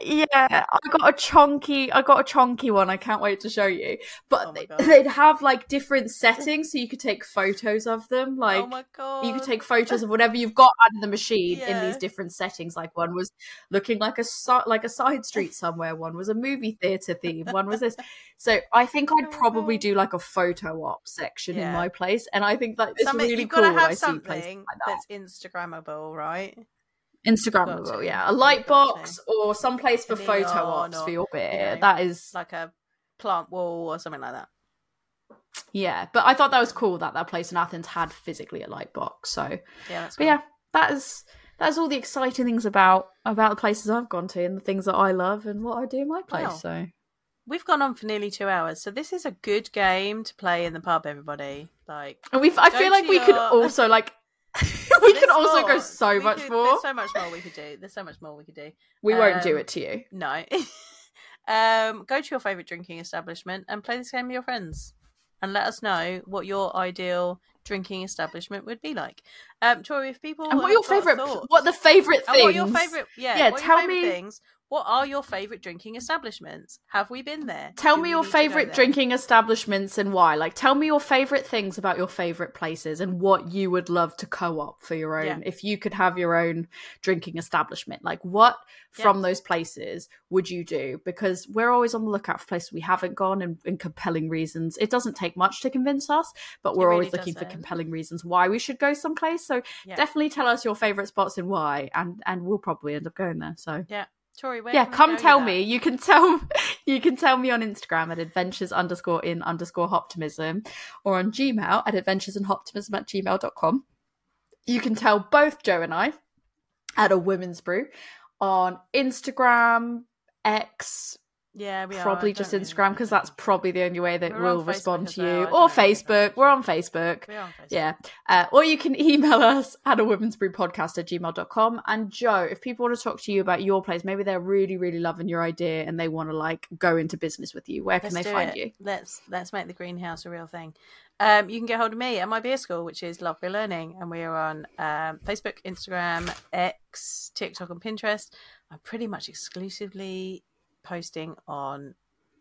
Yeah, I got a chunky. I got a chunky one. I can't wait to show you. But Oh they, they'd have like different settings, so you could take photos of them. Like oh my god. you could take photos of whatever you've got of the machine in these different settings. Like one was looking like a like a side street somewhere. One was a movie theater theme. One was this. So I think I'd Oh probably do like a photo op section in my place, and I think that it's Something- really you've cool. got to when I have see places something like that. that's Instagrammable, right? Instagrammable, got to. yeah, a light box or some place for photo ops or, for your beer. know, that is, Like a plant wall or something like that. yeah. But I thought that was cool that that place in Athens had physically a light box. So, Yeah, that's but cool. yeah, that is that's all the exciting things about about the places I've gone to and the things that I love and what I do in my place. Wow. So We've gone on for nearly two hours, so this is a good game to play in the pub. Everybody, like and we've I feel like we could also like we could also go so We much could- more. There's so much more we could do. There's so much more we could do. We won't do um, it to you. No. um, go to your favourite drinking establishment and play this game with your friends. And let us know what your ideal drinking establishment would be like. Um, Tori, if people And what your favorite thoughts- what the favorite things? what your favorite yeah, Yeah, tell me- things. What are your favourite drinking establishments? Have we been there? Tell Do me your need to go favorite drinking establishments and why. Like, tell me your favorite things about your favorite places and what you would love to co-op for your own. Yeah. If you could have your own drinking establishment, like what from those places would you do? Because we're always on the lookout for places we haven't gone and, and compelling reasons. It doesn't take much to convince us, but we're really always looking for doesn't. compelling reasons why we should go someplace. So Yeah. definitely tell us your favorite spots and why, and and we'll probably end up going there. So Tori, where yeah come tell that? me you can tell you can tell me on instagram at adventures underscore in underscore hoptimism or on gmail at adventures and hoptimism at gmail.com you can tell both joe and i at a woman's brew on instagram x Yeah, are. Probably don't just instagram because that's probably the only way that We're we'll respond to as well, you or facebook we're on facebook We are on Facebook. yeah. Uh, or you can email us at a woman's brew podcast at gmail.com. And Joe, if people want to talk to you about your place, maybe they're really, really loving your idea and they want to like go into business with you, where can Let's they find it. you? Let's let's make the greenhouse a real thing. Um, you can get hold of me at my beer school, which is Love Beer Learning, and we are on um, Facebook, Instagram, X, TikTok, and Pinterest. I'm pretty much exclusively posting on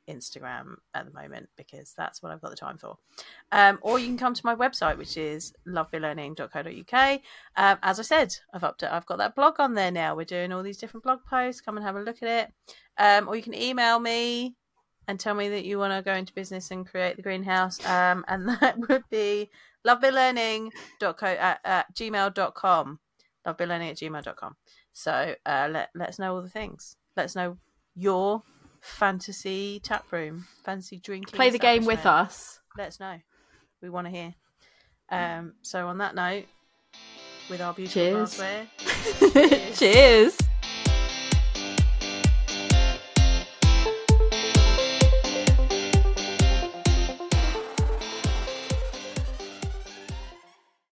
Instagram at the moment because that's what I've got the time for. Um, or you can come to my website, which is lovebeerlearning.co.uk. Um, as I said, I've up I've got that blog on there now. We're doing all these different blog posts. Come and have a look at it. Um, or you can email me and tell me that you want to go into business and create the greenhouse. Um, and that would be lovebeerlearning.co at, at gmail.com. Lovebeerlearning at gmail.com. So uh, let, let us know all the things. Let us know your fantasy tap room, fantasy drinking. Play the game with us. Let us know. We want to hear. Um, so on that note, with our beautiful Cheers. glassware, Cheers.